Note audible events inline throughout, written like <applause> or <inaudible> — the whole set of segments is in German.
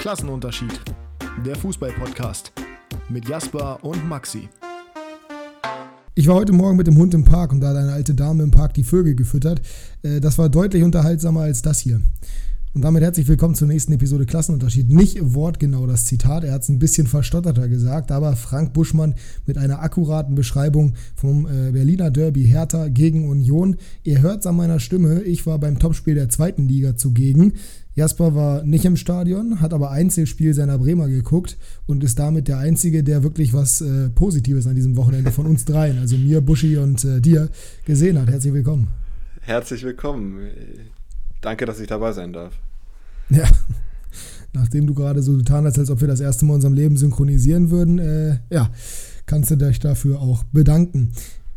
Klassenunterschied. Der Fußball-Podcast mit Jasper und Maxi. Ich war heute Morgen mit dem Hund im Park und da hat eine alte Dame im Park die Vögel gefüttert. Äh, das war deutlich unterhaltsamer als das hier. Und damit herzlich willkommen zur nächsten Episode Klassenunterschied. Nicht wortgenau das Zitat, er hat es ein bisschen verstotterter gesagt, aber Frank Buschmann mit einer akkuraten Beschreibung vom äh, Berliner Derby Hertha gegen Union. Ihr hört es an meiner Stimme, ich war beim Topspiel der zweiten Liga zugegen. Jasper war nicht im Stadion, hat aber Einzelspiel seiner Bremer geguckt und ist damit der Einzige, der wirklich was äh, Positives an diesem Wochenende von uns dreien, also mir, Buschi und äh, dir, gesehen hat. Herzlich willkommen. Herzlich willkommen. Danke, dass ich dabei sein darf. Ja, <laughs> nachdem du gerade so getan hast, als ob wir das erste Mal in unserem Leben synchronisieren würden, äh, ja, kannst du dich dafür auch bedanken.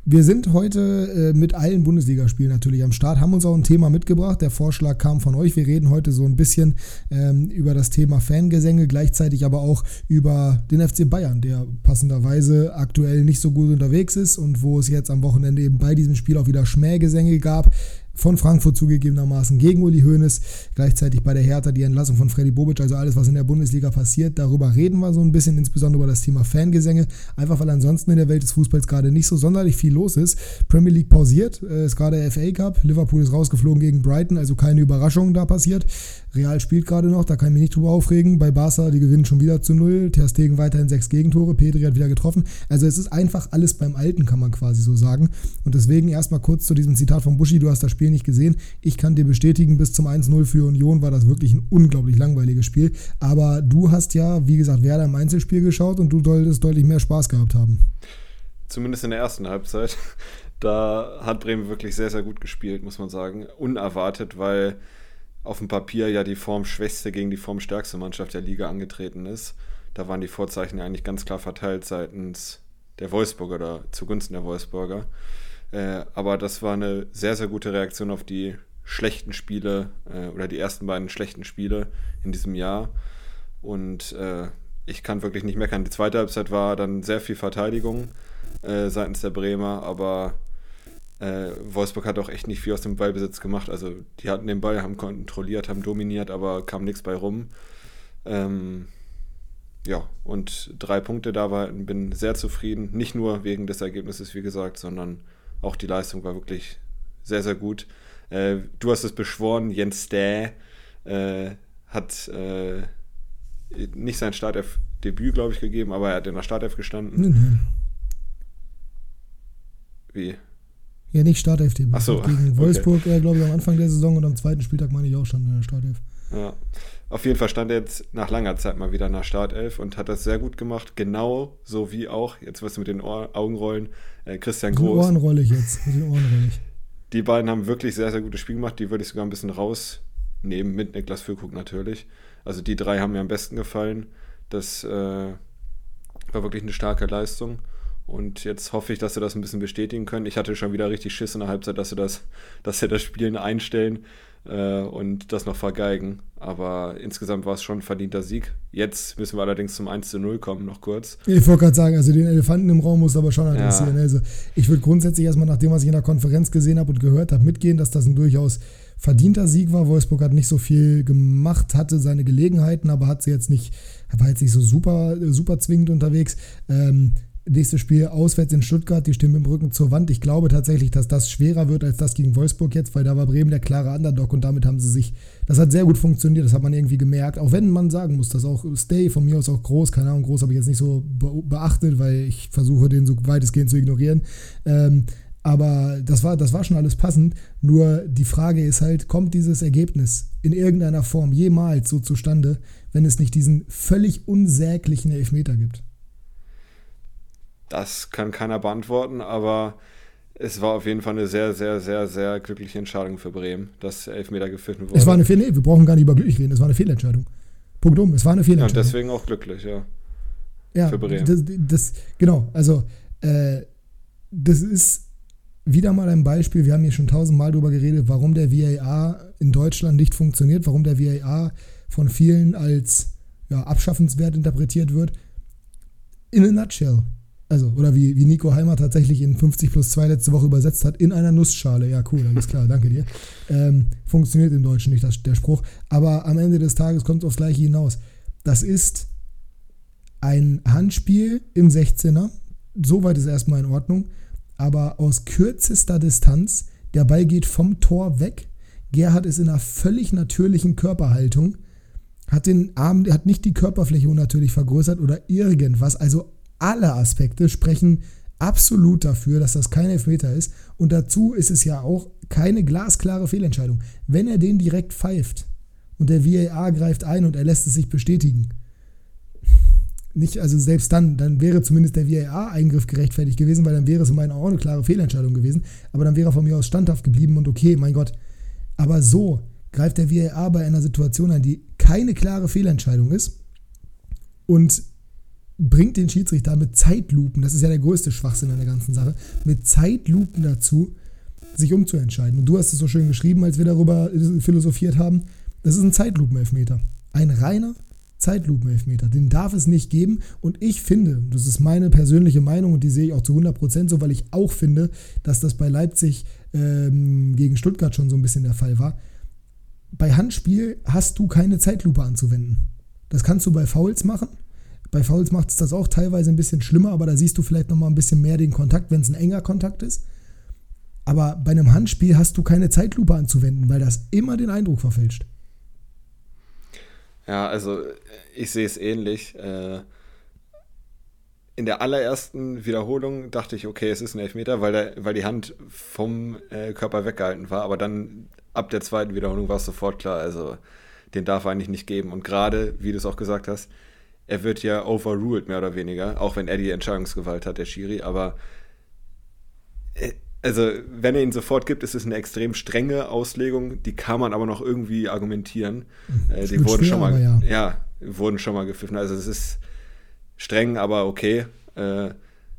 Wir sind heute äh, mit allen Bundesligaspielen natürlich am Start, haben uns auch ein Thema mitgebracht. Der Vorschlag kam von euch. Wir reden heute so ein bisschen ähm, über das Thema Fangesänge, gleichzeitig aber auch über den FC Bayern, der passenderweise aktuell nicht so gut unterwegs ist und wo es jetzt am Wochenende eben bei diesem Spiel auch wieder Schmähgesänge gab von Frankfurt zugegebenermaßen gegen Uli Hoeneß, gleichzeitig bei der Hertha die Entlassung von Freddy Bobic, also alles, was in der Bundesliga passiert, darüber reden wir so ein bisschen, insbesondere über das Thema Fangesänge, einfach weil ansonsten in der Welt des Fußballs gerade nicht so sonderlich viel los ist. Premier League pausiert, äh, ist gerade der FA Cup, Liverpool ist rausgeflogen gegen Brighton, also keine Überraschung da passiert. Real spielt gerade noch, da kann ich mich nicht drüber aufregen. Bei Barca, die gewinnen schon wieder zu null. Ter Stegen weiterhin sechs Gegentore, Pedri hat wieder getroffen. Also es ist einfach alles beim Alten, kann man quasi so sagen. Und deswegen erstmal kurz zu diesem Zitat von Buschi, du hast das Spiel nicht gesehen. Ich kann dir bestätigen, bis zum 1-0 für Union war das wirklich ein unglaublich langweiliges Spiel. Aber du hast ja, wie gesagt, Werder im Einzelspiel geschaut und du solltest deutlich mehr Spaß gehabt haben. Zumindest in der ersten Halbzeit. Da hat Bremen wirklich sehr, sehr gut gespielt, muss man sagen. Unerwartet, weil auf dem Papier ja die formschwächste gegen die formstärkste Mannschaft der Liga angetreten ist. Da waren die Vorzeichen ja eigentlich ganz klar verteilt seitens der Wolfsburger oder zugunsten der Wolfsburger. Äh, aber das war eine sehr, sehr gute Reaktion auf die schlechten Spiele äh, oder die ersten beiden schlechten Spiele in diesem Jahr. Und äh, ich kann wirklich nicht meckern. Die zweite Halbzeit war dann sehr viel Verteidigung äh, seitens der Bremer, aber äh, Wolfsburg hat auch echt nicht viel aus dem Ballbesitz gemacht. Also die hatten den Ball, haben kontrolliert, haben dominiert, aber kam nichts bei rum. Ähm, ja, und drei Punkte da war, bin sehr zufrieden. Nicht nur wegen des Ergebnisses, wie gesagt, sondern auch die Leistung war wirklich sehr, sehr gut. Äh, du hast es beschworen, Jens Stäh äh, hat äh, nicht sein Startelf-Debüt, glaube ich, gegeben, aber er hat in der Startelf gestanden. Mhm. Wie? Ja, nicht Startelf. Ach so, Gegen <laughs> Wolfsburg, okay. glaube ich, am Anfang der Saison und am zweiten Spieltag meine ich auch schon in der Startelf. Ja. Auf jeden Fall stand er jetzt nach langer Zeit mal wieder nach Startelf und hat das sehr gut gemacht. Genau so wie auch, jetzt wirst du mit den Ohr Augenrollen, äh, Christian Groß. Mit den Ohren rolle ich jetzt. Mit den Ohren rolle ich. Die beiden haben wirklich sehr, sehr gutes Spiel gemacht. Die würde ich sogar ein bisschen rausnehmen, mit Niklas Füllkrug natürlich. Also die drei haben mir am besten gefallen. Das äh, war wirklich eine starke Leistung. Und jetzt hoffe ich, dass sie das ein bisschen bestätigen können. Ich hatte schon wieder richtig Schiss in der Halbzeit, dass sie das, <laughs> dass sie das Spielen einstellen äh, und das noch vergeigen. Aber insgesamt war es schon ein verdienter Sieg. Jetzt müssen wir allerdings zum 1 zu 0 kommen, noch kurz. Ich wollte gerade sagen, also den Elefanten im Raum muss aber schon adressieren. Ja. Also ich würde grundsätzlich erstmal nach dem, was ich in der Konferenz gesehen habe und gehört habe, mitgehen, dass das ein durchaus verdienter Sieg war. Wolfsburg hat nicht so viel gemacht, hatte seine Gelegenheiten, aber hat sie jetzt nicht, war jetzt nicht so super, super zwingend unterwegs. Ähm, Nächstes Spiel auswärts in Stuttgart, die mit dem Rücken zur Wand. Ich glaube tatsächlich, dass das schwerer wird als das gegen Wolfsburg jetzt, weil da war Bremen der klare Underdog und damit haben sie sich, das hat sehr gut funktioniert, das hat man irgendwie gemerkt. Auch wenn man sagen muss, dass auch Stay von mir aus auch groß, keine Ahnung, groß habe ich jetzt nicht so beachtet, weil ich versuche, den so weitestgehend zu ignorieren. Ähm, aber das war, das war schon alles passend. Nur die Frage ist halt, kommt dieses Ergebnis in irgendeiner Form jemals so zustande, wenn es nicht diesen völlig unsäglichen Elfmeter gibt? Das kann keiner beantworten, aber es war auf jeden Fall eine sehr, sehr, sehr, sehr glückliche Entscheidung für Bremen, dass Elfmeter gepfiffen wurde. Es war eine Fehl nee, wir brauchen gar nicht über glücklich reden, es war eine Fehlentscheidung. Punkt um, es war eine Fehlentscheidung. Ja, und deswegen auch glücklich, ja. Ja, für Bremen. Das, das, genau, also äh, das ist wieder mal ein Beispiel, wir haben hier schon tausendmal drüber geredet, warum der VAR in Deutschland nicht funktioniert, warum der VAR von vielen als ja, abschaffenswert interpretiert wird. In a nutshell, also, oder wie, wie Nico Heimer tatsächlich in 50 plus 2 letzte Woche übersetzt hat, in einer Nussschale. Ja, cool, alles klar, danke dir. Ähm, funktioniert im Deutschen nicht das, der Spruch. Aber am Ende des Tages kommt es aufs Gleiche hinaus. das ist ein Handspiel im 16er. Soweit ist erstmal in Ordnung. Aber aus kürzester Distanz, der Ball geht vom Tor weg. Gerhard ist in einer völlig natürlichen Körperhaltung, hat den Arm, hat nicht die Körperfläche unnatürlich vergrößert oder irgendwas. Also alle Aspekte sprechen absolut dafür, dass das kein Elfmeter ist. Und dazu ist es ja auch keine glasklare Fehlentscheidung. Wenn er den direkt pfeift und der VAR greift ein und er lässt es sich bestätigen, nicht, also selbst dann, dann wäre zumindest der VAR-Eingriff gerechtfertigt gewesen, weil dann wäre es in meinen Augen eine klare Fehlentscheidung gewesen. Aber dann wäre er von mir aus standhaft geblieben und okay, mein Gott. Aber so greift der VAR bei einer Situation ein, die keine klare Fehlentscheidung ist und bringt den Schiedsrichter mit Zeitlupen, das ist ja der größte Schwachsinn an der ganzen Sache, mit Zeitlupen dazu, sich umzuentscheiden. Und du hast es so schön geschrieben, als wir darüber philosophiert haben. Das ist ein Zeitlupenelfmeter. Ein reiner Zeitlupenelfmeter. Den darf es nicht geben. Und ich finde, das ist meine persönliche Meinung und die sehe ich auch zu 100% so, weil ich auch finde, dass das bei Leipzig ähm, gegen Stuttgart schon so ein bisschen der Fall war. Bei Handspiel hast du keine Zeitlupe anzuwenden. Das kannst du bei Fouls machen. Bei Fouls macht es das auch teilweise ein bisschen schlimmer, aber da siehst du vielleicht nochmal ein bisschen mehr den Kontakt, wenn es ein enger Kontakt ist. Aber bei einem Handspiel hast du keine Zeitlupe anzuwenden, weil das immer den Eindruck verfälscht. Ja, also ich sehe es ähnlich. Äh, in der allerersten Wiederholung dachte ich, okay, es ist ein Elfmeter, weil, der, weil die Hand vom äh, Körper weggehalten war. Aber dann ab der zweiten Wiederholung war es sofort klar, also den darf er eigentlich nicht geben. Und gerade, wie du es auch gesagt hast, er wird ja overruled, mehr oder weniger, auch wenn er die Entscheidungsgewalt hat, der Schiri. Aber äh, also wenn er ihn sofort gibt, ist es eine extrem strenge Auslegung, die kann man aber noch irgendwie argumentieren. Äh, die wurden schwer, schon mal, ja. ja. wurden schon mal gepfiffen. Also es ist streng, aber okay. Äh,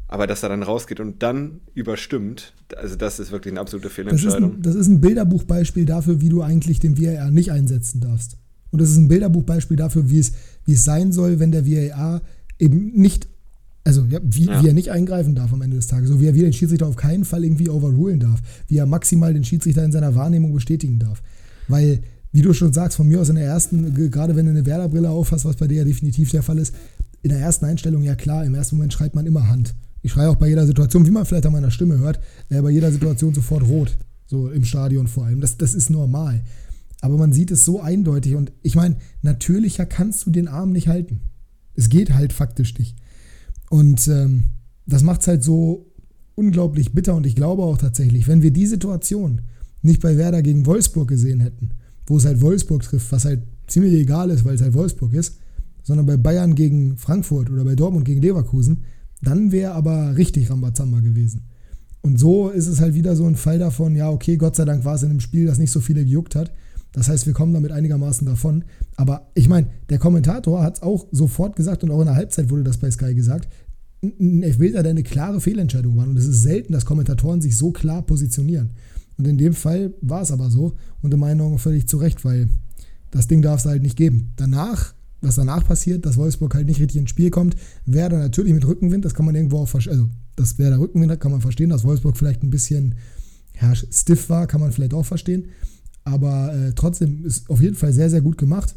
aber dass er dann rausgeht und dann überstimmt, also das ist wirklich eine absolute Fehlentscheidung. Das ist ein, das ist ein Bilderbuchbeispiel dafür, wie du eigentlich den VAR nicht einsetzen darfst. Und das ist ein Bilderbuchbeispiel dafür, wie es, wie es sein soll, wenn der VAR eben nicht also ja, wie, ja. wie, er nicht eingreifen darf am Ende des Tages. So wie er wieder den Schiedsrichter auf keinen Fall irgendwie overrulen darf. Wie er maximal den Schiedsrichter in seiner Wahrnehmung bestätigen darf. Weil, wie du schon sagst, von mir aus in der ersten, gerade wenn du eine Werderbrille aufhast, was bei dir ja definitiv der Fall ist, in der ersten Einstellung, ja klar, im ersten Moment schreibt man immer Hand. Ich schreie auch bei jeder Situation, wie man vielleicht an meiner Stimme hört, äh, bei jeder Situation sofort rot. So im Stadion vor allem. Das, das ist normal. Aber man sieht es so eindeutig. Und ich meine, natürlicher kannst du den Arm nicht halten. Es geht halt faktisch nicht. Und ähm, das macht es halt so unglaublich bitter. Und ich glaube auch tatsächlich, wenn wir die Situation nicht bei Werder gegen Wolfsburg gesehen hätten, wo es halt Wolfsburg trifft, was halt ziemlich egal ist, weil es halt Wolfsburg ist, sondern bei Bayern gegen Frankfurt oder bei Dortmund gegen Leverkusen, dann wäre aber richtig Rambazamba gewesen. Und so ist es halt wieder so ein Fall davon, ja, okay, Gott sei Dank war es in einem Spiel, das nicht so viele gejuckt hat. Das heißt, wir kommen damit einigermaßen davon. Aber ich meine, der Kommentator hat es auch sofort gesagt und auch in der Halbzeit wurde das bei Sky gesagt ein Elfmeter, der eine klare Fehlentscheidung war. Und es ist selten, dass Kommentatoren sich so klar positionieren. Und in dem Fall war es aber so und in meinen Augen völlig zu Recht, weil das Ding darf es halt nicht geben. Danach, was danach passiert, dass Wolfsburg halt nicht richtig ins Spiel kommt, wäre dann natürlich mit Rückenwind, das kann man irgendwo auch verstehen. Also, das wäre der Rückenwind, kann man verstehen, dass Wolfsburg vielleicht ein bisschen ja, stiff war, kann man vielleicht auch verstehen. Aber äh, trotzdem ist auf jeden Fall sehr, sehr gut gemacht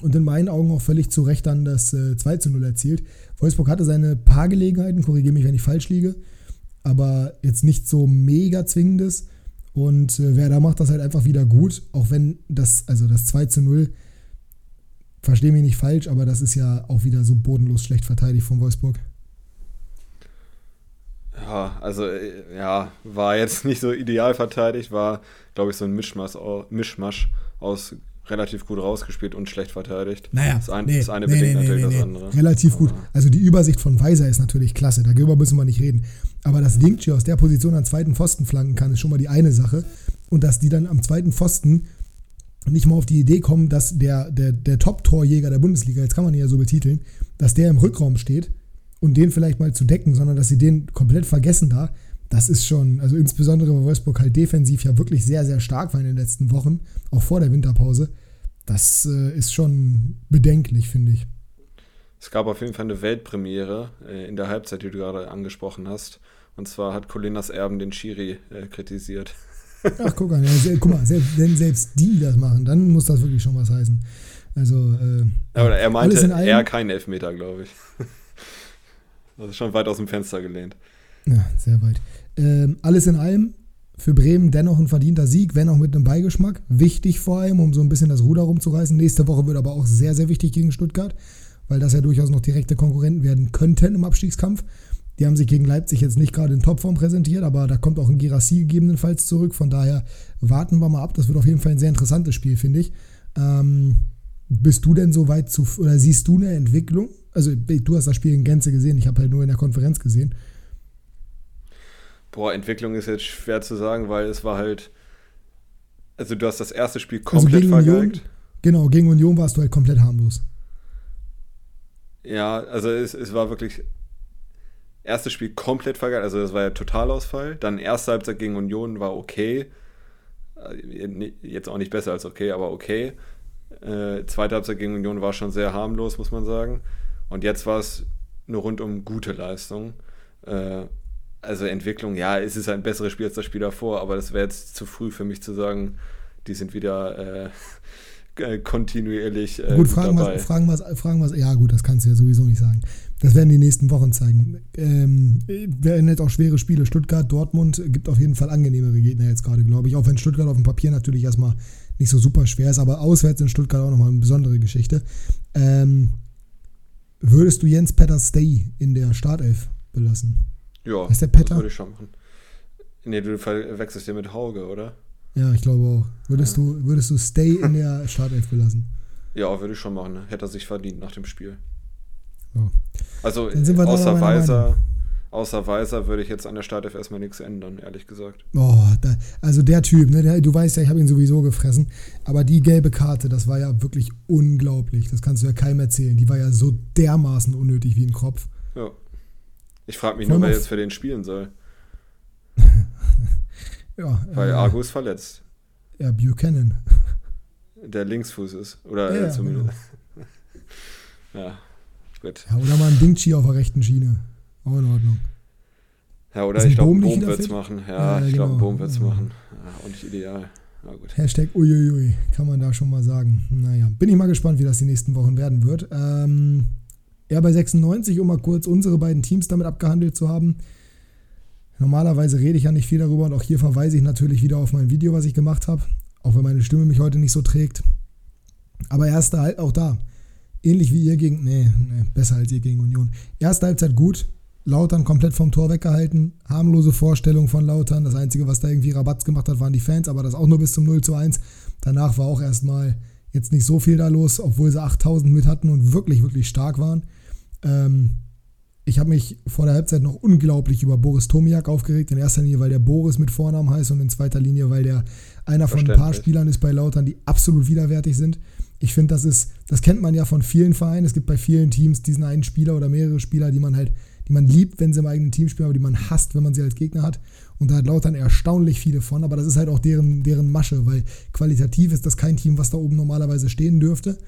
und in meinen Augen auch völlig zu Recht dann das äh, 2 zu 0 erzielt. Wolfsburg hatte seine paar Gelegenheiten, korrigiere mich, wenn ich falsch liege, aber jetzt nicht so mega zwingendes. Und äh, Werder macht das halt einfach wieder gut, auch wenn das, also das 2 zu 0, verstehe mich nicht falsch, aber das ist ja auch wieder so bodenlos schlecht verteidigt von Wolfsburg. Ja, also äh, ja, war jetzt <laughs> nicht so ideal verteidigt, war, glaube ich, so ein Mischmasch, Mischmasch aus relativ gut rausgespielt und schlecht verteidigt. Naja, das, ein, nee, das eine nee, bedingt nee, natürlich das andere. Relativ gut. Also die Übersicht von Weiser ist natürlich klasse, darüber müssen wir nicht reden. Aber dass Dingchi aus der Position am zweiten Pfosten flanken kann, ist schon mal die eine Sache. Und dass die dann am zweiten Pfosten nicht mal auf die Idee kommen, dass der, der, der Top-Torjäger der Bundesliga, jetzt kann man ihn ja so betiteln, dass der im Rückraum steht und den vielleicht mal zu decken, sondern dass sie den komplett vergessen da. Das ist schon, also insbesondere weil Wolfsburg halt defensiv ja wirklich sehr, sehr stark war in den letzten Wochen, auch vor der Winterpause. Das äh, ist schon bedenklich, finde ich. Es gab auf jeden Fall eine Weltpremiere äh, in der Halbzeit, die du gerade angesprochen hast. Und zwar hat Colinas Erben den Schiri äh, kritisiert. <laughs> Ach, guck mal, ja, guck mal, selbst, wenn selbst die das machen, dann muss das wirklich schon was heißen. Also, äh, Aber er meinte eher kein Elfmeter, glaube ich. <laughs> Das ist schon weit aus dem Fenster gelehnt. Ja, sehr weit. Ähm, alles in allem für Bremen dennoch ein verdienter Sieg, wenn auch mit einem Beigeschmack. Wichtig vor allem, um so ein bisschen das Ruder rumzureißen. Nächste Woche wird aber auch sehr, sehr wichtig gegen Stuttgart, weil das ja durchaus noch direkte Konkurrenten werden könnten im Abstiegskampf. Die haben sich gegen Leipzig jetzt nicht gerade in Topform präsentiert, aber da kommt auch ein Girassi gegebenenfalls zurück. Von daher warten wir mal ab. Das wird auf jeden Fall ein sehr interessantes Spiel, finde ich. Ähm, bist du denn so weit zu, oder siehst du eine Entwicklung? Also, du hast das Spiel in Gänze gesehen, ich habe halt nur in der Konferenz gesehen. Boah, Entwicklung ist jetzt schwer zu sagen, weil es war halt. Also, du hast das erste Spiel also komplett also vergeigt. Union, genau, gegen Union warst du halt komplett harmlos. Ja, also es, es war wirklich erstes Spiel komplett vergeigt, also das war ja Totalausfall. Dann erste Halbzeit gegen Union war okay. Äh, jetzt auch nicht besser als okay, aber okay. Äh, zweite Halbzeit gegen Union war schon sehr harmlos, muss man sagen. Und jetzt war es eine rundum gute Leistung. Äh, also Entwicklung, ja, es ist ein besseres Spiel als das Spiel davor, aber das wäre jetzt zu früh für mich zu sagen, die sind wieder äh, <laughs> kontinuierlich äh, gut, fragen dabei. Was, fragen, was, fragen was, ja gut, das kannst du ja sowieso nicht sagen. Das werden die nächsten Wochen zeigen. Ähm, werden jetzt auch schwere Spiele. Stuttgart, Dortmund gibt auf jeden Fall angenehmere Gegner jetzt gerade, glaube ich. Auch wenn Stuttgart auf dem Papier natürlich erstmal nicht so super schwer ist, aber auswärts in Stuttgart auch nochmal eine besondere Geschichte. Ähm, würdest du Jens Petter Stay in der Startelf belassen? Ja, ist der Petter? das würde ich schon machen. Nee, du verwechselst ja mit Hauge, oder? Ja, ich glaube auch. Würdest, ja. du, würdest du Stay in der <laughs> Startelf belassen? Ja, würde ich schon machen. Hätte er sich verdient nach dem Spiel. Oh. Also außer Weiser, außer Weiser würde ich jetzt an der Startelf erstmal nichts ändern, ehrlich gesagt. Oh, da, also der Typ, ne, der, du weißt ja, ich habe ihn sowieso gefressen, aber die gelbe Karte, das war ja wirklich unglaublich. Das kannst du ja keinem erzählen. Die war ja so dermaßen unnötig wie ein Kropf. Ja. Ich frage mich nur, wer jetzt für den spielen soll. <laughs> ja. Weil äh, Argus verletzt. Ja, Buchanan. Der Linksfuß ist. Oder ja, äh, zumindest. Genau. <laughs> ja. Gut. Ja, oder mal ein Dingchi auf der rechten Schiene. Auch in Ordnung. Ja, oder ich glaube, Boom wird es machen. Ja, ja ich genau. glaube, Boom wird es machen. Ja, auch nicht ideal. Na gut. Hashtag uiuiui, kann man da schon mal sagen. Naja, bin ich mal gespannt, wie das die nächsten Wochen werden wird. Ähm, ja, bei 96, um mal kurz unsere beiden Teams damit abgehandelt zu haben. Normalerweise rede ich ja nicht viel darüber und auch hier verweise ich natürlich wieder auf mein Video, was ich gemacht habe. Auch wenn meine Stimme mich heute nicht so trägt. Aber erste halt auch da ähnlich wie ihr gegen, nee, nee, besser als ihr gegen Union. Erste Halbzeit gut, Lautern komplett vom Tor weggehalten, harmlose Vorstellung von Lautern. Das Einzige, was da irgendwie Rabatz gemacht hat, waren die Fans, aber das auch nur bis zum 0 zu 1. Danach war auch erstmal jetzt nicht so viel da los, obwohl sie 8000 mit hatten und wirklich, wirklich stark waren. Ähm, ich habe mich vor der Halbzeit noch unglaublich über Boris Tomiak aufgeregt. In erster Linie, weil der Boris mit Vornamen heißt und in zweiter Linie, weil der einer von ein paar Spielern ist bei Lautern, die absolut widerwärtig sind. Ich finde, das ist, das kennt man ja von vielen Vereinen. Es gibt bei vielen Teams diesen einen Spieler oder mehrere Spieler, die man halt, die man liebt, wenn sie im eigenen Team spielen, aber die man hasst, wenn man sie als Gegner hat. Und da hat Lautern erstaunlich viele von, aber das ist halt auch deren, deren Masche, weil qualitativ ist das kein Team, was da oben normalerweise stehen dürfte.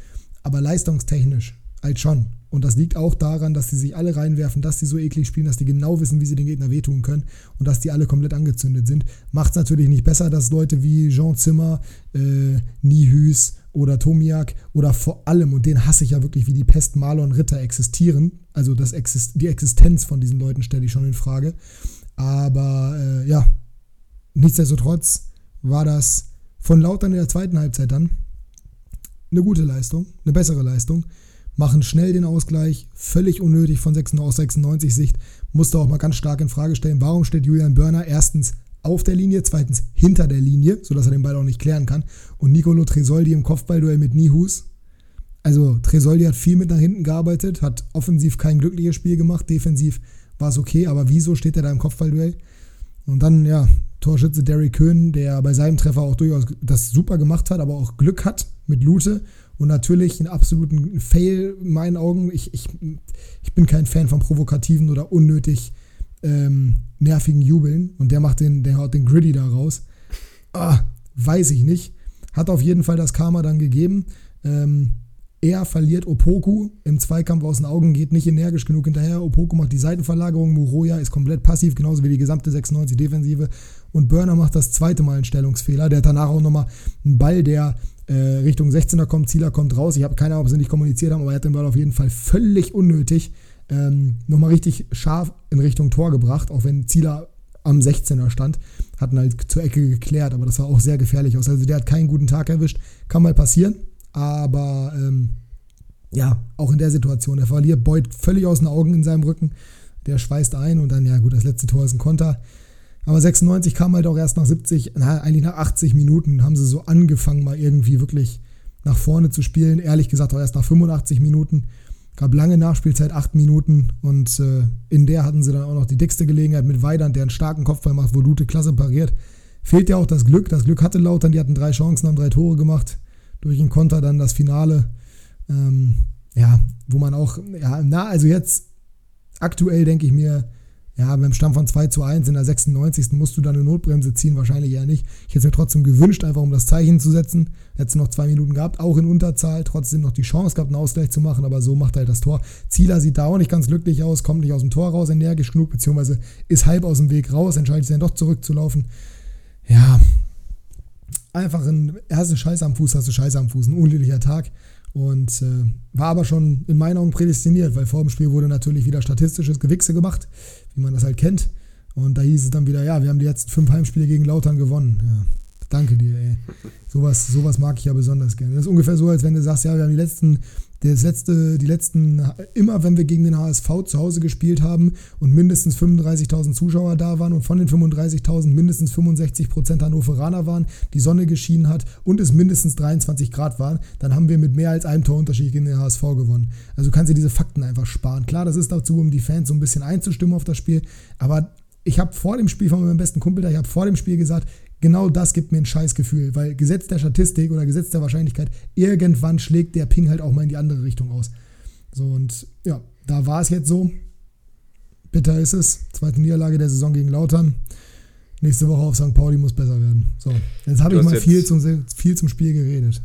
Aber leistungstechnisch halt schon. Und das liegt auch daran, dass sie sich alle reinwerfen, dass sie so eklig spielen, dass die genau wissen, wie sie den Gegner wehtun können und dass die alle komplett angezündet sind. Macht es natürlich nicht besser, dass Leute wie Jean Zimmer, äh, Nihüs, oder Tomiak oder vor allem, und den hasse ich ja wirklich wie die Pest, Marlon Ritter existieren. Also das Exist die Existenz von diesen Leuten stelle ich schon in Frage. Aber äh, ja, nichtsdestotrotz war das von Lautern in der zweiten Halbzeit dann eine gute Leistung, eine bessere Leistung. Machen schnell den Ausgleich, völlig unnötig von 96, aus 96 Sicht. Musste auch mal ganz stark in Frage stellen, warum steht Julian Börner erstens auf der Linie, zweitens hinter der Linie, sodass er den Ball auch nicht klären kann. Und Nicolo Tresoldi im Kopfballduell mit Nihus. Also Tresoldi hat viel mit nach hinten gearbeitet, hat offensiv kein glückliches Spiel gemacht, defensiv war es okay, aber wieso steht er da im Kopfballduell? Und dann, ja, Torschütze Derry Köhn, der bei seinem Treffer auch durchaus das super gemacht hat, aber auch Glück hat mit Lute und natürlich einen absoluten Fail in meinen Augen. Ich, ich, ich bin kein Fan von provokativen oder unnötig ähm, nervigen Jubeln und der macht den, der haut den Gritty da raus. Ah, weiß ich nicht. Hat auf jeden Fall das Karma dann gegeben. Ähm, Er verliert Opoku im Zweikampf aus den Augen, geht nicht energisch genug hinterher. Opoku macht die Seitenverlagerung. Muroya ist komplett passiv, genauso wie die gesamte 96-Defensive. Und Burner macht das zweite Mal einen Stellungsfehler. Der hat danach auch nochmal einen Ball, der äh, Richtung 16er kommt, Zieler kommt raus. Ich habe keine Ahnung, ob sie nicht kommuniziert haben, aber er hat den Ball auf jeden Fall völlig unnötig ähm, nochmal richtig scharf in Richtung Tor gebracht, auch wenn Zieler am 16er stand, hatten halt zur Ecke geklärt, aber das sah auch sehr gefährlich aus. Also der hat keinen guten Tag erwischt, kann mal passieren, aber ähm, ja, auch in der Situation, er verliert Beuth völlig aus den Augen in seinem Rücken, der schweißt ein und dann, ja gut, das letzte Tor ist ein Konter. Aber 96 kam halt auch erst nach 70, na, eigentlich nach 80 Minuten haben sie so angefangen, mal irgendwie wirklich nach vorne zu spielen. Ehrlich gesagt auch erst nach 85 Minuten. Gab lange Nachspielzeit, acht Minuten und äh, in der hatten sie dann auch noch die dickste Gelegenheit mit Weidand, der einen starken Kopfball macht, wo Lute klasse pariert. Fehlt ja auch das Glück. Das Glück hatte Lautern, die hatten drei Chancen, haben drei Tore gemacht. Durch den Konter dann das Finale. Ähm, ja, wo man auch, ja, na, also jetzt aktuell denke ich mir, ja, beim Stamm von 2 zu 1 in der 96. musst du dann eine Notbremse ziehen, wahrscheinlich eher nicht. Ich hätte es mir trotzdem gewünscht, einfach um das Zeichen zu setzen. Hätte noch zwei Minuten gehabt, auch in Unterzahl, trotzdem noch die Chance gehabt, einen Ausgleich zu machen, aber so macht er halt das Tor. Zieler sieht da auch nicht ganz glücklich aus, kommt nicht aus dem Tor raus, energisch genug, beziehungsweise ist halb aus dem Weg raus, entscheidet sich dann doch zurückzulaufen. Ja, einfach ein, hast du Scheiße am Fuß, hast du Scheiße am Fuß, ein unglücklicher Tag. Und äh, war aber schon in meinen Augen prädestiniert, weil vor dem Spiel wurde natürlich wieder statistisches Gewichse gemacht, wie man das halt kennt. Und da hieß es dann wieder, ja, wir haben die letzten fünf Heimspiele gegen Lautern gewonnen. Ja, danke dir, ey. Sowas, sowas mag ich ja besonders gerne. Das ist ungefähr so, als wenn du sagst, ja, wir haben die letzten das letzte, die letzten, immer wenn wir gegen den HSV zu Hause gespielt haben und mindestens 35.000 Zuschauer da waren und von den 35.000 mindestens 65% Hannoveraner waren, die Sonne geschienen hat und es mindestens 23 Grad waren, dann haben wir mit mehr als einem Torunterschied gegen den HSV gewonnen. Also kannst du diese Fakten einfach sparen. Klar, das ist dazu, um die Fans so ein bisschen einzustimmen auf das Spiel, aber ich habe vor dem Spiel von meinem besten Kumpel da, ich habe vor dem Spiel gesagt, genau das gibt mir ein Scheißgefühl, weil Gesetz der Statistik oder Gesetz der Wahrscheinlichkeit, irgendwann schlägt der Ping halt auch mal in die andere Richtung aus. So und ja, da war es jetzt so. Bitter ist es. Zweite Niederlage der Saison gegen Lautern. Nächste Woche auf St. Pauli muss besser werden. So, jetzt habe ich mal viel zum, viel zum Spiel geredet.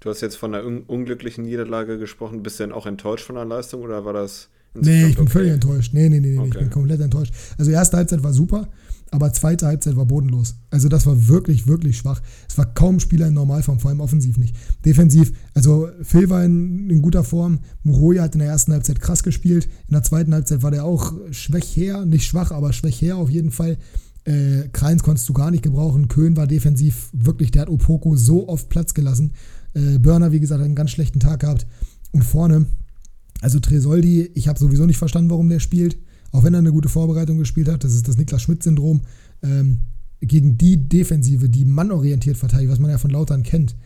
Du hast jetzt von einer un unglücklichen Niederlage gesprochen. Bist du denn auch enttäuscht von der Leistung oder war das. Nee, ich bin okay? völlig enttäuscht. Nee, nee, nee, nee okay. ich bin komplett enttäuscht. Also, erste Halbzeit war super aber zweite Halbzeit war bodenlos. Also das war wirklich, wirklich schwach. Es war kaum Spieler in Normalform, vor allem offensiv nicht. Defensiv, also Phil war in, in guter Form, Muroya hat in der ersten Halbzeit krass gespielt, in der zweiten Halbzeit war der auch schwächer, nicht schwach, aber schwächer auf jeden Fall. Äh, Kreins konntest du gar nicht gebrauchen. Köhn war defensiv wirklich, der hat Opoko so oft Platz gelassen. Äh, Burner, wie gesagt, hat einen ganz schlechten Tag gehabt. Und vorne, also Tresoldi, ich habe sowieso nicht verstanden, warum der spielt auch wenn er eine gute Vorbereitung gespielt hat, das ist das Niklas Schmidt-Syndrom, ähm, gegen die Defensive, die mannorientiert verteidigt, was man ja von Lautern kennt,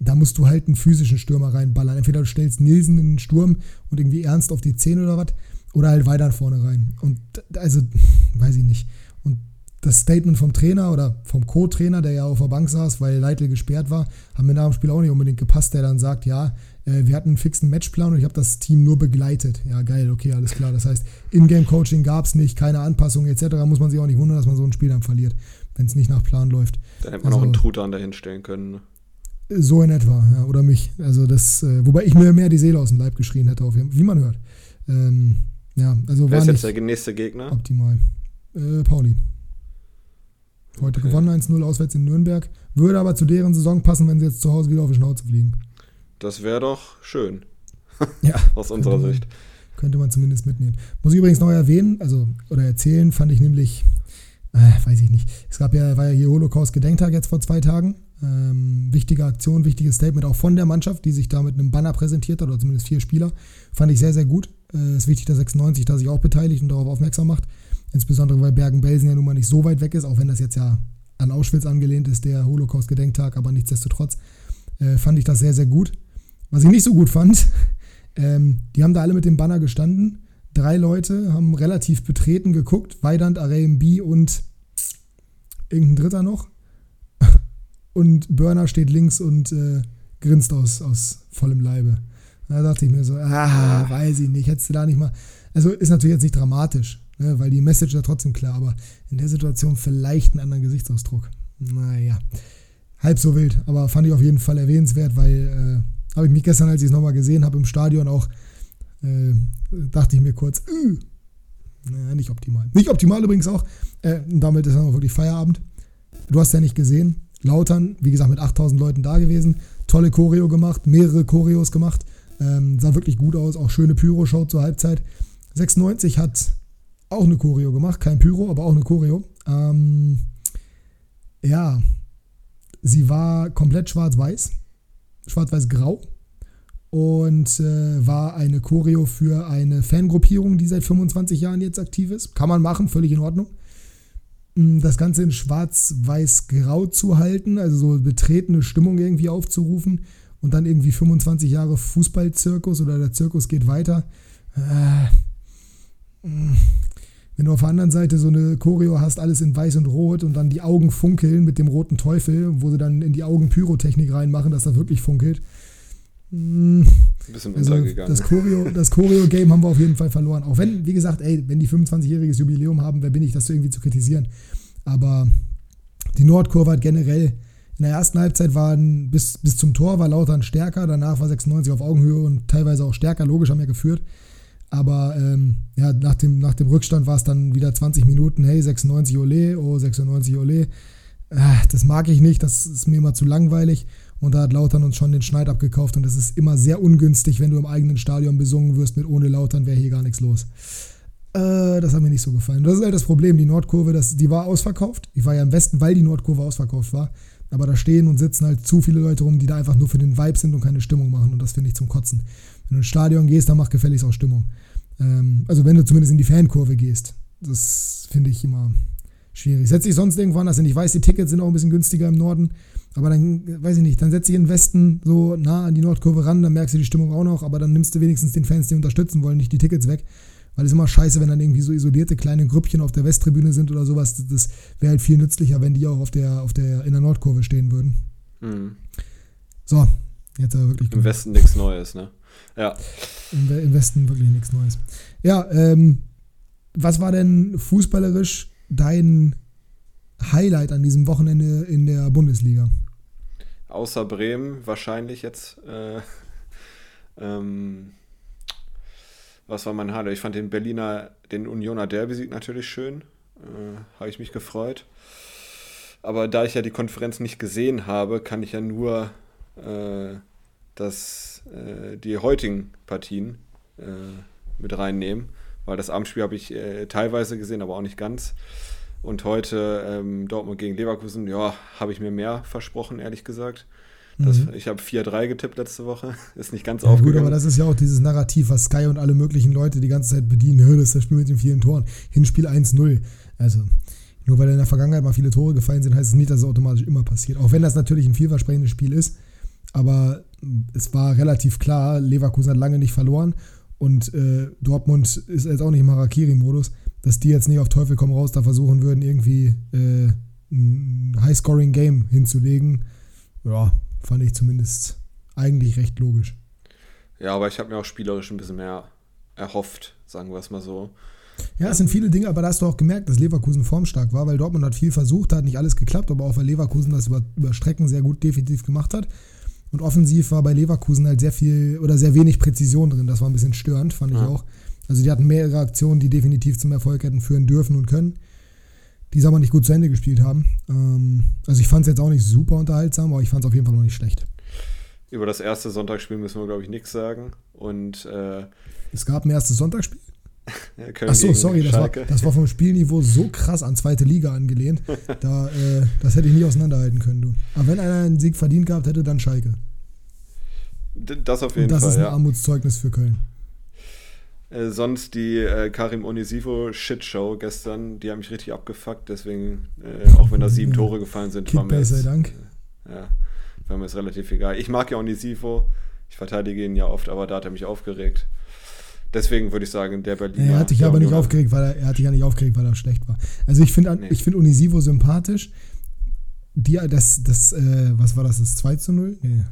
da musst du halt einen physischen Stürmer reinballern. Entweder du stellst Nielsen in den Sturm und irgendwie ernst auf die 10 oder was, oder halt weiter vorne rein. Und also, <laughs> weiß ich nicht. Und das Statement vom Trainer oder vom Co-Trainer, der ja auf der Bank saß, weil Leitl gesperrt war, haben mir nach dem Spiel auch nicht unbedingt gepasst, der dann sagt, ja, äh, wir hatten einen fixen Matchplan und ich habe das Team nur begleitet. Ja, geil, okay, alles klar. Das heißt, Ingame-Coaching gab es nicht, keine Anpassungen etc. Muss man sich auch nicht wundern, dass man so ein Spiel dann verliert, wenn es nicht nach Plan läuft. Dann hätte man also, auch einen Truthahn dahin stellen können. Ne? So in etwa, ja, oder mich. Also das, äh, wobei ich mir mehr die Seele aus dem Leib geschrien hätte, auf, wie man hört. Ähm, ja, also Wer ist jetzt der nächste Gegner? Optimal. Äh, Pauli. Heute okay. gewonnen 1-0 auswärts in Nürnberg. Würde aber zu deren Saison passen, wenn sie jetzt zu Hause wieder auf die Schnauze fliegen. Das wäre doch schön. <laughs> Ja. Aus unserer man, Sicht. Könnte man zumindest mitnehmen. Muss ich übrigens noch erwähnen, also oder erzählen, fand ich nämlich, äh, weiß ich nicht. Es gab ja, war ja hier Holocaust-Gedenktag jetzt vor zwei Tagen. Ähm, wichtige Aktion, wichtiges Statement auch von der Mannschaft, die sich da mit einem Banner präsentiert hat, oder zumindest vier Spieler. Fand ich sehr, sehr gut. Es äh, ist wichtig, dass 96 da sich auch beteiligt und darauf aufmerksam macht. Insbesondere, weil Bergen-Belsen ja nun mal nicht so weit weg ist, auch wenn das jetzt ja an Auschwitz angelehnt ist, der Holocaust-Gedenktag, aber nichtsdestotrotz äh, fand ich das sehr, sehr gut. Was ich nicht so gut fand, ähm, die haben da alle mit dem Banner gestanden. Drei Leute haben relativ betreten geguckt. Weidand, B und irgendein Dritter noch. <laughs> Und Burner steht links und äh, grinst aus, aus vollem Leibe. Da dachte ich mir so, ah, weiß ich nicht, hättest du da nicht mal. Also ist natürlich jetzt nicht dramatisch, ne, weil die Message ja trotzdem klar, aber in der Situation vielleicht einen anderen Gesichtsausdruck. Naja, halb so wild, aber fand ich auf jeden Fall erwähnenswert, weil habe ich mich gestern, als ich es nochmal gesehen habe im Stadion, auch äh, dachte ich mir kurz, äh, nicht optimal. Nicht optimal übrigens auch. Äh, damit ist dann auch wirklich Feierabend. Du hast ja nicht gesehen. Lautern, wie gesagt, mit 8000 Leuten da gewesen. Tolle Choreo gemacht, mehrere Choreos gemacht. Ähm, sah wirklich gut aus. Auch schöne Pyro-Show zur Halbzeit. 96 hat auch eine Choreo gemacht. Kein Pyro, aber auch eine Choreo. Ähm, ja, sie war komplett schwarz-weiß. Schwarz-weiß-grau und äh, war eine Choreo für eine Fangruppierung, die seit 25 Jahren jetzt aktiv ist. Kann man machen, völlig in Ordnung. Mm, das Ganze in schwarz-weiß-grau zu halten, also so betretene Stimmung irgendwie aufzurufen und dann irgendwie 25 Jahre Fußballzirkus oder der Zirkus geht weiter. Äh, mm, wenn du auf der anderen Seite so eine Choreo hast, alles in weiß und rot und dann die Augen funkeln mit dem roten Teufel, wo sie dann in die Augen Pyrotechnik reinmachen, dass das wirklich funkelt ein bisschen also untergegangen. Das Choreo-Game das Choreo haben wir auf jeden Fall verloren. Auch wenn, wie gesagt, ey, wenn die 25-jähriges Jubiläum haben, wer bin ich, das irgendwie zu kritisieren. Aber die Nordkurve hat generell in der ersten Halbzeit waren bis, bis zum Tor war Lautern stärker, danach war 96 auf Augenhöhe und teilweise auch stärker, logisch haben wir geführt. Aber ähm, ja, nach dem, nach dem Rückstand war es dann wieder 20 Minuten, hey, 96 Ole, oh, 96 Ole. Äh, das mag ich nicht, das ist mir immer zu langweilig. Und da hat Lautern uns schon den Schneid abgekauft und es ist immer sehr ungünstig, wenn du im eigenen Stadion besungen wirst mit ohne Lautern wäre hier gar nichts los. Äh, das hat mir nicht so gefallen. Das ist halt das Problem. Die Nordkurve, das, die war ausverkauft. Ich war ja im Westen, weil die Nordkurve ausverkauft war. Aber da stehen und sitzen halt zu viele Leute rum, die da einfach nur für den Vibe sind und keine Stimmung machen. Und das finde ich zum Kotzen. Wenn du ins Stadion gehst, dann mach gefälligst auch Stimmung. Ähm, also wenn du zumindest in die Fankurve gehst. Das finde ich immer schwierig. Setze ich sonst irgendwo anders hin. Ich weiß, die Tickets sind auch ein bisschen günstiger im Norden. Aber dann, weiß ich nicht, dann setze ich in den Westen so nah an die Nordkurve ran, dann merkst du die Stimmung auch noch, aber dann nimmst du wenigstens den Fans, die unterstützen wollen, nicht die Tickets weg. Weil es immer scheiße, wenn dann irgendwie so isolierte kleine Grüppchen auf der Westtribüne sind oder sowas. Das, das wäre halt viel nützlicher, wenn die auch auf der, auf der, in der Nordkurve stehen würden. Mhm. So, jetzt aber wirklich. Im. Westen nichts Neues, ne? Ja. Im, Westen wirklich nichts Neues. Ja, ähm, was war denn fußballerisch dein Highlight an diesem Wochenende in der Bundesliga? außer Bremen wahrscheinlich jetzt. Äh, ähm, was war mein Highlight? Ich fand den Berliner, den Unioner Derby-Sieg natürlich schön. Äh, habe ich mich gefreut. Aber da ich ja die Konferenz nicht gesehen habe, kann ich ja nur äh, das, äh, die heutigen Partien äh, mit reinnehmen. Weil das Abendspiel habe ich äh, teilweise gesehen, aber auch nicht ganz. Und heute ähm, Dortmund gegen Leverkusen, ja, habe ich mir mehr versprochen, ehrlich gesagt. Das, mhm. Ich habe 4-3 getippt letzte Woche. <laughs> Ist nicht ganz ja, aufgegangen. Gut, aber das ist ja auch dieses Narrativ, was Sky und alle möglichen Leute die ganze Zeit bedienen. Das ist das Spiel mit den vielen Toren. Hinspiel 1-0. Also, nur weil in der Vergangenheit mal viele Tore gefallen sind, heißt es nicht, dass es automatisch immer passiert. Auch wenn das natürlich ein vielversprechendes Spiel ist. Aber es war relativ klar, Leverkusen hat lange nicht verloren. Und äh, Dortmund ist jetzt auch nicht im Harakiri-Modus dass die jetzt nicht auf Teufel komm raus da versuchen würden, irgendwie äh, ein High-Scoring-Game hinzulegen. Ja, fand ich zumindest eigentlich recht logisch. Ja, aber ich habe mir auch spielerisch ein bisschen mehr erhofft, sagen wir es mal so. Ja, es sind viele Dinge, aber da hast du auch gemerkt, dass Leverkusen formstark war, weil Dortmund hat viel versucht, hat nicht alles geklappt, aber auch weil Leverkusen das über, über Strecken sehr gut definitiv gemacht hat. Und offensiv war bei Leverkusen halt sehr viel oder sehr wenig Präzision drin. Das war ein bisschen störend, fand ja. ich auch. Also die hatten mehrere Aktionen, die definitiv zum Erfolg hätten führen dürfen und können, die es aber nicht gut zu Ende gespielt haben. Ähm, also ich fand es jetzt auch nicht super unterhaltsam, aber ich fand es auf jeden Fall noch nicht schlecht. Über das erste Sonntagsspiel müssen wir, glaube ich, nichts sagen. Und äh, es gab ein erstes Sonntagsspiel? Ja, Achso, sorry, das war, das war vom Spielniveau so krass an zweite Liga angelehnt. da, äh, das hätte ich nie auseinanderhalten können, du. Aber wenn einer einen Sieg verdient gehabt hätte, dann Schalke. Das auf jeden das Fall. Das ist ein ja. Armutszeugnis für Köln. Äh, sonst die äh, Karim Onisivo Shitshow gestern, die haben mich richtig abgefuckt, deswegen, äh, auch wenn da sieben Tore gefallen sind, war mir, jetzt, Dank. Äh, ja, war mir jetzt relativ egal. Ich mag ja Onisivo, ich verteidige ihn ja oft, aber da hat er mich aufgeregt. Deswegen würde ich sagen, der Berliner. Er hat dich aber nicht aufgeregt, weil er, er hat dich ja nicht aufgeregt, weil er schlecht war. Also ich finde nee. ich find Onisivo sympathisch. Die, das, das, äh, was war das, das 2 zu 0? Nee.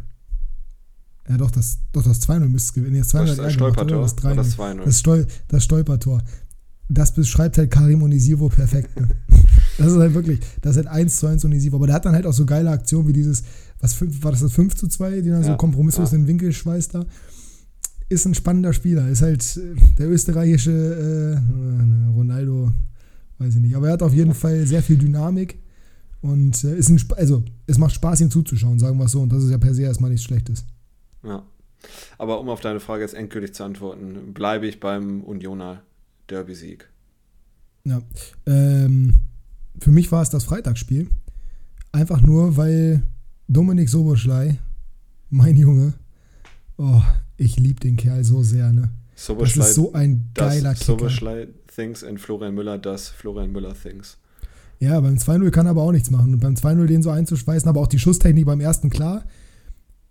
Ja, doch, das, doch, das 2-0 müsste es gewinnen. Das, das, das Stolpertor. Das, 3 das 2-0. Das, Stol das Stolpertor. Das beschreibt halt Karim Onisivo perfekt. Ne? <laughs> Das ist halt wirklich, das ist halt 1 zu 1 unisiv. Aber der hat dann halt auch so geile Aktionen wie dieses, was war das, das 5 zu 2, den er ja, so kompromisslos ja. in den Winkel schweißt da. Ist ein spannender Spieler. Ist halt äh, der österreichische äh, Ronaldo, weiß ich nicht. Aber er hat auf jeden Fall sehr viel Dynamik. Und äh, ist ein, also, es macht Spaß, ihm zuzuschauen, sagen wir es so. Und das ist ja per se erstmal nichts Schlechtes. Ja. Aber um auf deine Frage jetzt endgültig zu antworten, bleibe ich beim Unioner Derby-Sieg. Ja. Ähm, für mich war es das Freitagsspiel. Einfach nur, weil Dominik Soboschlei, mein Junge, oh, ich liebe den Kerl so sehr, ne? das ist so ein geiler Kicker. Soboschlei thinks und Florian Müller das Florian Müller thinks. Ja, beim 2-0 kann er aber auch nichts machen. Und beim 2-0 den so einzuschweißen, aber auch die Schusstechnik beim ersten klar.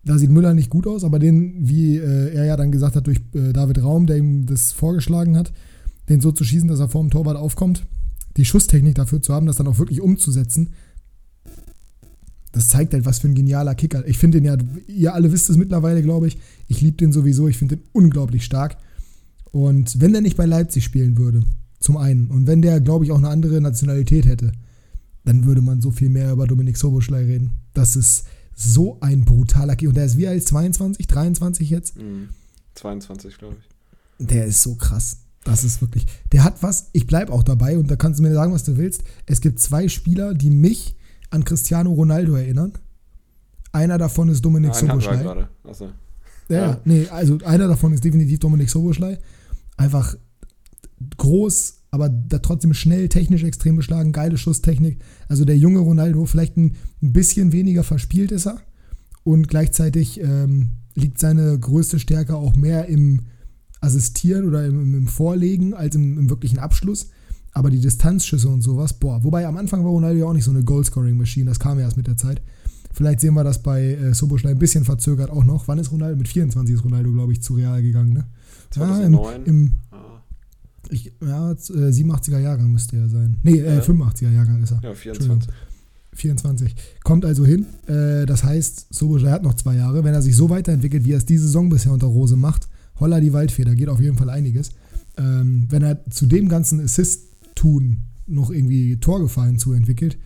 Da sieht Müller nicht gut aus, aber den, wie äh, er ja dann gesagt hat, durch äh, David Raum, der ihm das vorgeschlagen hat, den so zu schießen, dass er vor dem Torwart aufkommt, die Schusstechnik dafür zu haben, das dann auch wirklich umzusetzen, das zeigt halt, was für ein genialer Kicker. Ich finde den ja, ihr alle wisst es mittlerweile, glaube ich. Ich liebe den sowieso, ich finde den unglaublich stark. Und wenn der nicht bei Leipzig spielen würde, zum einen, und wenn der, glaube ich, auch eine andere Nationalität hätte, dann würde man so viel mehr über Dominik Soboschlei reden. Das ist so ein brutaler Kicker. Und der ist wie alt? 22, 23 jetzt? Mhm. 22, glaube ich. Der ist so krass. Das ist wirklich. Der hat was, ich bleibe auch dabei und da kannst du mir sagen, was du willst. Es gibt zwei Spieler, die mich an Cristiano Ronaldo erinnern. Einer davon ist Dominik Soboschlei. Ja, ja, nee, also einer davon ist definitiv Dominik Soboschlei. Einfach groß, aber da trotzdem schnell, technisch extrem beschlagen, geile Schusstechnik. Also der junge Ronaldo, vielleicht ein, ein bisschen weniger verspielt ist er. Und gleichzeitig ähm, liegt seine größte Stärke auch mehr im Assistieren oder im, im Vorlegen als im, im, wirklichen Abschluss. Aber die Distanzschüsse und sowas, boah. Wobei am Anfang war Ronaldo ja auch nicht so eine Goalscoring-Maschine, das kam ja erst mit der Zeit. Vielleicht sehen wir das bei äh, Soboschlei ein bisschen verzögert auch noch. Wann ist Ronaldo? Mit 24 ist Ronaldo, glaube ich, zu Real gegangen, ne? 2009. Ja, im, im ah. ich, ja, 87er äh, Jahrgang müsste er sein. Nee, äh, 85er Jahrgang ist er. Ja, 24. 24. Kommt also hin. Äh, das heißt, Soboschlei hat noch zwei Jahre. Wenn er sich so weiterentwickelt, wie er es diese Saison bisher unter Rose macht, holla die Waldfeder, geht auf jeden Fall einiges. Ähm, wenn er zu dem ganzen Assist-Tun noch irgendwie Torgefallen zuentwickelt,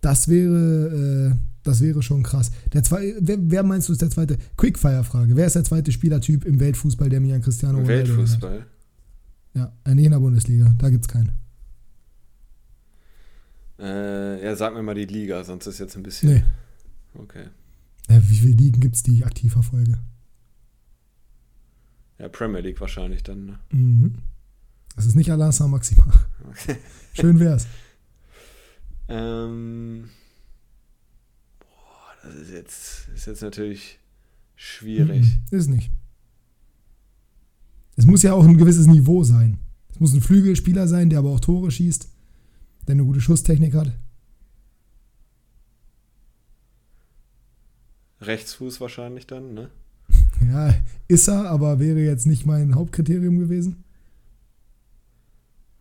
das wäre, äh, das wäre schon krass. Der zwei, wer, wer, meinst du ist der zweite? Quickfire-Frage. Wer ist der zweite Spielertyp im Weltfußball, der mir an Cristiano Ronaldo Weltfußball? Erinnert? Ja, äh, nicht in der Bundesliga. Da gibt es keinen. Äh, ja, sag mir mal die Liga, sonst ist jetzt ein bisschen. Nee. Okay. Ja, wie viele Ligen gibt es, die ich aktiv verfolge? Ja, Premier League wahrscheinlich dann. Ne? Mhm. Das ist nicht Alain Saint-Maximin. Okay. <laughs> Schön wär's. ähm, boah, das ist jetzt, ist jetzt natürlich schwierig. Mhm, ist nicht. Es muss ja auch ein gewisses Niveau sein. Es muss ein Flügelspieler sein, der aber auch Tore schießt, der eine gute Schusstechnik hat. Rechtsfuß wahrscheinlich dann, ne? <laughs> Ja, ist er, aber wäre jetzt nicht mein Hauptkriterium gewesen.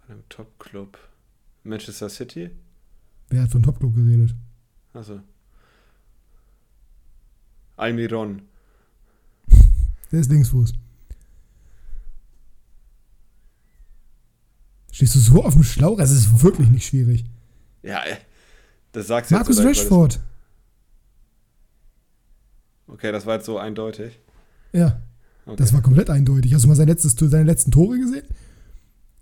Einem Top-Club. Manchester City? Wer hat von Top-Club geredet? Also. Almiron. <laughs> Der ist Linksfuß. Stehst du so auf dem Schlauch? Es ist wirklich nicht schwierig. Ja, das sagst du Markus Rashford. Okay, das war jetzt so eindeutig. Ja. Okay. Das war komplett eindeutig. Hast du mal sein letztes, seine letzten Tore gesehen?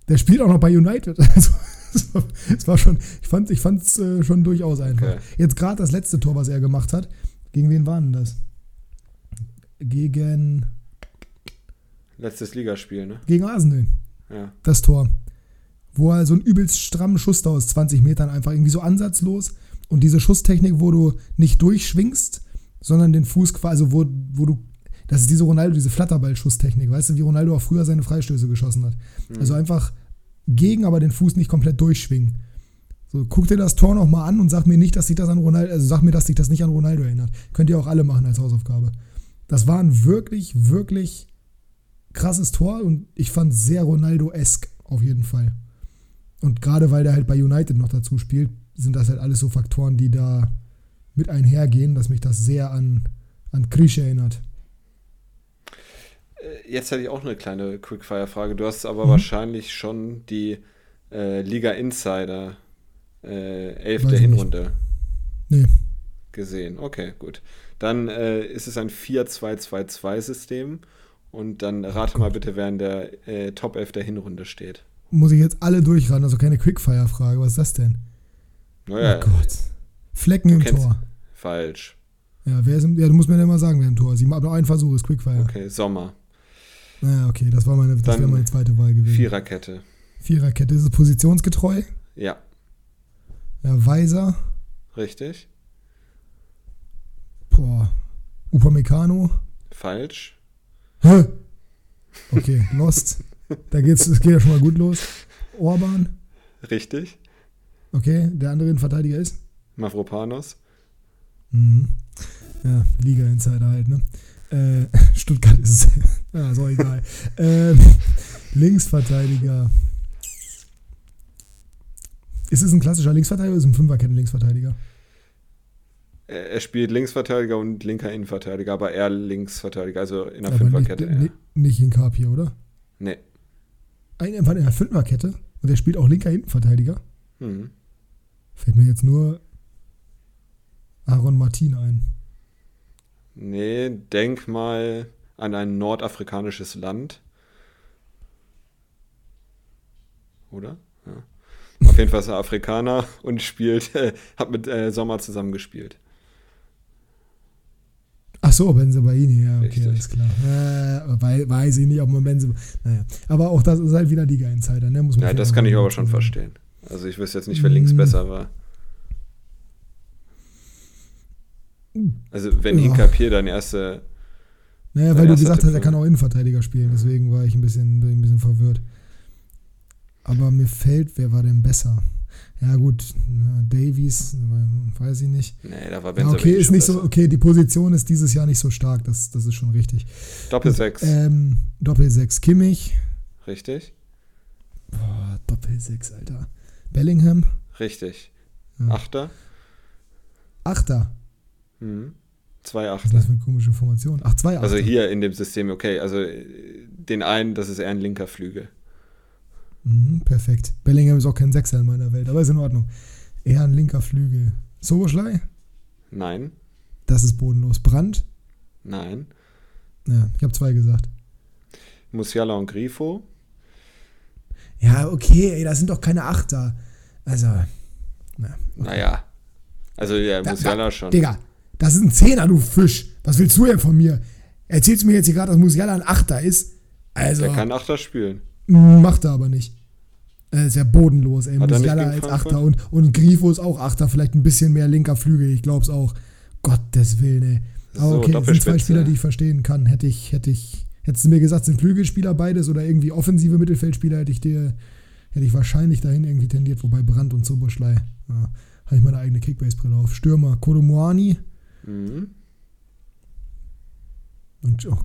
Der spielt auch noch bei United. <laughs> Also, es war schon, ich fand es ich äh, schon durchaus einfach. Okay. Jetzt gerade das letzte Tor, was er gemacht hat. Gegen wen war denn das? Gegen. Letztes Ligaspiel, ne? Gegen Arsenal. Ja. Das Tor. Wo er so einen übelst strammen Schuss da aus 20 Metern einfach irgendwie so ansatzlos und diese Schusstechnik, wo du nicht durchschwingst, sondern den Fuß quasi, also wo, wo du das ist diese Ronaldo, diese Flatterball-Schusstechnik, weißt du, wie Ronaldo auch früher seine Freistöße geschossen hat. Mhm. Also einfach gegen, aber den Fuß nicht komplett durchschwingen. So, guck dir das Tor nochmal an und sag mir nicht, dass sich das an Ronaldo, also sag mir, dass sich das nicht an Ronaldo erinnert. Könnt ihr auch alle machen als Hausaufgabe. Das war ein wirklich, wirklich krasses Tor und ich fand sehr Ronaldo-esk auf jeden Fall. Und gerade weil der halt bei United noch dazu spielt, sind das halt alles so Faktoren, die da mit einhergehen, dass mich das sehr an, an Krisch erinnert. Äh, jetzt hätte ich auch eine kleine Quickfire-Frage. Du hast aber mhm. wahrscheinlich schon die äh, Liga Insider äh, Elf der. Hinrunde Nee. gesehen. Okay, gut. Dann äh, ist es ein 4-2-2-2-System. Und dann rate mal bitte, wer in der äh, Top 11 der Hinrunde steht. Muss ich jetzt alle durchraten, also keine Quickfire-Frage. Was ist das denn? Naja, oh Gott. Flecken im Tor. falsch. Ja, wer ist im, ja, du musst mir dann mal sagen, wer im Tor ist. Ich habe nur einen Versuch, ist Quickfire. Okay, Sommer. Ja, okay, das war meine, das wäre meine zweite Wahl gewesen. Viererkette. Viererkette, ist es positionsgetreu? Ja, Ja, Weiser. richtig. Boah. Upamecano. Falsch. Hä? Okay, <laughs> Lost. da geht's, das geht ja schon mal gut los. Orban. Richtig. Okay, der andere Innenverteidiger ist? Mavropanos. Mhm. Ja, Liga-Insider halt, ne? Äh, <laughs> Stuttgart ist es. <laughs> ja, auch egal. ähm, Linksverteidiger. Ist es ein klassischer Linksverteidiger oder ist es ein Fünferketten-Linksverteidiger? Er er spielt Linksverteidiger und linker Innenverteidiger, aber eher Linksverteidiger, also in der Aber Fünferkette. Nicht, nicht, in Carpier, oder? Nee. Ein, einfach in der Fünferkette und der spielt auch linker Innenverteidiger. Hm. Fällt mir jetzt nur Aaron Martin ein. Nee, denk mal an ein nordafrikanisches Land. Oder? Ja. Auf jeden Fall ist er Afrikaner und spielt, äh, hat mit äh, Sommer zusammengespielt. Ach so, Benzebaini, ja, okay, Richtig. alles klar. Äh, wei- weiß ich nicht, ob man Benze. Naja, aber auch das ist halt wieder Liga-Insider, ne? Muss man Ja, das kann ich aber schon verstehen. Also ich wüsste jetzt nicht, wer links Hm. besser war. Also wenn Ja. Hinkapier dann erste. Naja, Dein weil du gesagt Tipp hast, er kann auch Innenverteidiger spielen, deswegen war ich ein bisschen, ein bisschen verwirrt. Aber mir fällt, wer war denn besser? Ja, gut, Davies, weiß ich nicht. Nee, da war Ja, Benzer okay, ist nicht so, okay, die Position ist dieses Jahr nicht so stark, das, das ist schon richtig. Doppelsechs. Ähm, Doppel-6 Kimmich. Richtig? Boah, Doppel-6, Alter. Bellingham. Richtig. Ja. Achter? Achter. Mhm. Zwei Was ist das Achter. für eine komische Formation? Ach, zwei Achter. Also hier in dem System, okay. Also äh, den einen, das ist eher ein linker Flügel. Mhm, perfekt. Bellingham ist auch kein Sechser in meiner Welt, aber ist in Ordnung. Eher ein linker Flügel. Soboschlei? Nein, Das ist bodenlos. Brandt? nein. Ja, ich habe zwei gesagt. Musiala und Grifo? Ja, okay, ey, das sind doch keine Achter. Also, na, Naja. Also ja, Da- Musiala da- schon. Digga, das ist ein Zehner, du Fisch. Was willst du denn von mir? Erzählst du mir jetzt hier gerade, dass Musiala ein Achter ist? Also, Der kann Achter spielen. macht er aber nicht. Er ist ja bodenlos, ey. Hat Musiala als? Achter und, und Grifo ist auch Achter, vielleicht ein bisschen mehr linker Flügel, ich glaub's auch. Gottes Willen, ey. Aber So, okay, das sind zwei. Spieler, die ich verstehen kann. Hätte ich, hätte ich, hättest du mir gesagt, sind Flügelspieler beides oder irgendwie offensive Mittelfeldspieler, hätte ich dir, hätte ich wahrscheinlich dahin irgendwie tendiert, wobei Brandt und Soboschlei, ja, habe ich meine eigene Kickbase-Brille auf. Stürmer, Kodomoani Mhm. und oh,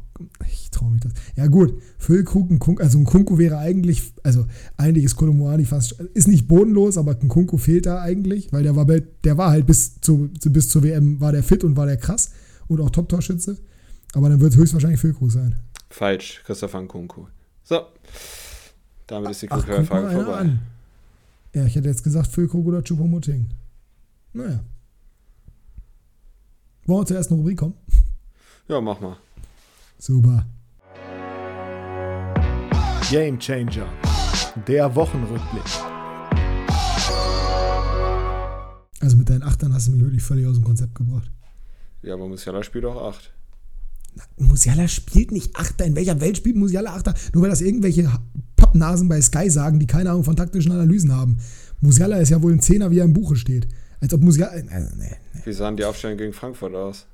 ich traue mich das. Ja gut, Füllkrug, ein Kunku, also ein Kunku wäre eigentlich, also eigentlich ist Kolomoani fast, ist nicht bodenlos, aber ein Kunku fehlt da eigentlich, weil der war, der war halt bis, zu, bis zur WM, war der fit und war der krass und auch Top-Torschütze. Aber dann wird es höchstwahrscheinlich Füllkrug sein. Falsch, Christopher Nkunku. So. Damit ist die Ach, Frage vorbei. an. Ja, ich hätte jetzt gesagt Füllkrug oder Choupo-Moting. Naja. Wollen wir zur ersten Rubrik kommen? Ja, mach mal. Super. Game Changer. Der Wochenrückblick. Also mit deinen Achtern hast du mich wirklich völlig aus dem Konzept gebracht. Ja, aber Musiala spielt auch acht. Musiala spielt nicht Achter. In welcher Welt spielt Musiala Achter? Nur weil das irgendwelche Pappnasen bei Sky sagen, die keine Ahnung von taktischen Analysen haben. Musiala ist ja wohl ein Zehner, wie er im Buche steht. Als ob Musiala. Also, nee, nee. Wie sahen die Aufstellungen gegen Frankfurt aus?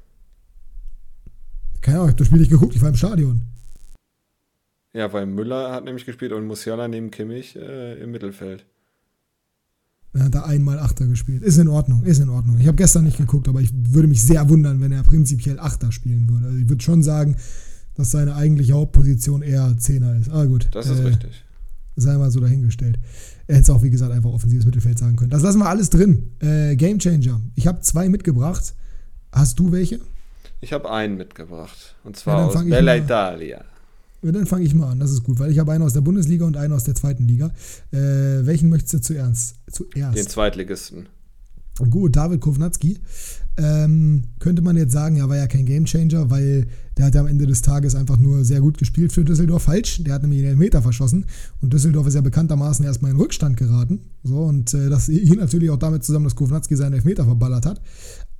Keine Ahnung, ich hab das Spiel nicht geguckt, ich war im Stadion. Ja, weil Müller hat nämlich gespielt und Musiala neben Kimmich äh, im Mittelfeld. Er hat da einmal Achter gespielt. Ist in Ordnung, ist in Ordnung. Ich habe gestern nicht geguckt, aber ich würde mich sehr wundern, wenn er prinzipiell Achter spielen würde. Also ich würde schon sagen, dass seine eigentliche Hauptposition eher Zehner ist. Aber gut. Das ist äh, richtig. Sei mal so dahingestellt. Er hätte es auch, wie gesagt, einfach offensives Mittelfeld sagen können. Das lassen wir alles drin. Äh, Game Changer. Ich habe zwei mitgebracht. Hast du welche? Ich habe einen mitgebracht. Und Ja, zwar dann aus Bella Italia. Dann fange ich mal an, das ist gut, weil ich habe einen aus der Bundesliga und einen aus der zweiten Liga. Äh, welchen möchtest du zuerst? zuerst? Den Zweitligisten. Gut, David Kovnatski. Ähm, könnte man jetzt sagen, er war ja kein Gamechanger, weil der hat ja am Ende des Tages einfach nur sehr gut gespielt für Düsseldorf. Falsch, der hat nämlich den Elfmeter verschossen und Düsseldorf ist ja bekanntermaßen erstmal in Rückstand geraten. So, und äh, das <laughs> hing natürlich auch damit zusammen, dass Kovnatski seinen Elfmeter verballert hat.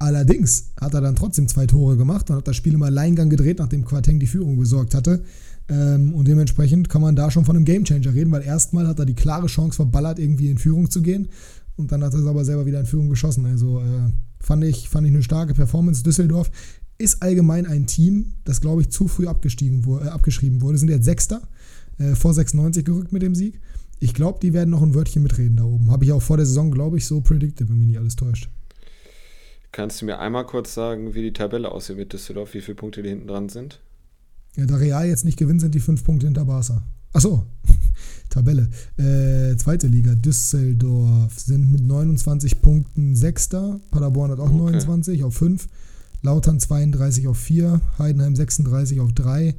Allerdings hat er dann trotzdem zwei Tore gemacht und hat das Spiel im Alleingang gedreht, nachdem Quateng die Führung besorgt hatte. Ähm, und dementsprechend kann man da schon von einem Gamechanger reden, weil erstmal hat er die klare Chance verballert, irgendwie in Führung zu gehen. Und dann hat er es aber selber wieder in Führung geschossen. Also äh, fand, ich, fand ich eine starke Performance. Düsseldorf ist allgemein ein Team, das, glaube ich, zu früh abgestiegen wurde, äh, abgeschrieben wurde. Sind jetzt Sechster, äh, vor 96 gerückt mit dem Sieg. Ich glaube, die werden noch ein Wörtchen mitreden da oben. Habe ich auch vor der Saison, glaube ich, so predicted, wenn mich nicht alles täuscht. Kannst du mir einmal kurz sagen, wie die Tabelle aussieht mit Düsseldorf, wie viele Punkte die hinten dran sind? Ja, da Real jetzt nicht gewinnt, sind die fünf Punkte hinter Barca. Achso, Tabelle. Äh, zweite Liga, Düsseldorf sind mit 29 Punkten Sechster. Paderborn hat auch okay. 29 auf 5. Lautern 32 auf 4. Heidenheim 36 auf 3.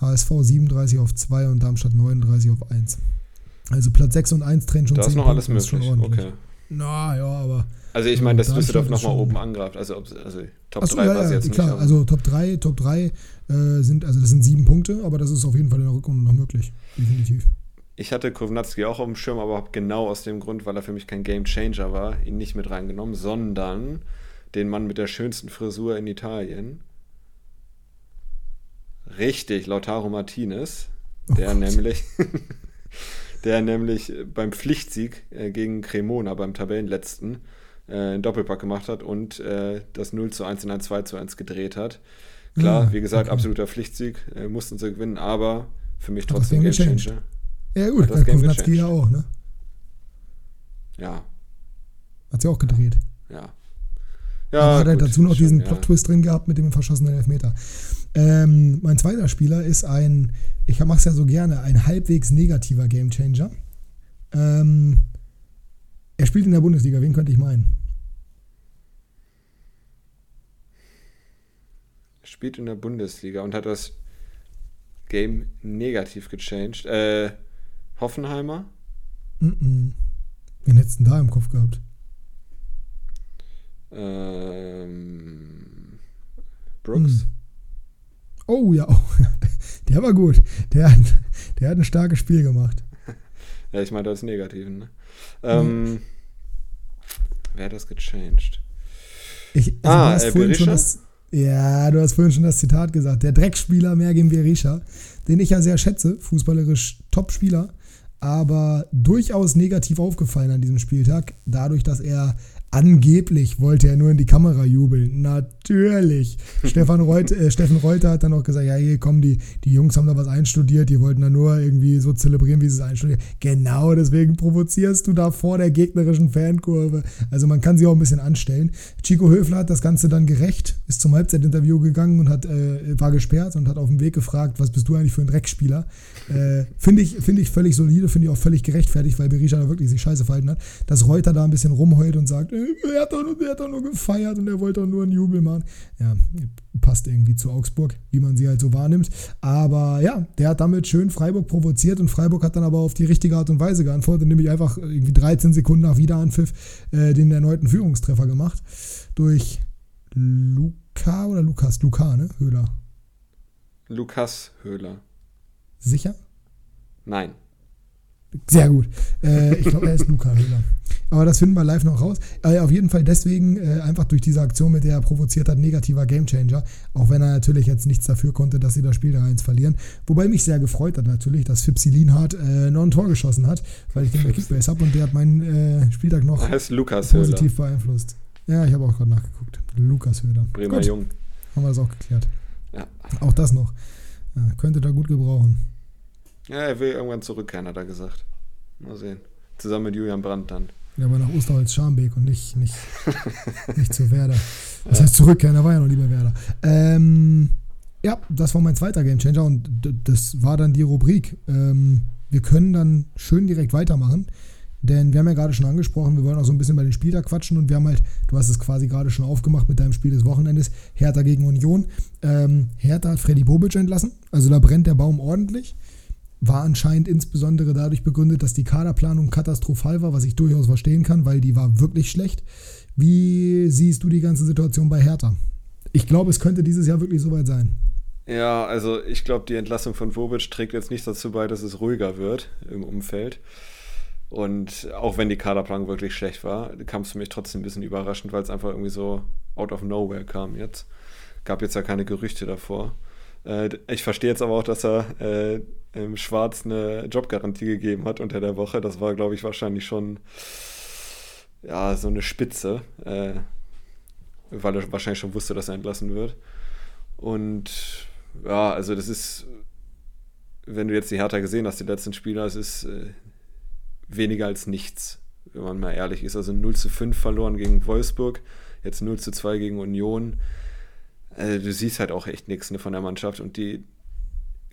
HSV 37 auf 2 und Darmstadt 39 auf 1. Also Platz 6 und 1 trennen schon Da ist noch alles möglich. Okay. Na ja, aber. Also ich meine, dass Düsseldorf nochmal oben angreift. Also, also Top Achso, 3 ja, war es ja, jetzt klar. nicht. Also Top 3, Top 3 äh, sind, also das sind sieben Punkte, aber das ist auf jeden Fall in der Rückrunde noch möglich. Definitiv. Ich hatte Kovnatski auch auf dem Schirm, aber habe genau aus dem Grund, weil er für mich kein Game Changer war, ihn nicht mit reingenommen, sondern den Mann mit der schönsten Frisur in Italien. Richtig, Lautaro Martinez, oh der Gott. nämlich <laughs> der nämlich beim Pflichtsieg äh, gegen Cremona, beim Tabellenletzten, äh, einen Doppelpack gemacht hat und äh, das 0 zu 1 in ein 2 zu 1 gedreht hat. Klar, ja, wie gesagt, okay. absoluter Pflichtsieg, äh, mussten sie gewinnen, aber für mich trotzdem Game Changer. Ja, gut, bei Kovnatski ja auch, ne? Ja. Hat sie auch gedreht. Ja. Ja, hat er dazu noch diesen ja. Plot-Twist drin gehabt mit dem verschossenen Elfmeter. Ähm, mein zweiter Spieler ist ein, ich mache es ja so gerne, ein halbwegs negativer Gamechanger. Ähm, er spielt in der Bundesliga, wen könnte ich meinen? Er spielt in der Bundesliga und hat das Game negativ gechanged. Äh, Hoffenheimer? Mm -mm. Wen hättest du denn da im Kopf gehabt? Ähm, Brooks. Hm. Oh ja, <laughs> oh, der war gut. Der hat, der hat ein starkes Spiel gemacht. <laughs> ja, ich meine das Negativen. Ne? Ähm. Wer hat das gechanged? Ich, also ah, du hast äh, schon das, Ja, du hast vorhin schon das Zitat gesagt. Der Dreckspieler Mergim Berisha, den ich ja sehr schätze, fußballerisch Top-Spieler, aber durchaus negativ aufgefallen an diesem Spieltag, dadurch, dass er Angeblich wollte er nur in die Kamera jubeln. Natürlich. <laughs> Stefan Reuter, äh, Steffen Reuter hat dann auch gesagt, ja, hier kommen die, die Jungs haben da was einstudiert, die wollten da nur irgendwie so zelebrieren, wie sie es einstudieren. Genau, deswegen provozierst du da vor der gegnerischen Fankurve. Also man kann sie auch ein bisschen anstellen. Chico Höfler hat das Ganze dann gerecht, ist zum Halbzeitinterview gegangen und hat, äh, war gesperrt und hat auf dem Weg gefragt, was bist du eigentlich für ein Dreckspieler? Äh, finde ich, find ich völlig solide, finde ich auch völlig gerechtfertigt, weil Berisha da wirklich sich scheiße verhalten hat. Dass Reuter da ein bisschen rumheult und sagt, äh, er hat, doch nur, er hat doch nur gefeiert und er wollte doch nur einen Jubel machen. Ja, passt irgendwie zu Augsburg, wie man sie halt so wahrnimmt. Aber ja, der hat damit schön Freiburg provoziert und Freiburg hat dann aber auf die richtige Art und Weise geantwortet, nämlich einfach irgendwie 13 Sekunden nach Wiederanpfiff äh, den erneuten Führungstreffer gemacht. Durch Luca oder Lukas? Luca, ne? Höhler. Lukas Höhler. Sicher? Nein. Sehr gut. Äh, ich glaube, er ist Luca Höhler. Aber das finden wir live noch raus. Äh, auf jeden Fall deswegen, äh, einfach durch diese Aktion, mit der er provoziert hat, negativer Gamechanger. Auch wenn er natürlich jetzt nichts dafür konnte, dass sie das Spiel 3-1 verlieren. Wobei mich sehr gefreut hat natürlich, dass Fipsi Lienhardt äh, noch ein Tor geschossen hat, weil ich den bei Kickbase habe und der hat meinen äh, Spieltag noch positiv Höhler. beeinflusst. Ja, ich habe auch gerade nachgeguckt. Lukas Höhler. Bremer gut. Jung. Haben wir das auch geklärt. Ja. Auch das noch. Ja, könnte da gut gebrauchen. Ja, er will irgendwann zurückkehren, hat er gesagt. Mal sehen. Zusammen mit Julian Brandt dann. Ja, aber nach Osterholz-Scharmbeek und nicht, nicht, <laughs> nicht zu Werder. Das heißt zurückkehren, er war ja noch lieber Werder. Ähm, ja, das war mein zweiter Gamechanger und das war dann die Rubrik. Ähm, wir können dann schön direkt weitermachen. Denn wir haben ja gerade schon angesprochen, wir wollen auch so ein bisschen bei den Spieltag quatschen und wir haben halt, du hast es quasi gerade schon aufgemacht mit deinem Spiel des Wochenendes, Hertha gegen Union. Ähm, Hertha hat Freddy Bobic entlassen, also da brennt der Baum ordentlich. War anscheinend insbesondere dadurch begründet, dass die Kaderplanung katastrophal war, was ich durchaus verstehen kann, weil die war wirklich schlecht. Wie siehst du die ganze Situation bei Hertha? Ich glaube, es könnte dieses Jahr wirklich soweit sein. Ja, also ich glaube, die Entlassung von Bobic trägt jetzt nicht dazu bei, dass es ruhiger wird im Umfeld. Und auch wenn die Kaderplanung wirklich schlecht war, kam es für mich trotzdem ein bisschen überraschend, weil es einfach irgendwie so out of nowhere kam jetzt. Gab jetzt ja keine Gerüchte davor. Äh, ich verstehe jetzt aber auch, dass er äh, Schwarz eine Jobgarantie gegeben hat unter der Woche. Das war, glaube ich, wahrscheinlich schon ja, so eine Spitze, äh, weil er wahrscheinlich schon wusste, dass er entlassen wird. Und ja, also das ist, wenn du jetzt die Hertha gesehen hast, die letzten Spiele, es ist äh, weniger als nichts, wenn man mal ehrlich ist. Also 0 zu 5 verloren gegen Wolfsburg, jetzt 0 zu 2 gegen Union. Also du siehst halt auch echt nichts ne, von der Mannschaft und die,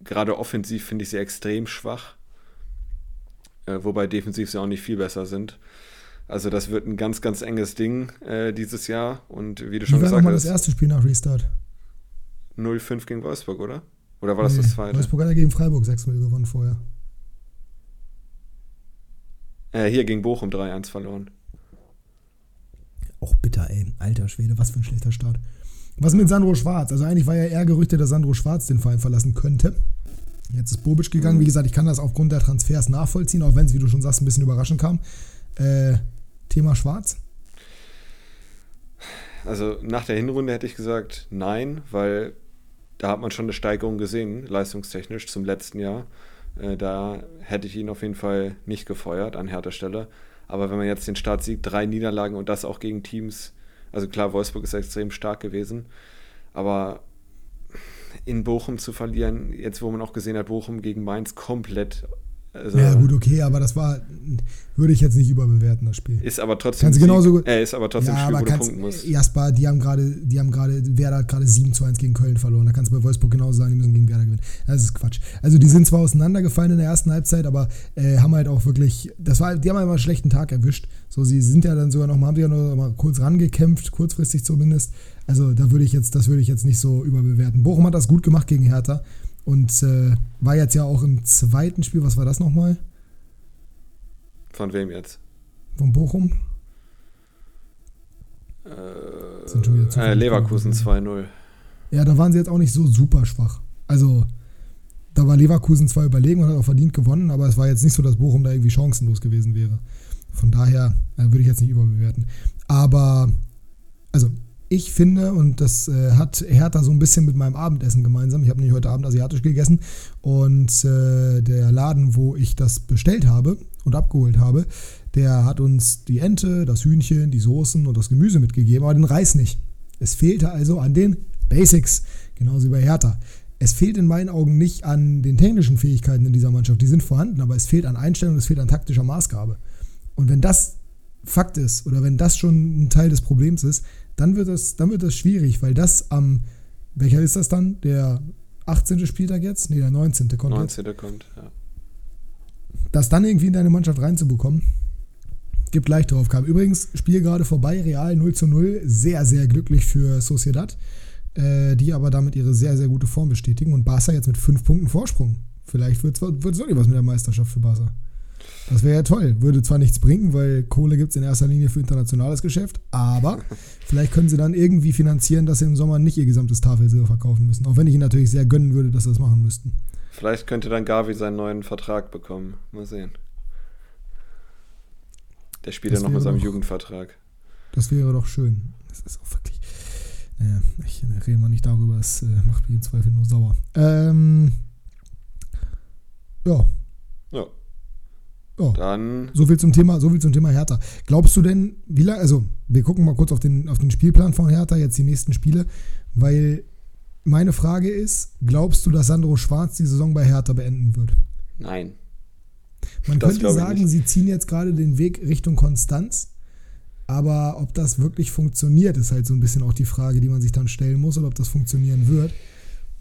gerade offensiv finde ich sie extrem schwach. Äh, wobei defensiv sie auch nicht viel besser sind. Also das wird ein ganz, ganz enges Ding äh, dieses Jahr. Und wie du schon gesagt hast. das erste Spiel nach Restart? 0-5 gegen Wolfsburg, oder? Oder war das nee, das zweite? Wolfsburg hat ja gegen Freiburg 6-0 gewonnen vorher. Äh, hier gegen Bochum 3-1 verloren. Auch bitter, ey. Alter Schwede, was für ein schlechter Start. Was mit Sandro Schwarz? Also eigentlich war ja eher Gerüchte, dass Sandro Schwarz den Verein verlassen könnte. Jetzt ist Bobic gegangen. Wie gesagt, ich kann das aufgrund der Transfers nachvollziehen, auch wenn es, wie du schon sagst, ein bisschen überraschend kam. Äh, Thema Schwarz? Also nach der Hinrunde hätte ich gesagt nein, weil da hat man schon eine Steigerung gesehen, leistungstechnisch zum letzten Jahr. Äh, da hätte ich ihn auf jeden Fall nicht gefeuert an härter Stelle. Aber wenn man jetzt den Start sieht, drei Niederlagen und das auch gegen Teams, also klar, Wolfsburg ist extrem stark gewesen, aber in Bochum zu verlieren, jetzt wo man auch gesehen hat, Bochum gegen Mainz komplett also, ja, gut, okay, aber das war, würde ich jetzt nicht überbewerten, das Spiel. Ist aber trotzdem Kannst genauso gut, äh, ist aber trotzdem ja, Spiel, aber wo kannst, du punkten musst. Jasper, die haben gerade, die haben gerade, Werder hat gerade 7 zu 1 gegen Köln verloren. Da kannst du bei Wolfsburg genauso sagen, die müssen gegen Werder gewinnen. Das ist Quatsch. Also die sind zwar auseinandergefallen in der ersten Halbzeit, aber äh, haben halt auch wirklich, das war, die haben halt mal einen schlechten Tag erwischt. So, sie sind ja dann sogar noch mal, haben sie ja noch mal kurz rangekämpft, kurzfristig zumindest. Also da würde ich jetzt, das würde ich jetzt nicht so überbewerten. Bochum hat das gut gemacht gegen Hertha und äh, war jetzt ja auch im zweiten Spiel, was war das nochmal? Von wem jetzt? Von Bochum? Äh, äh, Leverkusen 2-0. Ja, da waren sie jetzt auch nicht so super schwach. Also, da war Leverkusen zwar überlegen und hat auch verdient gewonnen, aber es war jetzt nicht so, dass Bochum da irgendwie chancenlos gewesen wäre. Von daher äh, würde ich jetzt nicht überbewerten. Aber, also, ich finde, und das äh, hat Hertha so ein bisschen mit meinem Abendessen gemeinsam. Ich habe nämlich heute Abend asiatisch gegessen und äh, der Laden, wo ich das bestellt habe und abgeholt habe, der hat uns die Ente, das Hühnchen, die Soßen und das Gemüse mitgegeben, aber den Reis nicht. Es fehlte also an den Basics, genauso wie bei Hertha. Es fehlt in meinen Augen nicht an den technischen Fähigkeiten in dieser Mannschaft. Die sind vorhanden, aber es fehlt an Einstellung, es fehlt an taktischer Maßgabe. Und wenn das Fakt ist oder wenn das schon ein Teil des Problems ist, dann wird das, dann wird das schwierig, weil das am, welcher ist das dann? Der 18. Spieltag jetzt? Nee, der 19. kommt 19. Jetzt. kommt, ja. Das dann irgendwie in deine Mannschaft reinzubekommen, gibt leichtere Aufgaben. Übrigens, Spiel gerade vorbei, Real 0 zu 0, sehr, sehr glücklich für Sociedad, äh, die aber damit ihre sehr, sehr gute Form bestätigen und Barca jetzt mit 5 Punkten Vorsprung. Vielleicht wird es wirklich was mit der Meisterschaft für Barca. Das wäre ja toll. Würde zwar nichts bringen, weil Kohle gibt es in erster Linie für internationales Geschäft, aber <laughs> vielleicht können sie dann irgendwie finanzieren, dass sie im Sommer nicht ihr gesamtes Tafelsilber verkaufen müssen. Auch wenn ich ihnen natürlich sehr gönnen würde, dass sie das machen müssten. Vielleicht könnte dann Gavi seinen neuen Vertrag bekommen. Mal sehen. Der spielt das ja noch mit seinem doch, Jugendvertrag. Das wäre doch schön. Das ist auch wirklich. Naja, ich rede mal nicht darüber, es äh, macht mich im Zweifel nur sauer. Ähm, ja. Ja. Oh, Dann. So viel zum Thema, so viel zum Thema Hertha. Glaubst du denn, wie lange, also wir gucken mal kurz auf den, auf den Spielplan von Hertha, jetzt die nächsten Spiele, weil meine Frage ist, glaubst du, dass Sandro Schwarz die Saison bei Hertha beenden wird? Nein. Man das könnte sagen, sie ziehen jetzt gerade den Weg Richtung Konstanz, aber ob das wirklich funktioniert, ist halt so ein bisschen auch die Frage, die man sich dann stellen muss, oder ob das funktionieren wird.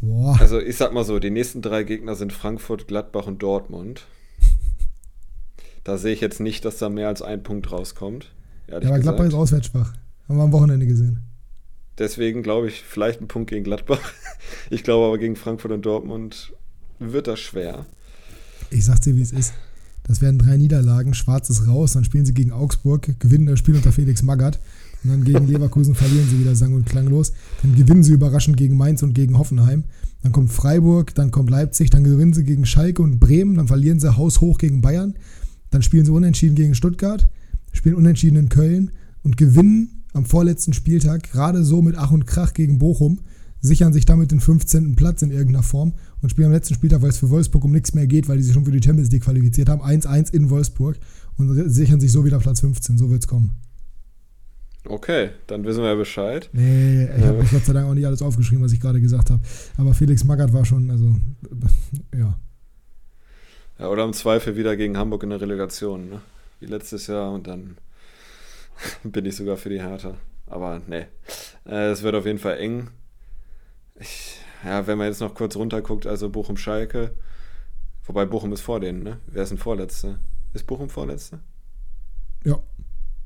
Boah. Also ich sag mal so, die nächsten drei Gegner sind Frankfurt, Gladbach und Dortmund Da sehe ich jetzt nicht, dass da mehr als ein Punkt rauskommt. Ja, aber Gladbach ist auswärts schwach. Haben wir am Wochenende gesehen. Deswegen glaube ich, vielleicht ein Punkt gegen Gladbach. <laughs> Ich glaube aber gegen Frankfurt und Dortmund wird das schwer. Ich sag's dir, wie es ist. Das werden drei Niederlagen, Schwarz ist raus, dann spielen sie gegen Augsburg, gewinnen das Spiel unter Felix Magath und dann gegen Leverkusen verlieren sie wieder sang- und klanglos. Dann gewinnen sie überraschend gegen Mainz und gegen Hoffenheim. Dann kommt Freiburg, dann kommt Leipzig, dann gewinnen sie gegen Schalke und Bremen, dann verlieren sie haushoch gegen Bayern. Dann spielen sie unentschieden gegen Stuttgart, spielen unentschieden in Köln und gewinnen am vorletzten Spieltag gerade so mit Ach und Krach gegen Bochum, sichern sich damit den 15. Platz in irgendeiner Form und spielen am letzten Spieltag, weil es für Wolfsburg um nichts mehr geht, weil die sich schon für die Champions League qualifiziert haben, 1-1 in Wolfsburg und sichern sich so wieder Platz 15. So wird es kommen. Okay, dann wissen wir ja Bescheid. Nee, ich habe Gott sei Dank auch nicht alles aufgeschrieben, was ich gerade gesagt habe. Aber Felix Magath war schon, also, <laughs> ja. Ja, oder im Zweifel wieder gegen Hamburg in der Relegation, ne? Wie letztes Jahr und dann <laughs> bin ich sogar für die Hertha. Aber nee, äh, es wird auf jeden Fall eng. Ich, ja, wenn man jetzt noch kurz runterguckt, also Bochum-Schalke, wobei Bochum ist vor denen, ne? Wer ist denn Vorletzter? Ist Bochum Vorletzter? Ja.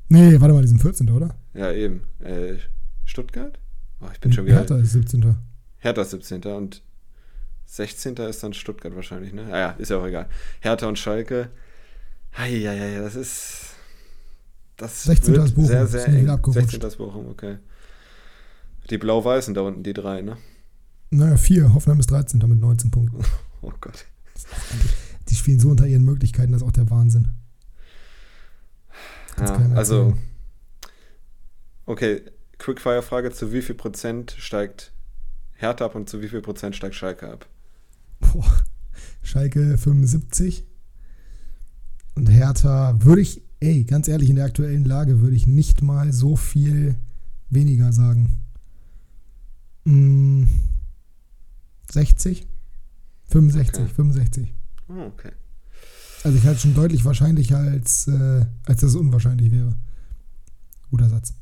Nee, warte mal, die sind 14. oder? Ja, eben. Äh, Stuttgart? Oh, ich bin schon wieder. Hertha ist 17. Hertha ist 17. und 16. ist dann Stuttgart wahrscheinlich, ne? Ah ja, ist ja auch egal. Hertha und Schalke. Ja, ja, das ist. Das 16. wird ist Bochum. sehr, sehr eng. wieder abgerutscht. 16. ist Bochum, okay. Die Blau-Weißen da unten, die drei, ne? Naja, vier. Hoffenheim ist 13. mit 19 Punkten. Oh Gott. Die spielen so unter ihren Möglichkeiten, das ist auch der Wahnsinn. Ja, also, okay, Quickfire-Frage: Zu wie viel Prozent steigt Hertha ab und zu wie viel Prozent steigt Schalke ab? Boah, Schalke 75. Und Hertha würde ich, ey, ganz ehrlich, in der aktuellen Lage würde ich nicht mal so viel weniger sagen. Mm, 60? 65, Okay. 65. Oh, okay. Also ich halte es schon deutlich wahrscheinlicher, als, äh, als dass es unwahrscheinlich wäre. Guter Satz.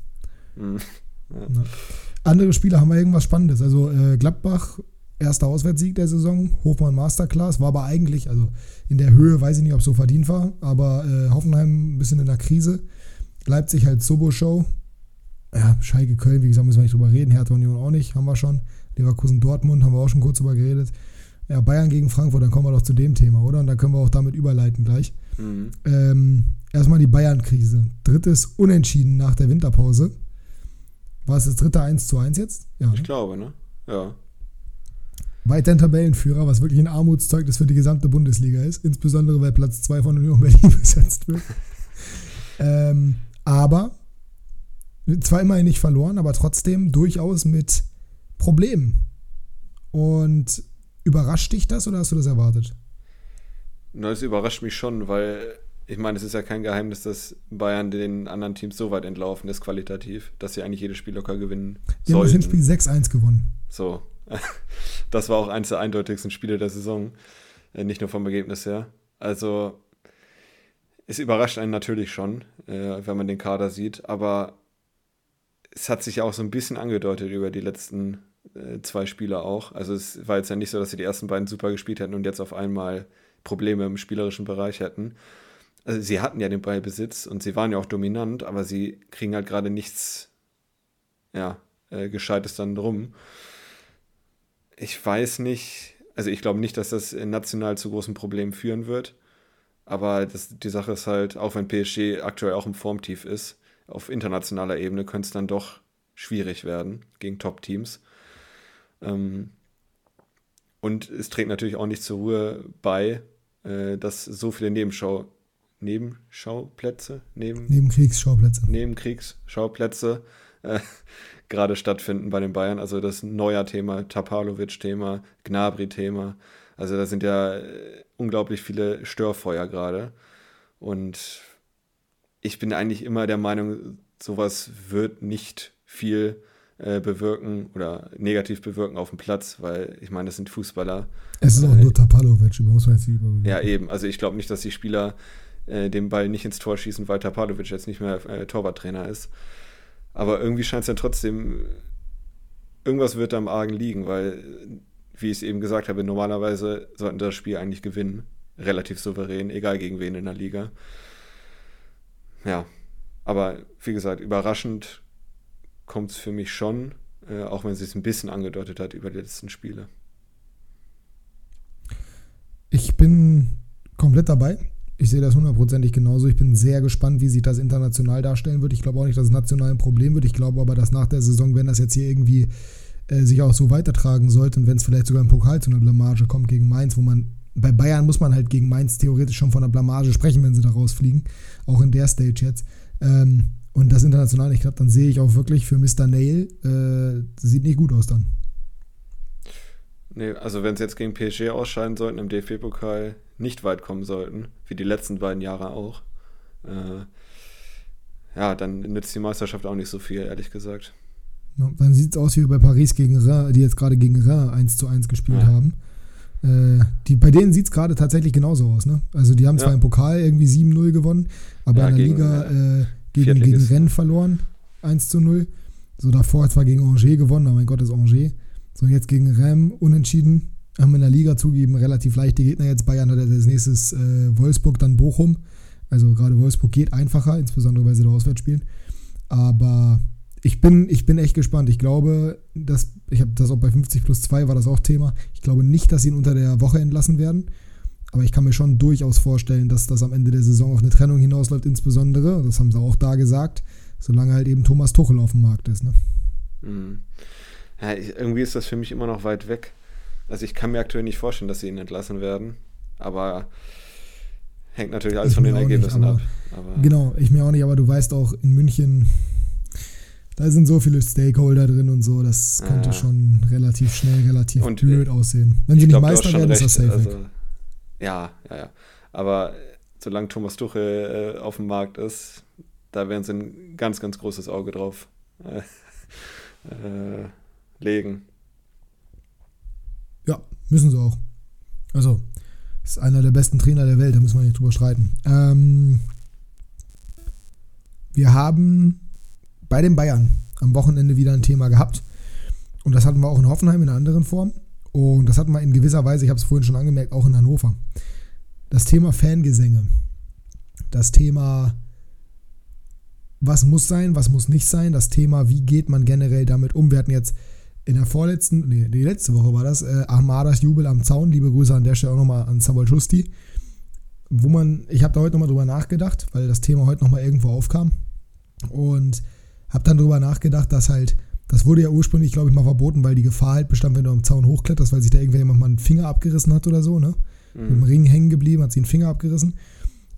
Hm. Ja. Andere Spieler haben wir irgendwas Spannendes. Also äh, Gladbach, erster Auswärtssieg der Saison, Hofmann Masterclass, war aber eigentlich, also in der Höhe weiß ich nicht, ob es so verdient war, aber äh, Hoffenheim ein bisschen in der Krise. Leipzig halt Sobo-Show. Ja, Schalke Köln, wie gesagt, müssen wir nicht drüber reden. Hertha Union auch nicht, haben wir schon. Leverkusen Dortmund haben wir auch schon kurz drüber geredet. Ja, Bayern gegen Frankfurt, dann kommen wir doch zu dem Thema, oder? Und dann können wir auch damit überleiten gleich. Mhm. Ähm, erstmal die Bayern-Krise. Drittes Unentschieden nach der Winterpause. War es das dritte 1 zu 1 jetzt? Ja. Ich Ne? glaube, ne? Ja. Weiterhin Tabellenführer, was wirklich ein Armutszeugnis für die gesamte Bundesliga ist. Insbesondere, weil Platz 2 von Union <laughs> Berlin besetzt wird. ähm, aber zwar immerhin nicht verloren, aber trotzdem durchaus mit Problemen. Und überrascht dich das oder hast du das erwartet? Na, Das überrascht mich schon, weil ich meine, es ist ja kein Geheimnis, dass Bayern den anderen Teams so weit entlaufen ist, qualitativ, dass sie eigentlich jedes Spiel locker gewinnen Die haben das sollten. Hinspiel 6-1 gewonnen. So. Das war auch eines der eindeutigsten Spiele der Saison. Äh, Nicht nur vom Ergebnis her. Also, es überrascht einen natürlich schon, äh, wenn man den Kader sieht, aber es hat sich ja auch so ein bisschen angedeutet über die letzten äh, zwei Spiele auch. Also, es war jetzt ja nicht so, dass sie die ersten beiden super gespielt hätten und jetzt auf einmal Probleme im spielerischen Bereich hätten. Also, sie hatten ja den Ballbesitz und sie waren ja auch dominant, aber sie kriegen halt gerade nichts, ja, äh, Gescheites dann drum ich weiß nicht, also ich glaube nicht, dass das national zu großen Problemen führen wird. Aber das, die Sache ist halt, auch wenn PSG aktuell auch im Formtief ist, auf internationaler Ebene könnte es dann doch schwierig werden gegen Top-Teams. Ähm, und es trägt natürlich auch nicht zur Ruhe bei, äh, dass so viele Nebenschau, Nebenschauplätze, neben, Neben Kriegsschauplätze. Nebenkriegsschauplätze äh, <laughs> gerade stattfinden bei den Bayern. Also das Neuer-Thema, Tapalovic-Thema, Gnabry-Thema. Also da sind ja äh, unglaublich viele Störfeuer gerade. Und ich bin eigentlich immer der Meinung, sowas wird nicht viel äh, bewirken oder negativ bewirken auf dem Platz, weil ich meine, das sind Fußballer. Es ist auch nur Tapalovic, über muss man jetzt nicht über. Ja, eben. Also ich glaube nicht, dass die Spieler äh, den Ball nicht ins Tor schießen, weil Tapalovic jetzt nicht mehr äh, Torwarttrainer ist. Aber irgendwie scheint es ja trotzdem, irgendwas wird da am Argen liegen, weil, wie ich es eben gesagt habe, normalerweise sollten das Spiel eigentlich gewinnen. Relativ souverän, egal gegen wen in der Liga. ja, aber wie gesagt, überraschend kommt es für mich schon, äh, auch wenn es sich ein bisschen angedeutet hat über die letzten Spiele. Ich bin komplett dabei. Ich sehe das hundertprozentig genauso. Ich bin sehr gespannt, wie sich das international darstellen wird. Ich glaube auch nicht, dass es national ein Problem wird. Ich glaube aber, dass nach der Saison, wenn das jetzt hier irgendwie äh, sich auch so weitertragen sollte und wenn es vielleicht sogar im Pokal zu einer Blamage kommt gegen Mainz, wo man bei Bayern muss man halt gegen Mainz theoretisch schon von einer Blamage sprechen, wenn sie da rausfliegen. Auch in der Stage jetzt. Ähm, und das international nicht klappt, dann sehe ich auch wirklich für Mr. Nail, äh, sieht nicht gut aus dann. Nee, also wenn sie jetzt gegen PSG ausscheiden sollten im DFB-Pokal, nicht weit kommen sollten, wie die letzten beiden Jahre auch, äh, ja, dann nützt die Meisterschaft auch nicht so viel, ehrlich gesagt. Ja, dann sieht es aus wie bei Paris gegen Rhin, die jetzt gerade gegen Rhin 1 zu 1 gespielt ja. haben. Äh, die, bei denen sieht es gerade tatsächlich genauso aus. Ne? Also die haben zwar im Pokal irgendwie 7-0 gewonnen, aber in der gegen, Liga äh, gegen, gegen Rennes verloren, 1 zu 0. So davor zwar gegen Angers gewonnen, aber mein Gott, ist Angers. So jetzt gegen Rennes unentschieden. Haben in der Liga zugeben relativ leichte Gegner. Jetzt Bayern hat als nächstes äh, Wolfsburg, dann Bochum. Also gerade Wolfsburg geht einfacher, insbesondere weil sie da auswärts spielen. Aber ich bin, ich bin echt gespannt. Ich glaube, dass, ich habe das auch bei 50 plus 2 war das auch Thema. Ich glaube nicht, dass sie ihn unter der Woche entlassen werden. Aber ich kann mir schon durchaus vorstellen, dass das am Ende der Saison auf eine Trennung hinausläuft, insbesondere, das haben sie auch da gesagt, solange halt eben Thomas Tuchel auf dem Markt ist. Ne? Mhm. Ja, ich, irgendwie ist das für mich immer noch weit weg. Also ich kann mir aktuell nicht vorstellen, dass sie ihn entlassen werden. Aber hängt natürlich alles ich von den Ergebnissen nicht, aber, ab. Aber genau, ich mir auch nicht, aber du weißt auch, in München, da sind so viele Stakeholder drin und so, das könnte ja. schon relativ schnell, relativ und, blöd aussehen. Wenn sie nicht Meister werden, ist das safe also, weg. Ja, ja, ja. Aber solange Thomas Tuchel äh, auf dem Markt ist, da werden sie ein ganz, ganz großes Auge drauf <laughs> äh, äh, legen. Ja, müssen sie auch. Also, ist einer der besten Trainer der Welt, da müssen wir nicht drüber streiten. Ähm, wir haben bei den Bayern am Wochenende wieder ein Thema gehabt. Und das hatten wir auch in Hoffenheim in einer anderen Form. Und das hatten wir in gewisser Weise, ich habe es vorhin schon angemerkt, auch in Hannover. Das Thema Fangesänge. Das Thema, was muss sein, was muss nicht sein. Das Thema, wie geht man generell damit um. Wir hatten jetzt in der vorletzten, nee, die letzte Woche war das, äh, Armadas Jubel am Zaun. Liebe Grüße an der Stelle auch nochmal an Samuel Schusti. Wo man, ich habe da heute nochmal drüber nachgedacht, weil das Thema heute nochmal irgendwo aufkam. Und habe dann drüber nachgedacht, dass halt das wurde ja ursprünglich, glaube ich, mal verboten, weil die Gefahr halt bestand, wenn du am Zaun hochkletterst, weil sich da irgendwer jemand mal einen Finger abgerissen hat oder so, ne? Mhm. Mit dem Ring hängen geblieben, hat sich einen Finger abgerissen.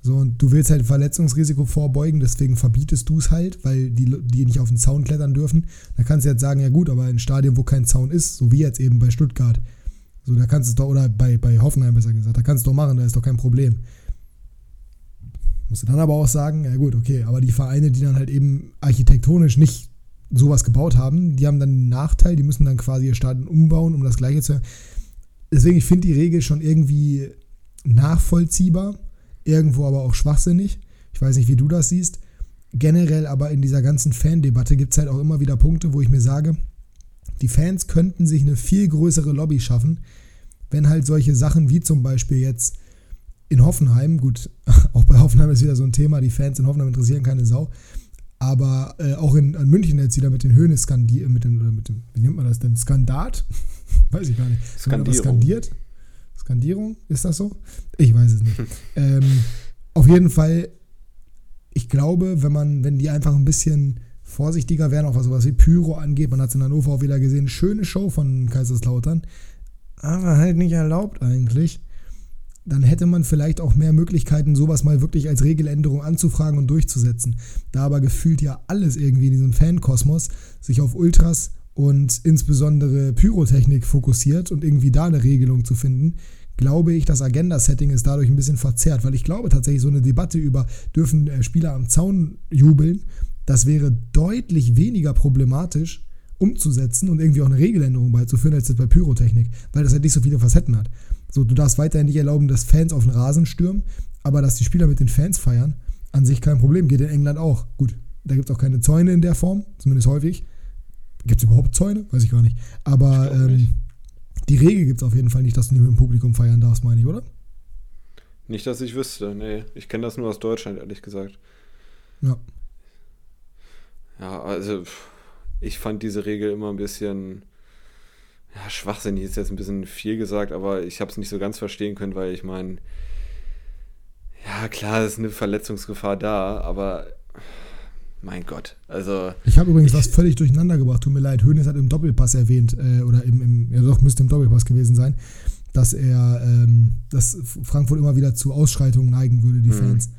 So, und du willst halt Verletzungsrisiko vorbeugen, deswegen verbietest du es halt, weil die, die nicht auf den Zaun klettern dürfen. Da kannst du jetzt sagen, ja gut, aber ein Stadion, wo kein Zaun ist, so wie jetzt eben bei Stuttgart, so, da kannst du doch, oder bei, bei Hoffenheim besser gesagt, da kannst du doch machen, da ist doch kein Problem. Musst du dann aber auch sagen, ja gut, okay, aber die Vereine, die dann halt eben architektonisch nicht sowas gebaut haben, die haben dann einen Nachteil, die müssen dann quasi ihr Stadion umbauen, um das gleiche zu. Deswegen, ich finde die Regel schon irgendwie nachvollziehbar, irgendwo aber auch schwachsinnig. Ich weiß nicht, wie du das siehst. Generell aber in dieser ganzen Fan-Debatte gibt es halt auch immer wieder Punkte, wo ich mir sage, die Fans könnten sich eine viel größere Lobby schaffen, wenn halt solche Sachen wie zum Beispiel jetzt in Hoffenheim, gut, <laughs> auch bei Hoffenheim ist wieder so ein Thema, die Fans in Hoffenheim interessieren keine Sau, aber äh, auch in, in, München jetzt wieder mit den Höhne skandiert, mit dem, mit dem, wie nennt man das denn? Skandat? <laughs> weiß ich gar nicht. Skandierung. Skandiert? Skandierung? Ist das so? Ich weiß es nicht. <laughs> ähm, auf jeden Fall, ich glaube, wenn man, wenn die einfach ein bisschen vorsichtiger wären, auch was sowas wie Pyro angeht, man hat es in Hannover auch wieder gesehen, schöne Show von Kaiserslautern, aber halt nicht erlaubt eigentlich dann hätte man vielleicht auch mehr Möglichkeiten, sowas mal wirklich als Regeländerung anzufragen und durchzusetzen. Da aber gefühlt ja alles irgendwie in diesem Fankosmos sich auf Ultras und insbesondere Pyrotechnik fokussiert und irgendwie da eine Regelung zu finden, glaube ich, das Agenda-Setting ist dadurch ein bisschen verzerrt, weil ich glaube tatsächlich, so eine Debatte über dürfen äh, Spieler am Zaun jubeln, das wäre deutlich weniger problematisch umzusetzen und irgendwie auch eine Regeländerung beizuführen, als das bei Pyrotechnik, weil das halt nicht so viele Facetten hat. So, du darfst weiterhin nicht erlauben, dass Fans auf den Rasen stürmen, aber dass die Spieler mit den Fans feiern, an sich kein Problem. Geht in England auch. Gut, da gibt es auch keine Zäune in der Form, zumindest häufig. Gibt es überhaupt Zäune? Weiß ich gar nicht. Aber ähm, nicht. die Regel gibt es auf jeden Fall nicht, dass du nicht mit dem Publikum feiern darfst, meine ich, oder? Nicht, dass ich wüsste, nee. Ich kenne das nur aus Deutschland, ehrlich gesagt. Ja. Ja, also ich fand diese Regel immer ein bisschen, ja, schwachsinnig ist jetzt ein bisschen viel gesagt, aber ich habe es nicht so ganz verstehen können, weil ich meine, ja, klar, ist eine Verletzungsgefahr da, aber mein Gott, also. Ich habe übrigens ich, was völlig durcheinander gebracht, tut mir leid. Hönes hat im Doppelpass erwähnt, äh, oder im, im, ja doch, müsste im Doppelpass gewesen sein, dass er, ähm, dass Frankfurt immer wieder zu Ausschreitungen neigen würde, die mhm. Fans.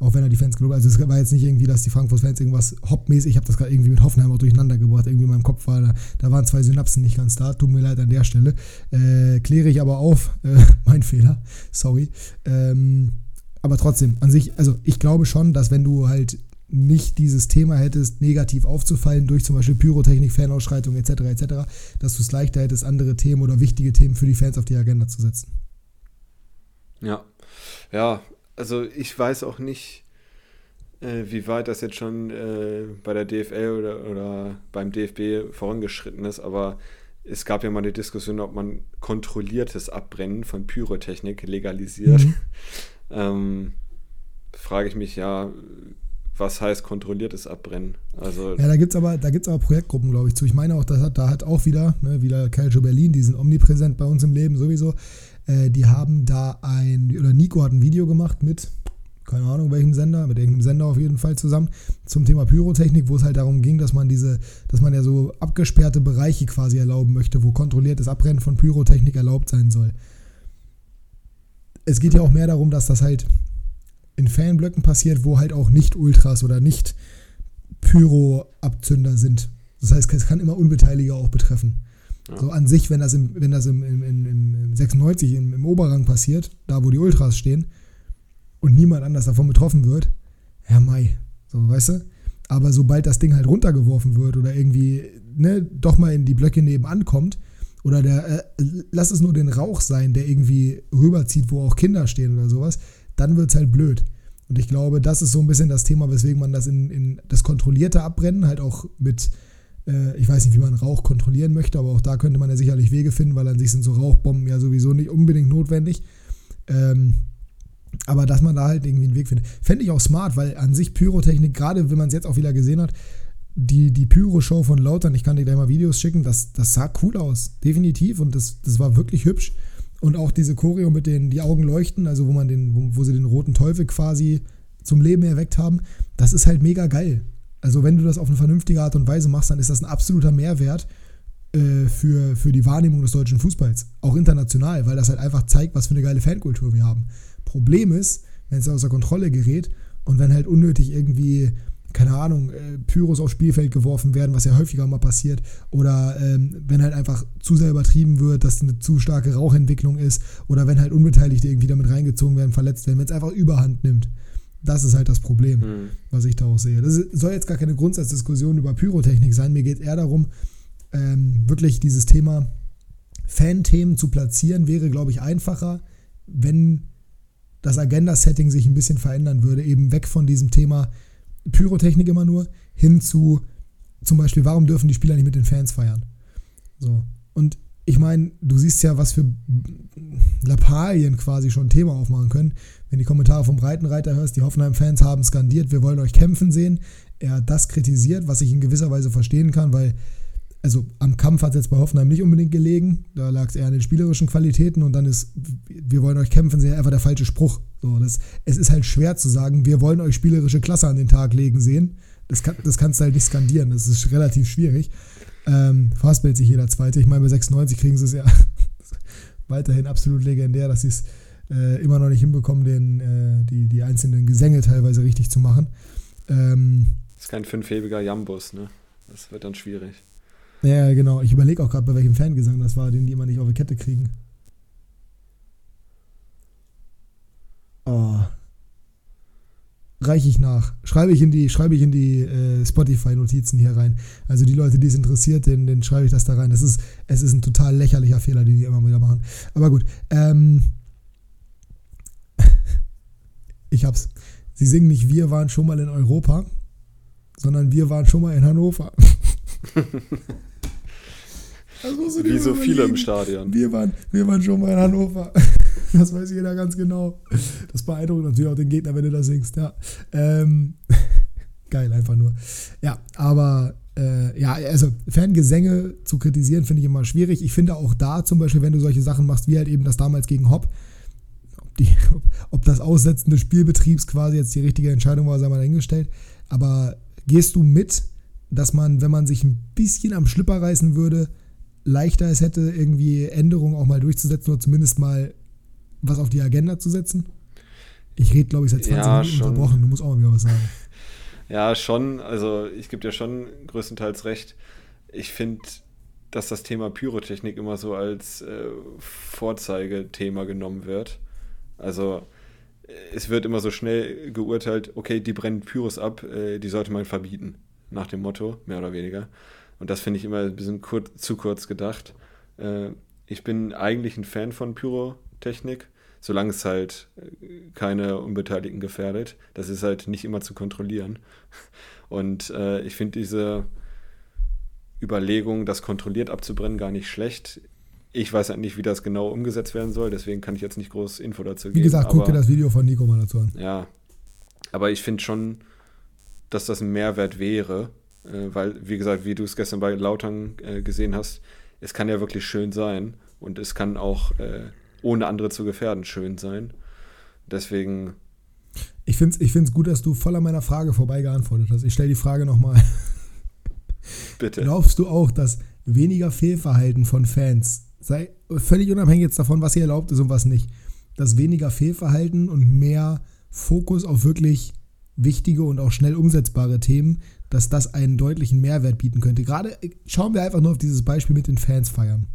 Auch wenn er die Fans gelobt Also es war jetzt nicht irgendwie, dass die Frankfurt-Fans irgendwas hoppmäßig, ich habe das gerade irgendwie mit Hoffenheim auch durcheinander gebracht, irgendwie in meinem Kopf war, da, da waren zwei Synapsen nicht ganz da, tut mir leid an der Stelle. Äh, kläre ich aber auf, <laughs> äh, mein Fehler, sorry. Ähm, aber trotzdem, an sich, also ich glaube schon, dass wenn du halt nicht dieses Thema hättest, negativ aufzufallen durch zum Beispiel Pyrotechnik, Fanausschreitung etc. etc., dass du es leichter hättest, andere Themen oder wichtige Themen für die Fans auf die Agenda zu setzen. Ja, ja, also ich weiß auch nicht, äh, wie weit das jetzt schon äh, bei der DFL oder, oder beim DFB vorangeschritten ist, aber es gab ja mal eine Diskussion, ob man kontrolliertes Abbrennen von Pyrotechnik legalisiert. Mhm. <laughs> ähm, frage ich mich ja, was heißt kontrolliertes Abbrennen? Also ja, da gibt es aber, aber Projektgruppen, glaube ich, zu. Ich meine auch, da hat, da hat auch wieder, ne, wieder Calcio Berlin, die sind omnipräsent bei uns im Leben sowieso. Äh, die haben da ein, oder Nico hat ein Video gemacht mit, keine Ahnung welchem Sender, mit irgendeinem Sender auf jeden Fall zusammen, zum Thema Pyrotechnik, wo es halt darum ging, dass man diese, dass man ja so abgesperrte Bereiche quasi erlauben möchte, wo kontrolliertes Abbrennen von Pyrotechnik erlaubt sein soll. Es geht ja auch mehr darum, dass das halt in Fanblöcken passiert, wo halt auch nicht Ultras oder nicht Pyro-Abzünder sind. Das heißt, es kann immer Unbeteiligte auch betreffen. Ja. So an sich, wenn das im, wenn das im, im, im, im 96 im, im Oberrang passiert, da wo die Ultras stehen, und niemand anders davon betroffen wird, ja, Mai, so, weißt du? Aber sobald das Ding halt runtergeworfen wird oder irgendwie, ne, doch mal in die Blöcke nebenan kommt, oder der, äh, lass es nur den Rauch sein, der irgendwie rüberzieht, wo auch Kinder stehen oder sowas, dann wird es halt blöd. Und ich glaube, das ist so ein bisschen das Thema, weswegen man das in, in das kontrollierte Abbrennen halt auch mit, äh, ich weiß nicht, wie man Rauch kontrollieren möchte, aber auch da könnte man ja sicherlich Wege finden, weil an sich sind so Rauchbomben ja sowieso nicht unbedingt notwendig. Ähm, aber dass man da halt irgendwie einen Weg findet. Fände ich auch smart, weil an sich Pyrotechnik, gerade wenn man es jetzt auch wieder gesehen hat, die, die Pyro-Show von Lautern, ich kann dir gleich mal Videos schicken, das, das sah cool aus, definitiv. Und das, das war wirklich hübsch. Und auch diese Choreo mit den die Augen leuchten, also wo man den, wo, wo sie den roten Teufel quasi zum Leben erweckt haben, das ist halt mega geil. Also wenn du das auf eine vernünftige Art und Weise machst, dann ist das ein absoluter Mehrwert äh, für, für die Wahrnehmung des deutschen Fußballs. Auch international, weil das halt einfach zeigt, was für eine geile Fankultur wir haben. Problem ist, wenn es außer Kontrolle gerät und wenn halt unnötig irgendwie keine Ahnung, äh, Pyros aufs Spielfeld geworfen werden, was ja häufiger mal passiert, oder ähm, wenn halt einfach zu sehr übertrieben wird, dass eine zu starke Rauchentwicklung ist, oder wenn halt Unbeteiligte irgendwie damit reingezogen werden, verletzt werden, wenn es einfach Überhand nimmt. Das ist halt das Problem, mhm. was ich da auch sehe. Das soll jetzt gar keine Grundsatzdiskussion über Pyrotechnik sein. Mir geht eher darum, ähm, wirklich dieses Thema Fan-Themen zu platzieren, wäre, glaube ich, einfacher, wenn das Agenda-Setting sich ein bisschen verändern würde. Eben weg von diesem Thema, Pyrotechnik immer nur, hin zu zum Beispiel, warum dürfen die Spieler nicht mit den Fans feiern? So. Und ich meine, du siehst ja, was für Lappalien quasi schon ein Thema aufmachen können. Wenn die Kommentare vom Breitenreiter hörst, die Hoffenheim-Fans haben skandiert, wir wollen euch kämpfen sehen. Er hat das kritisiert, was ich in gewisser Weise verstehen kann, weil, also am Kampf hat es jetzt bei Hoffenheim nicht unbedingt gelegen. Da lag es eher an den spielerischen Qualitäten und dann ist, wir wollen euch kämpfen sehen, einfach der falsche Spruch. So, das, es ist halt schwer zu sagen, wir wollen euch spielerische Klasse an den Tag legen sehen. Das, kann, das kannst du halt nicht skandieren, das ist relativ schwierig. Ähm, fastbellt sich jeder Zweite. Ich meine, bei 96 kriegen sie es ja <laughs> weiterhin absolut legendär, dass sie es äh, immer noch nicht hinbekommen, den, äh, die, die einzelnen Gesänge teilweise richtig zu machen. Ähm, das ist kein fünfhebiger Jambus, ne? Das wird dann schwierig. Ja, genau. Ich überlege auch gerade, bei welchem Fangesang das war, den die immer nicht auf die Kette kriegen. Oh. Reiche ich nach. Schreibe ich in die, schreibe ich in die äh, Spotify-Notizen hier rein. Also die Leute, die es interessiert, denen, denen schreibe ich das da rein. Das ist, es ist ein total lächerlicher Fehler, den die immer wieder machen. Aber gut. Ähm, <laughs> ich hab's. Sie singen nicht, wir waren schon mal in Europa, sondern wir waren schon mal in Hannover. <laughs> Wie so viele im Stadion. Wir waren, wir waren schon mal in Hannover. <laughs> Das weiß jeder ganz genau. Das beeindruckt natürlich auch den Gegner, wenn du das singst, ja. Ähm, <laughs> geil, einfach nur. Ja, aber äh, ja, also Fangesänge zu kritisieren, finde ich immer schwierig. Ich finde auch da zum Beispiel, wenn du solche Sachen machst, wie halt eben das damals gegen Hopp, ob, die, <laughs> ob das Aussetzen des Spielbetriebs quasi jetzt die richtige Entscheidung war, sei mal dahingestellt. Aber gehst du mit, dass man, wenn man sich ein bisschen am Schlipper reißen würde, leichter es hätte, irgendwie Änderungen auch mal durchzusetzen oder zumindest mal was auf die Agenda zu setzen? Ich rede, glaube ich, seit 20 Ja, Minuten schon. unterbrochen. Du musst auch mal wieder was sagen. Ja, schon. Also ich gebe dir schon größtenteils recht. Ich finde, dass das Thema Pyrotechnik immer so als äh, Vorzeigethema genommen wird. Also äh, es wird immer so schnell geurteilt, okay, die brennen Pyros ab, äh, die sollte man verbieten. Nach dem Motto, mehr oder weniger. Und das finde ich immer ein bisschen kur zu kurz gedacht. Äh, ich bin eigentlich ein Fan von Pyrotechnik, solange es halt äh, keine Unbeteiligten gefährdet. Das ist halt nicht immer zu kontrollieren. <laughs> Und äh, ich finde diese Überlegung, das kontrolliert abzubrennen, gar nicht schlecht. Ich weiß halt nicht, wie das genau umgesetzt werden soll, deswegen kann ich jetzt nicht groß Info dazu geben. Wie gesagt, guck dir das Video von Nico mal dazu an. ja, aber ich finde schon, dass das ein Mehrwert wäre, weil, wie gesagt, wie du es gestern bei Lautern äh, gesehen hast, es kann ja wirklich schön sein und es kann auch, äh, ohne andere zu gefährden, schön sein. Deswegen, Ich finde es ich find's gut, dass du voll an meiner Frage vorbei geantwortet hast. Ich stelle die Frage nochmal. <laughs> bitte. Glaubst du auch, dass weniger Fehlverhalten von Fans, sei völlig unabhängig jetzt davon, was hier erlaubt ist und was nicht, dass weniger Fehlverhalten und mehr Fokus auf wirklich wichtige und auch schnell umsetzbare Themen, dass das einen deutlichen Mehrwert bieten könnte? Gerade äh, schauen wir einfach nur auf dieses Beispiel mit den Fans feiern.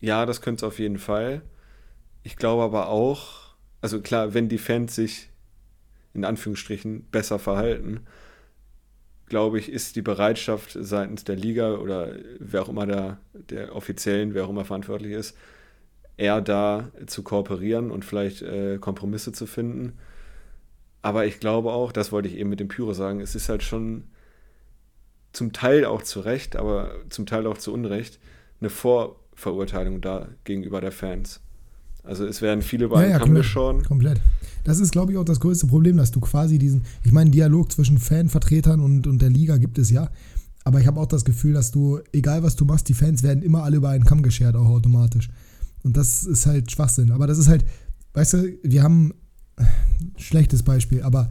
Ja, das könnte es auf jeden Fall. Ich glaube aber auch, also klar, wenn die Fans sich in Anführungsstrichen besser verhalten, glaube ich, ist die Bereitschaft seitens der Liga oder wer auch immer da, der Offiziellen, wer auch immer verantwortlich ist, eher da zu kooperieren und vielleicht äh, Kompromisse zu finden. Aber ich glaube auch, das wollte ich eben mit dem Pyro sagen, es ist halt schon zum Teil auch zu Recht, aber zum Teil auch zu Unrecht, eine Vorverurteilung da gegenüber der Fans. Also es werden viele über einen Kamm komplett, geschoren. komplett. Das ist, glaube ich, auch das größte Problem, dass du quasi diesen, ich meine, Dialog zwischen Fanvertretern und, und der Liga gibt es ja, aber ich habe auch das Gefühl, dass du, egal was du machst, die Fans werden immer alle über einen Kamm geschert, auch automatisch. Und das ist halt Schwachsinn. Aber das ist halt, weißt du, wir haben, schlechtes Beispiel, aber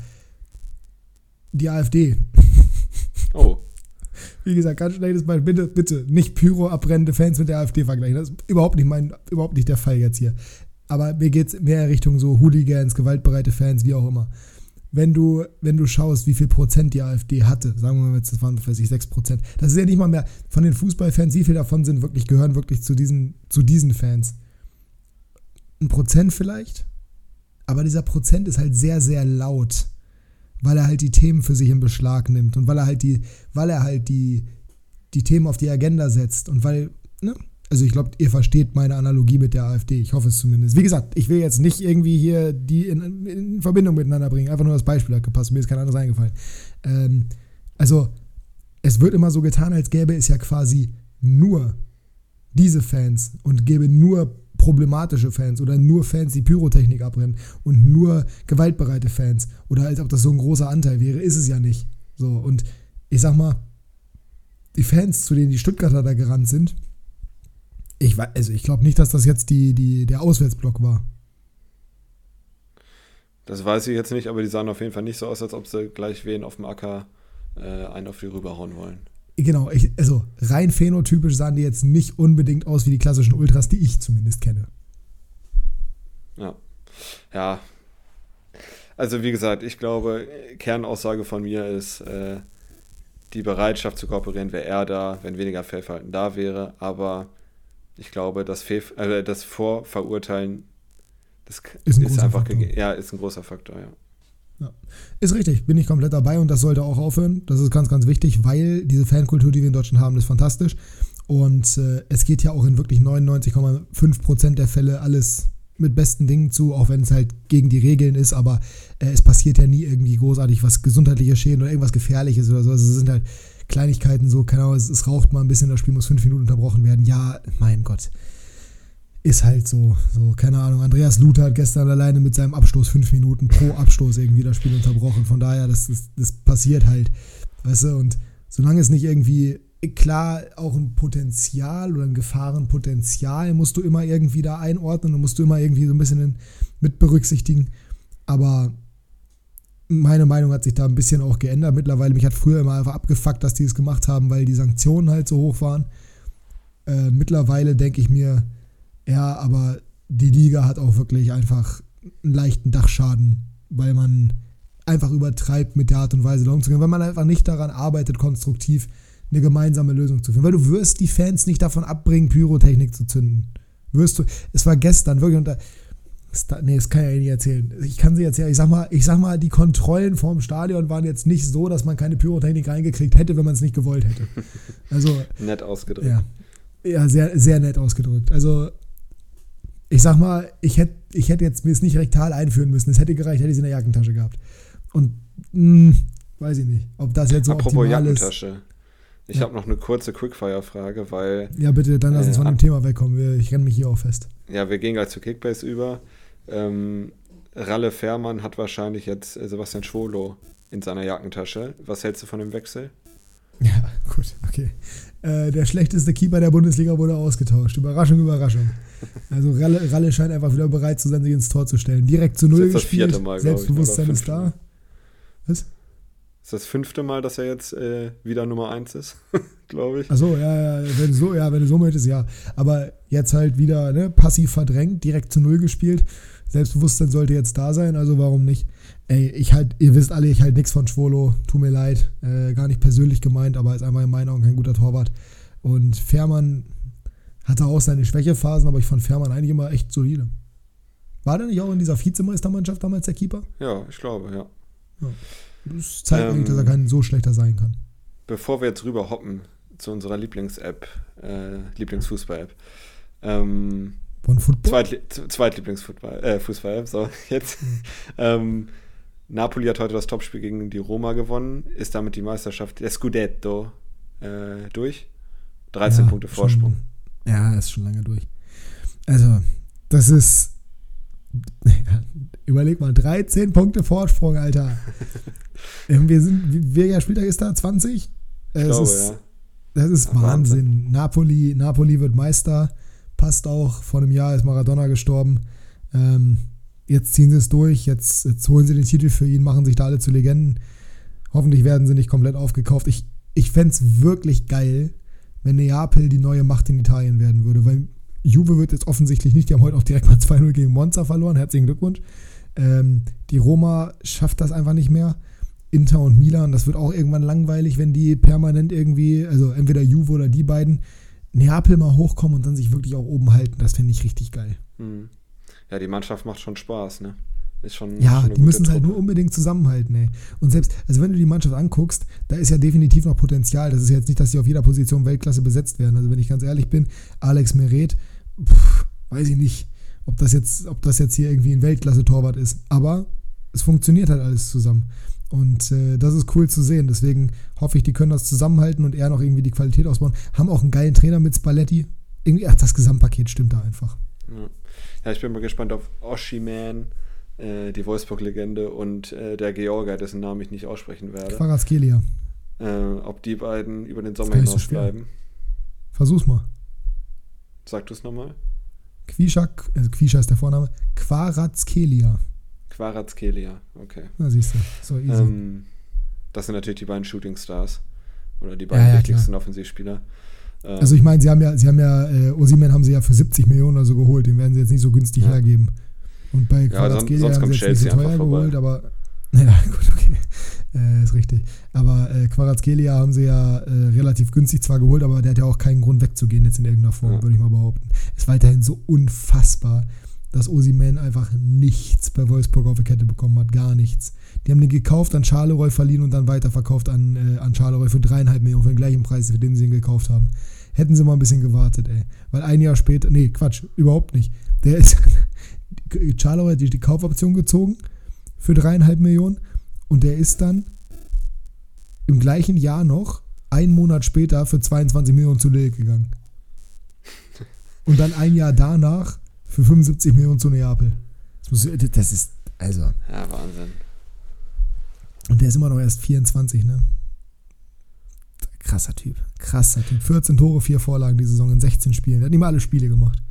die AfD, Oh, <laughs> wie gesagt, ganz schlechtes Beispiel, bitte, bitte, nicht Pyro abbrennende Fans mit der AfD vergleichen. Das ist überhaupt nicht mein, überhaupt nicht der Fall jetzt hier. Aber mir geht es mehr Richtung so Hooligans, gewaltbereite Fans, wie auch immer. Wenn du, wenn du schaust, wie viel Prozent die AfD hatte, sagen wir mal jetzt, das waren weiß ich, 6 Prozent, das ist ja nicht mal mehr von den Fußballfans, wie viel davon sind wirklich, gehören wirklich zu diesen, zu diesen Fans? Ein Prozent vielleicht? Aber dieser Prozent ist halt sehr, sehr laut, weil er halt die Themen für sich in Beschlag nimmt und weil er halt die, weil er halt die, die Themen auf die Agenda setzt und weil, ne? Also ich glaube, ihr versteht meine Analogie mit der AfD. Ich hoffe es zumindest. Wie gesagt, ich will jetzt nicht irgendwie hier die in, in Verbindung miteinander bringen. Einfach nur das Beispiel hat gepasst. Mir ist kein anderes eingefallen. Ähm, also es wird immer so getan, als gäbe es ja quasi nur diese Fans und gäbe nur problematische Fans oder nur Fans, die Pyrotechnik abbrennen und nur gewaltbereite Fans oder als ob das so ein großer Anteil wäre, ist es ja nicht. So und ich sag mal, die Fans, zu denen die Stuttgarter da gerannt sind, ich weiß, also ich glaube nicht, dass das jetzt die, die, der Auswärtsblock war. das weiß ich jetzt nicht, aber die sahen auf jeden Fall nicht so aus, als ob sie gleich wen auf dem Acker äh, einen auf die rüberhauen wollen. Genau, ich, also rein phänotypisch sahen die jetzt nicht unbedingt aus wie die klassischen Ultras, die ich zumindest kenne. Ja. Ja. Also wie gesagt, ich glaube, Kernaussage von mir ist, äh, die Bereitschaft zu kooperieren wäre eher da, wenn weniger Fehlverhalten da wäre, aber ich glaube, das, Fehl, äh, das Vorverurteilen das Ist ein ist einfach Faktor. ja, ist ein großer Faktor, ja. Ist richtig, bin ich komplett dabei und das sollte auch aufhören. Das ist ganz, ganz wichtig, weil diese Fankultur, die wir in Deutschland haben, ist fantastisch. Und äh, es geht ja auch in wirklich 99,5% der Fälle alles mit besten Dingen zu, auch wenn es halt gegen die Regeln ist, aber äh, es passiert ja nie irgendwie großartig was gesundheitliches Schäden oder irgendwas Gefährliches oder so. Also es sind halt Kleinigkeiten so, keine Ahnung, es, es raucht mal ein bisschen, das Spiel muss fünf Minuten unterbrochen werden. Ja, mein Gott. Ist halt so. So, keine Ahnung. Andreas Luther hat gestern alleine mit seinem Abstoß fünf Minuten pro Abstoß irgendwie das Spiel unterbrochen. Von daher, das, das, das passiert halt. Weißt du, und solange es nicht irgendwie klar auch ein Potenzial oder ein Gefahrenpotenzial musst du immer irgendwie da einordnen und musst du immer irgendwie so ein bisschen mit berücksichtigen. Aber meine Meinung hat sich da ein bisschen auch geändert. Mittlerweile, mich hat früher immer einfach abgefuckt, dass die es gemacht haben, weil die Sanktionen halt so hoch waren. Äh, mittlerweile denke ich mir, ja, aber die Liga hat auch wirklich einfach einen leichten Dachschaden, weil man einfach übertreibt mit der Art und Weise da umzugehen, weil man einfach nicht daran arbeitet, konstruktiv eine gemeinsame Lösung zu finden. Weil du wirst die Fans nicht davon abbringen, Pyrotechnik zu zünden. Wirst du. Es war gestern wirklich unter. Nee, das kann ich ja nicht erzählen. Ich kann sie erzählen. Ich sag mal, ich sag mal, die Kontrollen vorm Stadion waren jetzt nicht so, dass man keine Pyrotechnik reingekriegt hätte, wenn man es nicht gewollt hätte. Also. <laughs> nett ausgedrückt. Ja. Ja, sehr, sehr nett ausgedrückt. Also, ich sag mal, ich hätte ich hätt jetzt mir es nicht rektal einführen müssen. Es hätte gereicht, hätte ich es in der Jackentasche gehabt. Und mh, hm, weiß ich nicht, ob das jetzt so Apropos Jackentasche. ist. Ich ja. habe noch eine kurze Quickfire-Frage, weil. Ja, bitte, dann lass uns äh, von dem Thema wegkommen. Ich renne mich hier auch fest. Ja, wir gehen gleich zu Kickbase über. Ähm, Ralle Fährmann hat wahrscheinlich jetzt äh, Sebastian Schwolo in seiner Jackentasche. Was hältst du von dem Wechsel? Ja, <laughs> gut, okay. Äh, der schlechteste Keeper der Bundesliga wurde ausgetauscht. Überraschung, Überraschung. <laughs> Also Ralle, Ralle scheint einfach wieder bereit zu sein, sich ins Tor zu stellen. Direkt zu Null gespielt. Mal, Selbstbewusstsein ist da. Was? ist das fünfte Mal, dass er jetzt äh, wieder Nummer 1 ist, <laughs> glaube ich. Achso, ja, ja, wenn du so, ja, wenn du so möchtest, ja. Aber jetzt halt wieder ne, passiv verdrängt, direkt zu Null gespielt. Selbstbewusstsein sollte jetzt da sein, also warum nicht? Ey, ich halt, ihr wisst alle, ich halt nichts von Schwolo, tut mir leid, äh, gar nicht persönlich gemeint, aber ist einfach in meinen Augen kein guter Torwart. Und Fährmann hatte auch seine Schwächephasen, aber ich fand Fährmann eigentlich immer echt solide. War der nicht auch in dieser Vizemeistermannschaft damals der Keeper? Ja, ich glaube, ja. ja. Das zeigt ähm, eigentlich, dass er kein so schlechter sein kann. Bevor wir jetzt rüber hoppen zu unserer Lieblings-App, äh, Lieblingsfußball-App. Ähm, Zweit, Zweitlieblingsfußball, äh, Fußball-App, so, <laughs> jetzt. Mhm. ähm, Napoli hat heute das Topspiel gegen die Roma gewonnen, ist damit die Meisterschaft, der Scudetto, äh, durch. 13 ja, Punkte Vorsprung. Schon, ja, ist schon lange durch. Also, das ist. <laughs> Überleg mal, 13 Punkte Vorsprung, Alter. <laughs> Wir sind, welcher Spieltag ist da? 20? Ich glaube, ist, ja. Das ist Wahnsinn. Wahnsinn. Napoli, Napoli wird Meister. Passt auch. Vor einem Jahr ist Maradona gestorben. Ähm, jetzt ziehen sie es durch. Jetzt, jetzt holen sie den Titel für ihn, machen sich da alle zu Legenden. Hoffentlich werden sie nicht komplett aufgekauft. Ich, ich fände es wirklich geil, wenn Neapel die neue Macht in Italien werden würde, weil Juve wird jetzt offensichtlich nicht. Die haben heute auch direkt mal <laughs> 2-0 gegen Monza verloren. Herzlichen Glückwunsch. Ähm, die Roma schafft das einfach nicht mehr. Inter und Milan, das wird auch irgendwann langweilig, wenn die permanent irgendwie, also entweder Juve oder die beiden, Neapel mal hochkommen und dann sich wirklich auch oben halten. Das finde ich richtig geil. Hm. Ja, die Mannschaft macht schon Spaß, ne? Ist schon, ja, schon die müssen es halt nur unbedingt zusammenhalten, ey. Und selbst, also wenn du die Mannschaft anguckst, da ist ja definitiv noch Potenzial. Das ist jetzt nicht, dass sie auf jeder Position Weltklasse besetzt werden. Also wenn ich ganz ehrlich bin, Alex Meret, pff, weiß ich nicht, ob das jetzt, ob das jetzt hier irgendwie ein Weltklasse-Torwart ist. Aber es funktioniert halt alles zusammen. Und äh, das ist cool zu sehen. Deswegen hoffe ich, die können das zusammenhalten und eher noch irgendwie die Qualität ausbauen. Haben auch einen geilen Trainer mit Spalletti. Irgendwie, ach, das Gesamtpaket stimmt da einfach. Ja, ja ich bin mal gespannt auf Oshiman, äh, die Wolfsburg-Legende, und äh, der Georger, dessen Namen ich nicht aussprechen werde. Quarazkelia. Äh, ob die beiden über den Sommer hinaus so bleiben. Versuch's mal. Sag du es nochmal. Quisha, also Quisha ist der Vorname. Quarazkelia. Quarazkelia, okay. Na, siehst du, so easy. Ähm, das sind natürlich die beiden Shooting Stars. Oder die beiden ja, ja, wichtigsten klar. Offensivspieler. Ähm, also ich meine, sie haben ja, sie haben ja, äh, Osiman haben sie ja für 70 Millionen oder so geholt, den werden sie jetzt nicht so günstig ja. hergeben. Und bei Quarazkelia ja, sonst, sonst haben sie jetzt nicht so teuer geholt, aber <laughs> ja, gut, okay. Äh, ist richtig. Aber äh, Quarazkelia haben sie ja äh, relativ günstig zwar geholt, aber der hat ja auch keinen Grund wegzugehen jetzt in irgendeiner Form, ja. würde ich mal behaupten. Ist weiterhin so unfassbar, dass Osiman einfach nichts bei Wolfsburg auf der Kette bekommen hat. Gar nichts. Die haben den gekauft, an Charleroi verliehen und dann weiterverkauft an, äh, an Charleroi für dreieinhalb Millionen, für den gleichen Preis, für den sie ihn gekauft haben. Hätten sie mal ein bisschen gewartet, ey. Weil ein Jahr später, nee, Quatsch, überhaupt nicht. Der ist, <laughs> Charleroi hat die, die Kaufoption gezogen für dreieinhalb Millionen und der ist dann im gleichen Jahr noch, einen Monat später, für 22 Millionen zu Lille gegangen. Und dann ein Jahr danach für 75 Millionen zu Neapel. Das ist, also. Ja, Wahnsinn. Und der ist immer noch erst 24, ne? Krasser Typ. Krasser Typ. 14 Tore, 4 Vorlagen die Saison in 16 Spielen. Der hat nicht mal alle Spiele gemacht.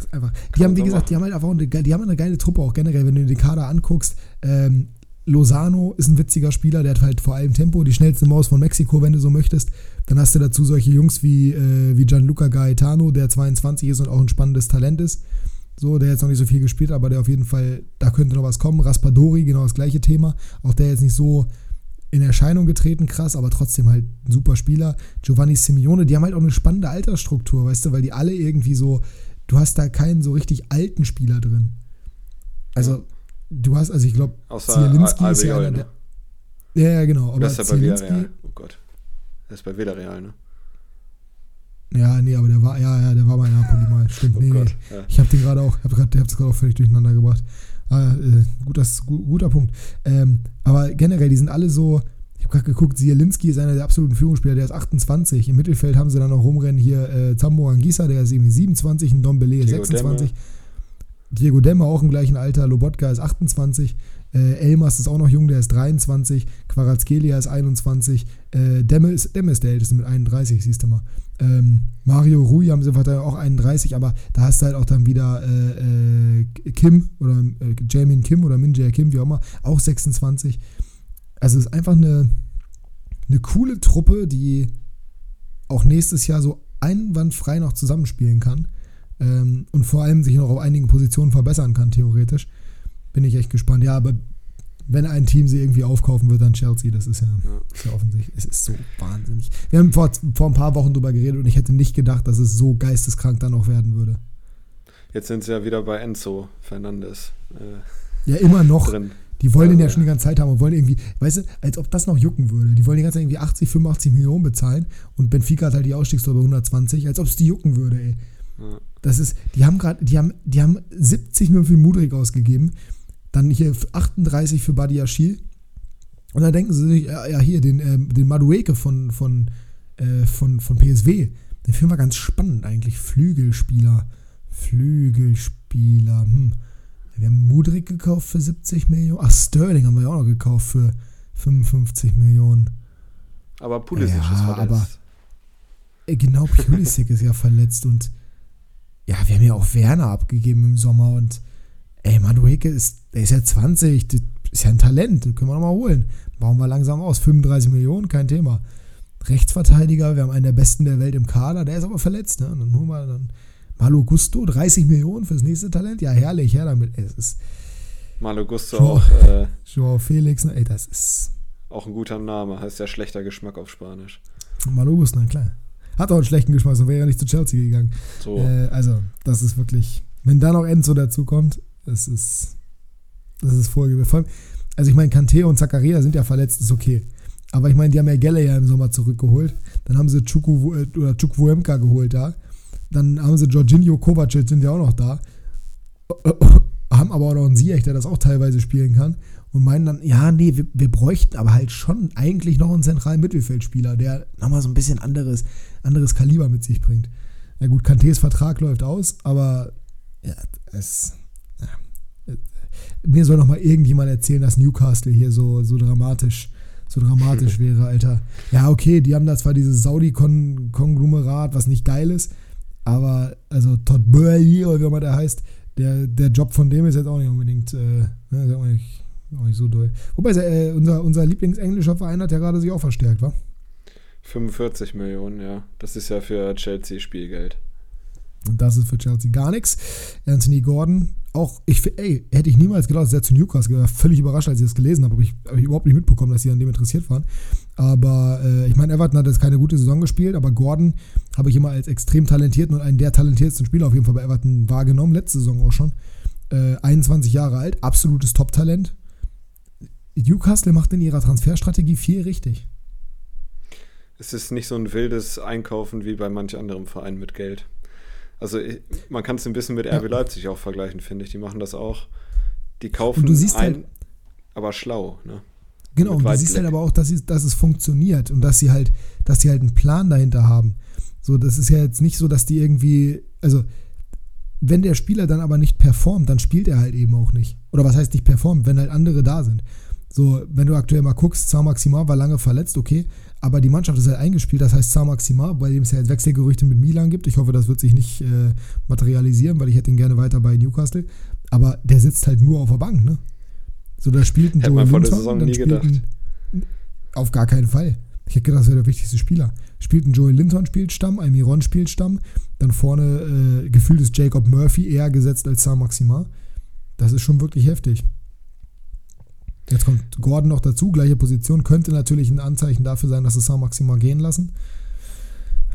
Das ist einfach. Die haben, wie gesagt, die haben halt einfach eine, die haben eine geile Truppe auch generell, wenn du den Kader anguckst. Ähm, Lozano ist ein witziger Spieler, der hat halt vor allem Tempo, die schnellste Maus von Mexiko, wenn du so möchtest. Dann hast du dazu solche Jungs wie, äh, wie Gianluca Gaetano, der 22 ist und auch ein spannendes Talent ist. So, der jetzt noch nicht so viel gespielt, aber der auf jeden Fall, da könnte noch was kommen. Raspadori, genau das gleiche Thema. Auch der jetzt nicht so in Erscheinung getreten, krass, aber trotzdem halt ein super Spieler. Giovanni Simeone, die haben halt auch eine spannende Altersstruktur, weißt du, weil die alle irgendwie so, du hast da keinen so richtig alten Spieler drin. Also, ja. du hast, also ich glaube, Zielinski ist ja einer der. Ja, ja, genau. Aber das ist ja bei Villarreal. Oh Gott. Das ist bei Villarreal, ne? Ja, nee, aber der war, ja, ja, der war bei Napoli mal. Stimmt, oh nee, Gott, nee. Ja. Ich habe den gerade auch, ich habe es gerade auch völlig durcheinander gebracht. Ah, äh, gut, das, gu, guter Punkt. Ähm, aber generell, die sind alle so, habe gerade geguckt, Zielinski ist einer der absoluten Führungsspieler, der ist 28. Im Mittelfeld haben sie dann noch rumrennen hier äh, Zambo Angisa, der ist irgendwie 27, ein Dombele 26. Demme. Diego Demme auch im gleichen Alter, Lobotka ist 28. Äh, Elmas ist auch noch jung, der ist 23. Quarazkelia ist 21. Äh, Demme, ist, Demme ist der älteste mit 31, siehst du mal. Ähm, Mario Rui haben sie auch 31, aber da hast du halt auch dann wieder äh, äh, Kim oder äh, Jamin Kim oder Min Jae Kim, wie auch immer, auch 26. Also es ist einfach eine, eine coole Truppe, die auch nächstes Jahr so einwandfrei noch zusammenspielen kann ähm, und vor allem sich noch auf einigen Positionen verbessern kann, theoretisch. Bin ich echt gespannt. Ja, aber wenn ein Team sie irgendwie aufkaufen wird, dann Chelsea. Das ist ja, ja. Ist ja offensichtlich. Es ist so wahnsinnig. Wir haben vor, vor ein paar Wochen drüber geredet und ich hätte nicht gedacht, dass es so geisteskrank dann auch werden würde. Jetzt sind sie ja wieder bei Enzo Fernandes. Äh, ja, immer noch. Drin. Die wollen also, ihn ja schon die ganze Zeit haben und wollen irgendwie, weißt du, als ob das noch jucken würde. Die wollen die ganze Zeit irgendwie 80, 85 Millionen bezahlen und Benfica hat halt die Ausstiegstor bei 120, als ob es die jucken würde, ey. Ja. Das ist, die haben gerade, die haben, die haben 70 Millionen für Mudrik ausgegeben dann hier 38 für Badiachil. Und dann denken sie sich, ja, ja hier, den, äh, den Madueke von, von, äh, von, von PSW. Den Film war ganz spannend eigentlich. Flügelspieler. Flügelspieler. Hm. Wir haben Mudrik gekauft für 70 Millionen. Ach, Sterling haben wir ja auch noch gekauft für 55 Millionen. Aber Pulisic ja, ist verletzt. Aber, äh, genau, Pulisic ist ja verletzt. Und ja, wir haben ja auch Werner abgegeben im Sommer. Und ey, Madueke ist, der ist ja 20, das ist ja ein Talent, den können wir nochmal holen. Bauen wir langsam aus. 35 Millionen, kein Thema. Rechtsverteidiger, wir haben einen der besten der Welt im Kader, der ist aber verletzt, ne? Dann holen wir dann Malo Gusto, 30 Millionen fürs nächste Talent. Ja, herrlich, her damit. Das ist. Malo Gusto Joao, auch. Äh, Joao Felix, ne? ey, das ist. Auch ein guter Name, heißt ja schlechter Geschmack auf Spanisch. Malo Gusto, na klar. Hat auch einen schlechten Geschmack, sonst wäre er nicht zu Chelsea gegangen. So. Äh, also, das ist wirklich. Wenn da noch Enzo dazu kommt, das ist, das ist vorgegeben. Also ich meine, Kante und Zakaria sind ja verletzt, ist okay. Aber ich meine, die haben ja Gelle ja im Sommer zurückgeholt. Dann haben sie Chuku, äh, oder Chukwuemka geholt da. Dann haben sie Jorginho Kovacic sind ja auch noch da. <coughs> Haben aber auch noch einen Ziyech, der das auch teilweise spielen kann. Und meinen dann, ja, nee, wir, wir bräuchten aber halt schon eigentlich noch einen zentralen Mittelfeldspieler, der nochmal so ein bisschen anderes, anderes Kaliber mit sich bringt. Na gut, Kantés Vertrag läuft aus, aber ja, es mir soll noch mal irgendjemand erzählen, dass Newcastle hier so, so dramatisch so dramatisch <laughs> wäre, Alter. Ja, okay, die haben da zwar dieses Saudi-Konglomerat, was nicht geil ist, aber also Todd Burley oder wie immer der heißt, der, der Job von dem ist jetzt auch nicht unbedingt, äh, ne, auch nicht, auch nicht so doll. Wobei äh, unser, unser Lieblingsenglischer Verein hat ja gerade sich auch verstärkt, wa? 45 Millionen, ja. Das ist ja für Chelsea Spielgeld. Und das ist für Chelsea gar nichts. Anthony Gordon, auch, ich, ey, hätte ich niemals gedacht, dass er zu Newcastle war völlig überrascht, als ich das gelesen habe. Aber ich habe überhaupt nicht mitbekommen, dass sie an dem interessiert waren. Aber äh, ich meine, Everton hat jetzt keine gute Saison gespielt, aber Gordon habe ich immer als extrem talentierten und einen der talentiertesten Spieler auf jeden Fall bei Everton wahrgenommen. Letzte Saison auch schon. Äh, 21 Jahre alt, absolutes Top-Talent. Newcastle macht in ihrer Transferstrategie viel richtig. Es ist nicht so ein wildes Einkaufen wie bei manch anderem Verein mit Geld. Also man kann es ein bisschen mit RB Leipzig auch vergleichen, finde ich. Die machen das auch. Die kaufen du siehst ein, halt, aber schlau, ne? Genau, und du siehst halt aber auch, dass, sie, dass es funktioniert und dass sie halt, dass sie halt einen Plan dahinter haben. So, das ist ja jetzt nicht so, dass die irgendwie, also wenn der Spieler dann aber nicht performt, dann spielt er halt eben auch nicht. Oder was heißt nicht performt, wenn halt andere da sind. So, wenn du aktuell mal guckst, Zar Maxima war lange verletzt, okay, aber die Mannschaft ist halt eingespielt, das heißt Zar Maxima, bei dem es ja jetzt Wechselgerüchte mit Milan gibt. Ich hoffe, das wird sich nicht äh, materialisieren, weil ich hätte ihn gerne weiter bei Newcastle. Aber der sitzt halt nur auf der Bank, ne? So, da spielt ein Hätte Joel man vor der Linton, Saison dann nie gedacht. Ein, auf gar keinen Fall. Ich hätte gedacht, das wäre der wichtigste Spieler. Spielt ein Joey Linton spielt Stamm, Almiron spielt Stamm, dann vorne äh, gefühlt ist Jacob Murphy eher gesetzt als Sam Maxima. Das ist schon wirklich heftig. Jetzt kommt Gordon noch dazu, gleiche Position, könnte natürlich ein Anzeichen dafür sein, dass sie Sam Maxima gehen lassen.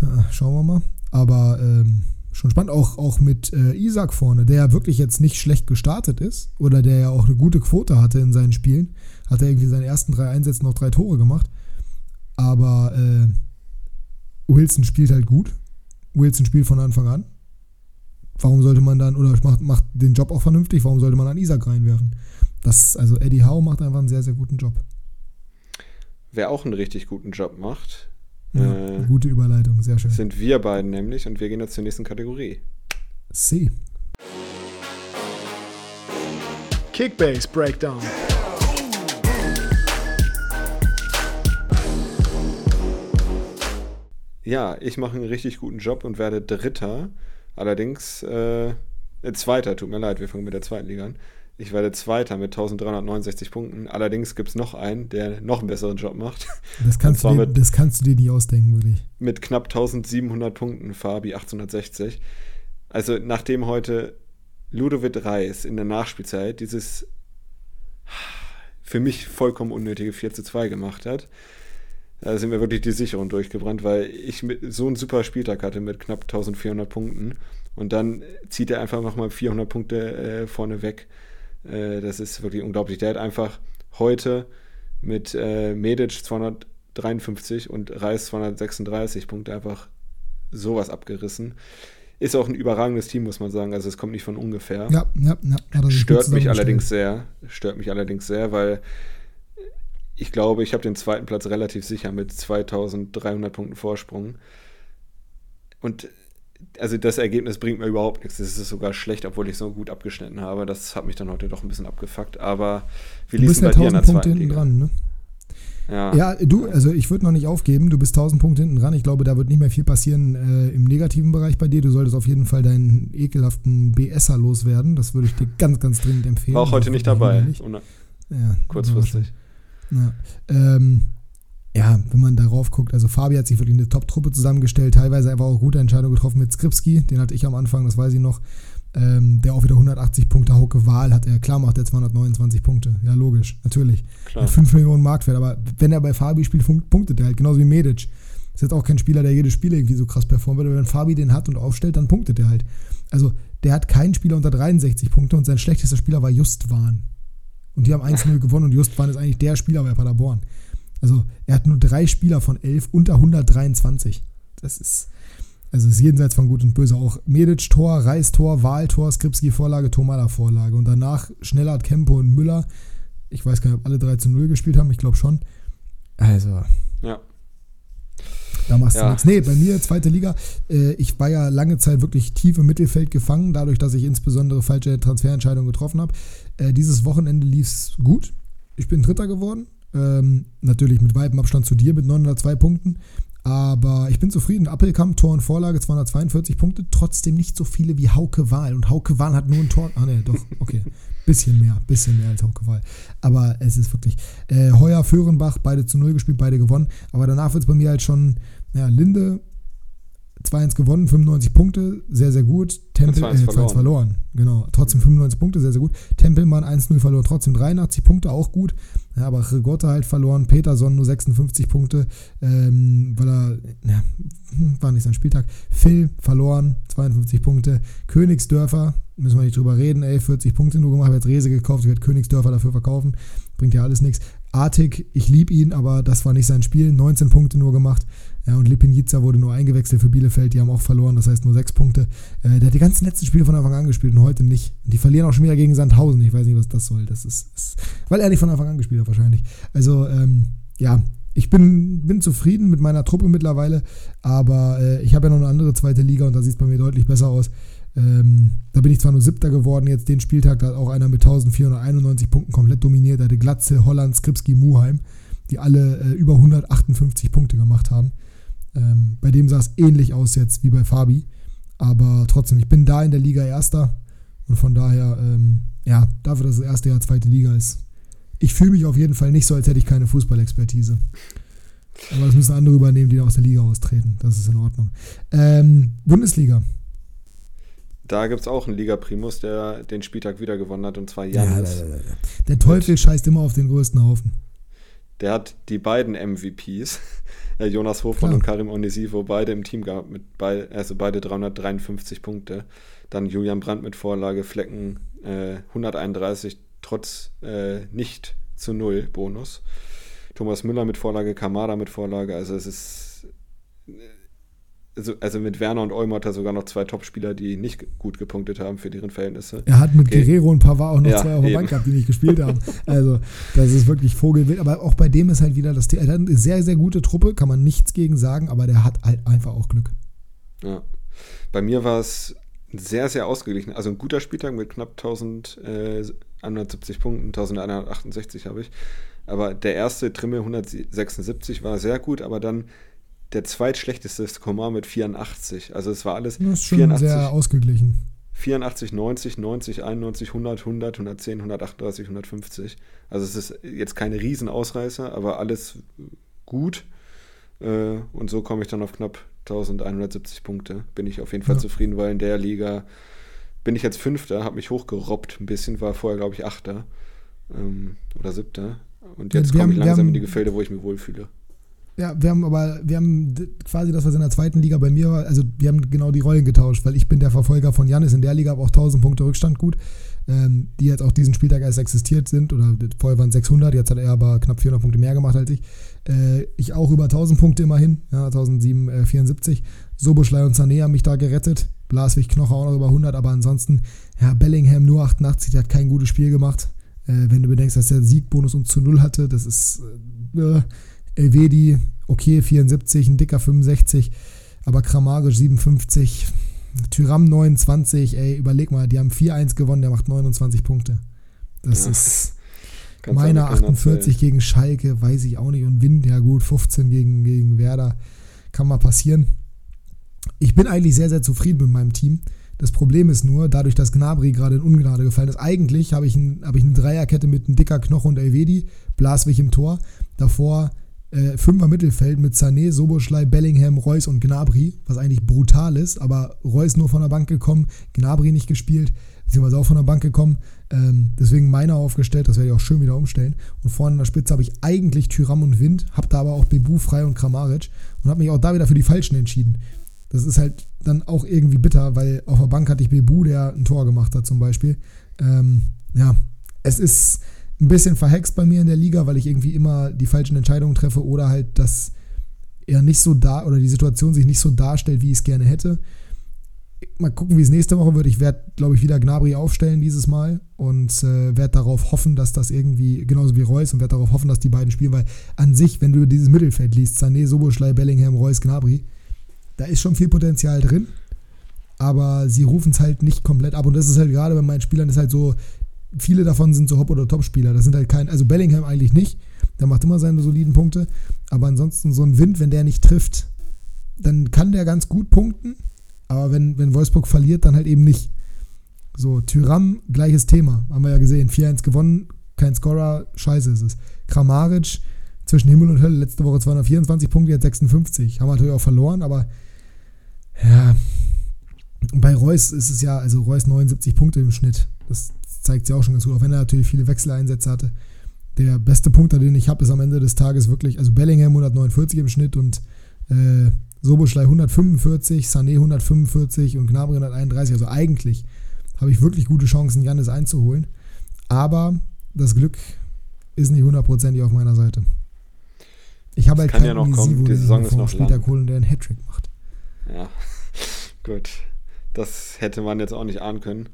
Ja, schauen wir mal. Aber ähm, schon spannend, auch, auch mit äh, Isaac vorne, der ja wirklich jetzt nicht schlecht gestartet ist oder der ja auch eine gute Quote hatte in seinen Spielen. Hat er irgendwie in seinen ersten drei Einsätzen noch drei Tore gemacht. Aber äh, Wilson spielt halt gut. Wilson spielt von Anfang an. Warum sollte man dann, oder macht, macht den Job auch vernünftig, warum sollte man an Isaac reinwerfen? Das, also Eddie Howe macht einfach einen sehr, sehr guten Job. Wer auch einen richtig guten Job macht, Ja, äh, gute Überleitung, sehr schön. sind wir beiden nämlich und wir gehen jetzt zur nächsten Kategorie. C. Kickbase Breakdown. Ja, ich mache einen richtig guten Job und werde Dritter. Allerdings, äh, äh, Zweiter, tut mir leid, wir fangen mit der zweiten Liga an. Ich werde Zweiter mit 1369 Punkten. Allerdings gibt es noch einen, der noch einen besseren Job macht. Das kannst, du dir, mit- das kannst du dir nicht ausdenken, wirklich. Mit knapp 1700 Punkten, Fabi 860. Also, nachdem heute Ludovic Reis in der Nachspielzeit dieses für mich vollkommen unnötige 4 zu 2 gemacht hat, da sind mir wirklich die Sicherung durchgebrannt, weil ich so einen super Spieltag hatte mit knapp 1400 Punkten und dann zieht er einfach nochmal 400 Punkte äh, vorne weg. Äh, das ist wirklich unglaublich. Der hat einfach heute mit äh, Medic 253 und Reis 236 Punkte einfach sowas abgerissen. Ist auch ein überragendes Team, muss man sagen. Also es kommt nicht von ungefähr. Ja, ja, ja. Stört mich allerdings sehr. Stört mich allerdings sehr, weil ich glaube, ich habe den zweiten Platz relativ sicher mit 2300 Punkten Vorsprung. Und also das Ergebnis bringt mir überhaupt nichts. Das ist sogar schlecht, obwohl ich so gut abgeschnitten habe. Das hat mich dann heute doch ein bisschen abgefuckt. Aber lief bist es ja bei dir in der 1000 Punkte hinten Liga? dran, ne? Ja. Ja, du, also ich würde noch nicht aufgeben. Du bist 1000 Punkte hinten dran. Ich glaube, da wird nicht mehr viel passieren äh, im negativen Bereich bei dir. Du solltest auf jeden Fall deinen ekelhaften BSer loswerden. Das würde ich dir ganz, ganz dringend empfehlen. War auch heute nicht dabei. Ohne- Ja, Kurzfristig. Ja, ähm, ja, wenn man darauf guckt, also Fabi hat sich wirklich eine Top-Truppe zusammengestellt, teilweise einfach auch gute Entscheidungen getroffen mit Skripski, den hatte ich am Anfang, das weiß ich noch, ähm, der auch wieder 180 Punkte, Hauke Wahl hat er, klar macht er 229 Punkte, ja logisch, natürlich, Klar. mit 5 Millionen Marktwert, aber wenn er bei Fabi spielt, punktet er halt, genauso wie Medic. Ist jetzt auch kein Spieler, der jedes Spiel irgendwie so krass performt wird, aber wenn Fabi den hat und aufstellt, dann punktet er halt. Also, der hat keinen Spieler unter 63 Punkte und sein schlechtester Spieler war Justwan. Und die haben 1-0 gewonnen und Justwan ist eigentlich der Spieler bei Paderborn. Also er hat nur drei Spieler von elf unter 123. Das ist, also ist jenseits von Gut und Böse. Auch Medic Tor, Reis Tor, Wahl Tor, Skripski Vorlage, Tomala Vorlage. Und danach Schnellert, Kempo und Müller. Ich weiß gar nicht, ob alle 3 zu 0 gespielt haben. Ich glaube schon. Also, Ja. da machst du Ja. nichts. Nee, bei mir, zweite Liga, äh, ich war ja lange Zeit wirklich tief im Mittelfeld gefangen, dadurch, dass ich insbesondere falsche Transferentscheidungen getroffen habe. Äh, dieses Wochenende lief es gut. Ich bin Dritter geworden. Ähm, natürlich mit weitem Abstand zu dir mit 902 Punkten. Aber ich bin zufrieden. Appelkamp, Tor und Vorlage, 242 Punkte. Trotzdem nicht so viele wie Hauke Wahl. Und Hauke Wahl hat nur ein Tor. Ah, ne, doch, okay. <laughs> Bisschen mehr, bisschen mehr als Hauke Wahl. Aber es ist wirklich. Äh, Heuer, Föhrenbach, beide zu Null gespielt, beide gewonnen. Aber danach wird es bei mir halt schon, ja, Linde 2-1 gewonnen, 95 Punkte, sehr, sehr gut. Tempel, 2-1 äh, 2-1 verloren. verloren. Genau, trotzdem 95 Punkte, sehr, sehr gut. Tempelmann 1-0 verloren, trotzdem 83 Punkte, auch gut. Ja, aber Rigotta halt verloren, Peterson nur 56 Punkte, ähm, weil er, ja, war nicht sein Spieltag. Phil verloren, 52 Punkte. Königsdörfer, müssen wir nicht drüber reden, ey, 40 Punkte nur gemacht, habe jetzt Rese gekauft, ich werde Königsdörfer dafür verkaufen, bringt ja alles nichts. Artig, ich liebe ihn, aber das war nicht sein Spiel, 19 Punkte nur gemacht. Ja, und Lipinjica wurde nur eingewechselt für Bielefeld, die haben auch verloren, das heißt nur 6 Punkte. Äh, der hat die ganzen letzten Spiele von Anfang an gespielt und heute nicht. Und die verlieren auch schon wieder gegen Sandhausen. Ich weiß nicht, was das soll. Das ist, ist weil er nicht von Anfang an gespielt hat, wahrscheinlich. Also, ähm, ja, ich bin, bin zufrieden mit meiner Truppe mittlerweile, aber äh, ich habe ja noch eine andere zweite Liga und da sieht es bei mir deutlich besser aus. Ähm, da bin ich zwar nur Siebter geworden, jetzt den Spieltag, da hat auch einer mit 1491 Punkten komplett dominiert. Da hatte Glatze, Holland, Skripski, Muheim, die alle äh, über 158 Punkte gemacht haben. Ähm, bei dem sah es ähnlich aus jetzt wie bei Fabi. Aber trotzdem, ich bin da in der Liga Erster und von daher, ähm, ja, dafür, dass es das erste Jahr zweite Liga ist. Ich fühle mich auf jeden Fall nicht so, als hätte ich keine Fußballexpertise. Aber das müssen andere übernehmen, die aus der Liga austreten. Das ist in Ordnung. Ähm, Bundesliga. Da gibt es auch einen Liga-Primus, der den Spieltag wieder gewonnen hat, und zwar Janis. Ja, der Teufel scheißt immer auf den größten Haufen. Der hat die beiden MVPs, Jonas Hofmann und Karim Onisivo, beide im Team gehabt, mit bei, also beide 353 Punkte. Dann Julian Brandt mit Vorlage, Flecken äh, 131, trotz äh, nicht zu null Bonus. Thomas Müller mit Vorlage, Kamada mit Vorlage, also es ist also, also mit Werner und Olmo hat er sogar noch zwei Topspieler, die nicht gut gepunktet haben für deren Verhältnisse. Er hat mit. Guerrero und Pavard auch noch ja, zwei auf der Bank gehabt, die nicht gespielt haben. <laughs> Also, das ist wirklich Vogelwild. Aber auch bei dem ist halt wieder das Er hat eine sehr, sehr gute Truppe, kann man nichts gegen sagen, aber der hat halt einfach auch Glück. Ja. Bei mir war es sehr, sehr ausgeglichen. Also ein guter Spieltag mit knapp 1170 Punkten, 1168 habe ich. Aber der erste Trimmel 176 war sehr gut, aber dann der zweitschlechteste ist Komar mit 84. Also es war alles das ist schon 84, sehr ausgeglichen. 84, 90, 90, 91, 100, 100, 110, 138, 150. Also es ist jetzt keine Riesenausreißer, aber alles gut. Äh, und so komme ich dann auf knapp 1170 Punkte. Bin ich auf jeden Fall ja. zufrieden, weil in der Liga bin ich jetzt Fünfter, habe mich hochgerobbt ein bisschen, war vorher, glaube ich, Achter ähm, oder Siebter. Und jetzt komme ich langsam haben, in die Gefilde, wo ich mich wohlfühle. Ja, wir haben aber, wir haben quasi das, was in der zweiten Liga bei mir war, also wir haben genau die Rollen getauscht, weil ich bin der Verfolger von Janis in der Liga, aber auch 1000 Punkte Rückstand gut, ähm, die jetzt auch diesen Spieltag erst existiert sind, oder vorher waren es 600, jetzt hat er aber knapp 400 Punkte mehr gemacht als ich. Äh, ich auch über 1000 Punkte immerhin, ja, 1774. Soboschlei und Sané haben mich da gerettet, Blaswig Knocher auch noch über 100, aber ansonsten, ja, Bellingham nur 88, der hat kein gutes Spiel gemacht. Äh, wenn du bedenkst, dass der Siegbonus uns zu Null hatte, das ist... Äh, Elvedi, okay, 74, ein dicker 65, aber Kramarisch 57, Tyram 29, ey, überleg mal, die haben 4-1 gewonnen, der macht 29 Punkte. Das ja. ist meiner 48 gegen Schalke, weiß ich auch nicht. Und Wind, ja gut, 15 gegen, gegen Werder, kann mal passieren. Ich bin eigentlich sehr, sehr zufrieden mit meinem Team. Das Problem ist nur, dadurch, dass Gnabry gerade in Ungnade gefallen ist, eigentlich habe ich, ein, hab ich eine Dreierkette mit einem dicker Knochen und Elvedi, Blaswig im Tor. Davor äh, Fünfer Mittelfeld mit Sané, Soboschlei, Bellingham, Reus und Gnabry, was eigentlich brutal ist, aber Reus nur von der Bank gekommen, Gnabry nicht gespielt, beziehungsweise auch von der Bank gekommen. Ähm, deswegen meiner aufgestellt, das werde ich auch schön wieder umstellen. Und vorne in der Spitze habe ich eigentlich Tyram und Wind, habe da aber auch Bebu frei und Kramaric und habe mich auch da wieder für die Falschen entschieden. Das ist halt dann auch irgendwie bitter, weil auf der Bank hatte ich Bebu, der ein Tor gemacht hat zum Beispiel. Ähm, ja, es ist ein bisschen verhext bei mir in der Liga, weil ich irgendwie immer die falschen Entscheidungen treffe oder halt das eher nicht so da oder die Situation sich nicht so darstellt, wie ich es gerne hätte. Mal gucken, wie es nächste Woche wird. Ich werde, glaube ich, wieder Gnabry aufstellen dieses Mal und äh, werde darauf hoffen, dass das irgendwie, genauso wie Reus, und werde darauf hoffen, dass die beiden spielen, weil an sich, wenn du dieses Mittelfeld liest, Sané, Soboschlei, Bellingham, Reus, Gnabry, da ist schon viel Potenzial drin, aber sie rufen es halt nicht komplett ab und das ist halt gerade bei meinen Spielern ist halt so, viele davon sind so Hop- oder Top-Spieler. Das sind halt kein, also Bellingham eigentlich nicht. Der macht immer seine soliden Punkte. Aber ansonsten so ein Wind, wenn der nicht trifft, dann kann der ganz gut punkten. Aber wenn, wenn Wolfsburg verliert, dann halt eben nicht. So, Tyram, gleiches Thema. Haben wir ja gesehen. 4-1 gewonnen, kein Scorer, scheiße ist es. Kramaric, zwischen Himmel und Hölle, letzte Woche 224 Punkte, jetzt 56. Haben wir natürlich auch verloren, aber ja. Bei Reus ist es ja, also Reus 79 Punkte im Schnitt. Das zeigt sich auch schon ganz gut, auch wenn er natürlich viele Wechseleinsätze hatte. Der beste Punkt, den ich habe, ist am Ende des Tages wirklich, also Bellingham 149 im Schnitt und äh, Soboschlei 145, Sané 145 und Gnabry 131. Also eigentlich habe ich wirklich gute Chancen, Janis einzuholen. Aber das Glück ist nicht hundertprozentig auf meiner Seite. Ich habe halt keinen ja noch kommen. Die Saison ist noch Spieltag holen, der einen Hattrick macht. Ja, <laughs> gut. Das hätte man jetzt auch nicht ahnen können.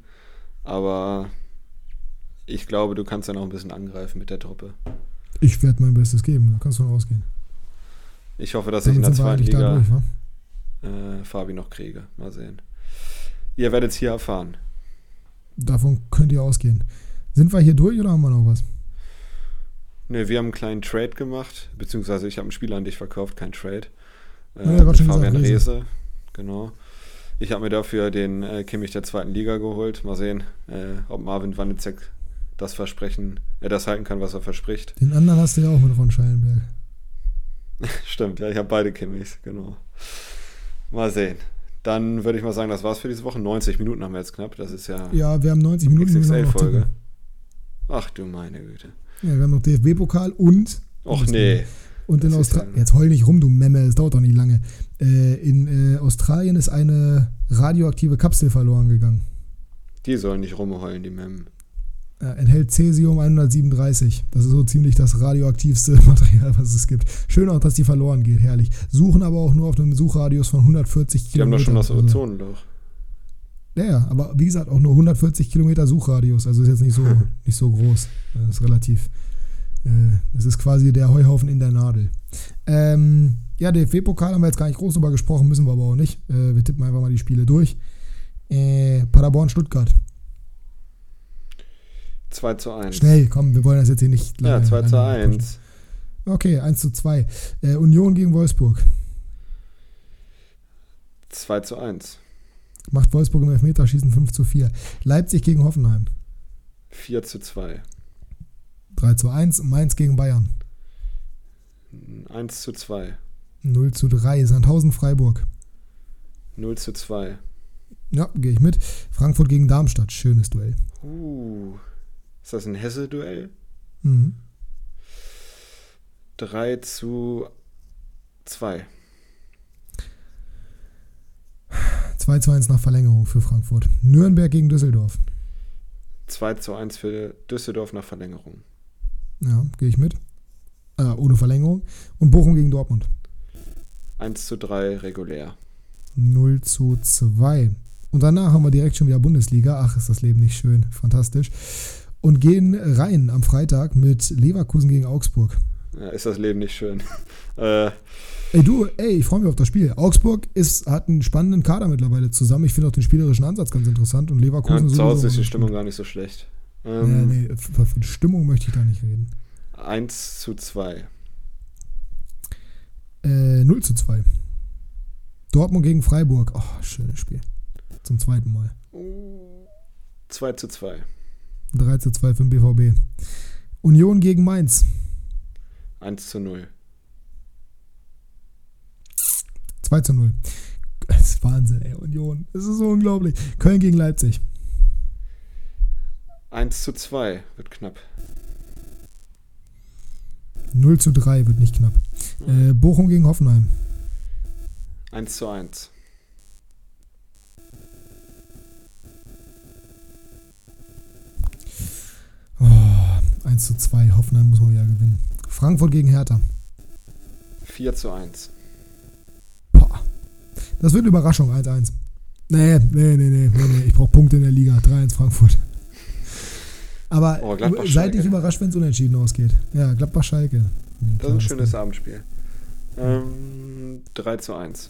Aber ich glaube, du kannst dann auch ein bisschen angreifen mit der Truppe. Ich werde mein Bestes geben, da kannst du ausgehen. Ich hoffe, dass ich in Damit der zweiten Liga durch, wa? äh, Fabi noch kriege. Mal sehen. Ihr werdet es hier erfahren. Davon könnt ihr ausgehen. Sind wir hier durch oder haben wir noch was? Ne, wir haben einen kleinen Trade gemacht, beziehungsweise ich habe einen Spieler an dich verkauft, kein Trade. Äh, Ja, Fabian gesagt, Rehse. Genau. Ich habe mir dafür den äh, Kimmich der zweiten Liga geholt. Mal sehen, äh, ob Marvin Wannitzek das Versprechen, er das halten kann, was er verspricht. Den anderen hast du ja auch mit Ron Schallenberg. <laughs> Stimmt, ja, ich habe beide Kimmichs, genau. Mal sehen. Dann würde ich mal sagen, das war's für diese Woche. 90 Minuten haben wir jetzt knapp. Das ist ja, Ja, wir haben 90 Minuten. XXL-Folge. Ach du meine Güte. Ja, wir haben noch DFB-Pokal und. Och nee. Und in Das Australien. Jetzt heul nicht rum, du Memme, es dauert doch nicht lange. Äh, in äh, Australien ist eine radioaktive Kapsel verloren gegangen. Die sollen nicht rumheulen, die Mem. Äh, enthält Cäsium 137. Das ist so ziemlich das radioaktivste <laughs> Material, was es gibt. Schön auch, dass die verloren geht, herrlich. Suchen aber auch nur auf einem Suchradius von 140 Die haben doch schon das Also- Ozonloch. Ja, ja, aber wie gesagt, auch nur 140 Kilometer Suchradius. Also ist jetzt nicht so, <laughs> nicht so groß. Das ist relativ. Äh, das ist quasi der Heuhaufen in der Nadel. Ähm, ja, DFB-Pokal haben wir jetzt gar nicht groß drüber gesprochen, müssen wir aber auch nicht. Äh, wir tippen einfach mal die Spiele durch. Äh, Paderborn-Stuttgart. 2 zu 1. Schnell, komm, wir wollen das jetzt hier nicht Ja, lange- 2 zu lange 1. Okay, 1 zu 2. Äh, Union gegen Wolfsburg. 2 zu 1. Macht Wolfsburg im Elfmeterschießen 5 zu 4. Leipzig gegen Hoffenheim. 4 zu 2. 3 zu 1. Mainz gegen Bayern. 1 zu 2. 0 zu 3. Sandhausen Freiburg. 0 zu 2. Ja, gehe ich mit. Frankfurt gegen Darmstadt. Schönes Duell. Uh. Ist das ein Hesse-Duell? Mhm. 3 zu 2. 2 zu 1 nach Verlängerung für Frankfurt. Nürnberg gegen Düsseldorf. 2 zu 1 für Düsseldorf nach Verlängerung. Ja, gehe ich mit. Äh, ohne Verlängerung. Und Bochum gegen Dortmund. 1 zu 3 regulär. 0 zu 2. Und danach haben wir direkt schon wieder Bundesliga. Ach, ist das Leben nicht schön. Fantastisch. Und gehen rein am Freitag mit Leverkusen gegen Augsburg. Ja, ist das Leben nicht schön. <laughs> äh, Ey, du, ey, ich freue mich auf das Spiel. Augsburg ist, hat einen spannenden Kader mittlerweile zusammen. Ich finde auch den spielerischen Ansatz ganz interessant. Und ja, Leverkusen zu Hause ist die Stimmung gut. gar nicht so schlecht. Ja, Ähm, nee, für die Stimmung möchte ich da nicht reden. 1 zu 2. Äh, 0 zu 2. Dortmund gegen Freiburg. Oh, schönes Spiel. Zum zweiten Mal. 2 zu 2. 3 zu 2 für den BVB. Union gegen Mainz. 1 zu 0. 2 zu 0. Das ist Wahnsinn, ey, Union. Das ist so unglaublich. Köln gegen Leipzig. 1 zu 2. Wird knapp. 0 zu 3 wird nicht knapp. Äh, Bochum gegen Hoffenheim. 1 zu 1. 1 zu 2. Hoffenheim muss man wieder gewinnen. Frankfurt gegen Hertha. 4 zu 1. Boah. Das wird eine Überraschung. 1-1. Nee, nee, nee, nee, nee, nee. Ich brauche Punkte in der Liga. 3-1 Frankfurt. Aber Oh, seid nicht überrascht, wenn es unentschieden ausgeht. Ja, Gladbach-Schalke. Nee, Das ist ein schönes. Abendspiel. Ähm, 3 zu 1.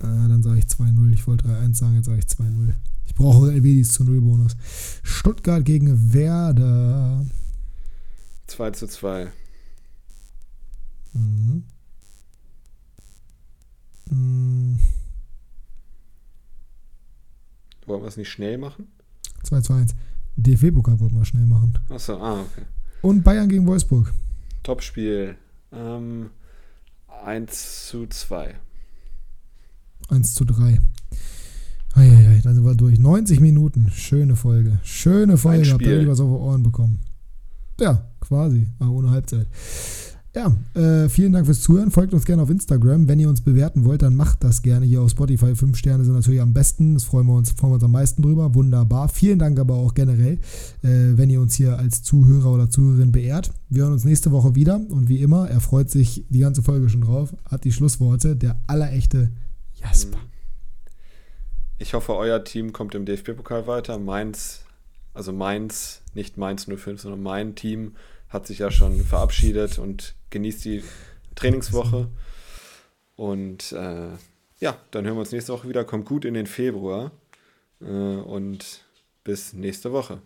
Ah, dann sage ich 2-0. Ich wollte 3-1 sagen, jetzt sage ich 2-0. Brauche Elvedis zu 0 Bonus. Stuttgart gegen Werder. 2 zu 2. Mhm. Mhm. Wollen wir es nicht schnell machen? 2 zu 1. DFB-Pokal wollten wir schnell machen. Achso, ah, okay. Und Bayern gegen Wolfsburg. Topspiel. Ähm, 1 zu 2. 1 zu 3. Eieiei, dann sind wir durch. 90 Minuten. Schöne Folge. Schöne Folge. Habt ihr was auf die Ohren bekommen? Ja, quasi. Aber ohne Halbzeit. Ja, äh, vielen Dank fürs Zuhören. Folgt uns gerne auf Instagram. Wenn ihr uns bewerten wollt, dann macht das gerne hier auf Spotify. Fünf Sterne sind natürlich am besten. Das freuen wir uns, freuen wir uns am meisten drüber. Wunderbar. Vielen Dank aber auch generell, äh, wenn ihr uns hier als Zuhörer oder Zuhörerin beehrt. Wir hören uns nächste Woche wieder. Und wie immer, er freut sich die ganze Folge schon drauf. Hat die Schlussworte. Der allerechte Jasper. Ich hoffe, euer Team kommt im DFB-Pokal weiter. Mainz, also Mainz, nicht Mainz 05, sondern mein Team hat sich ja schon verabschiedet und genießt die Trainingswoche. Und äh, ja, dann hören wir uns nächste Woche wieder. Kommt gut in den Februar äh, und bis nächste Woche.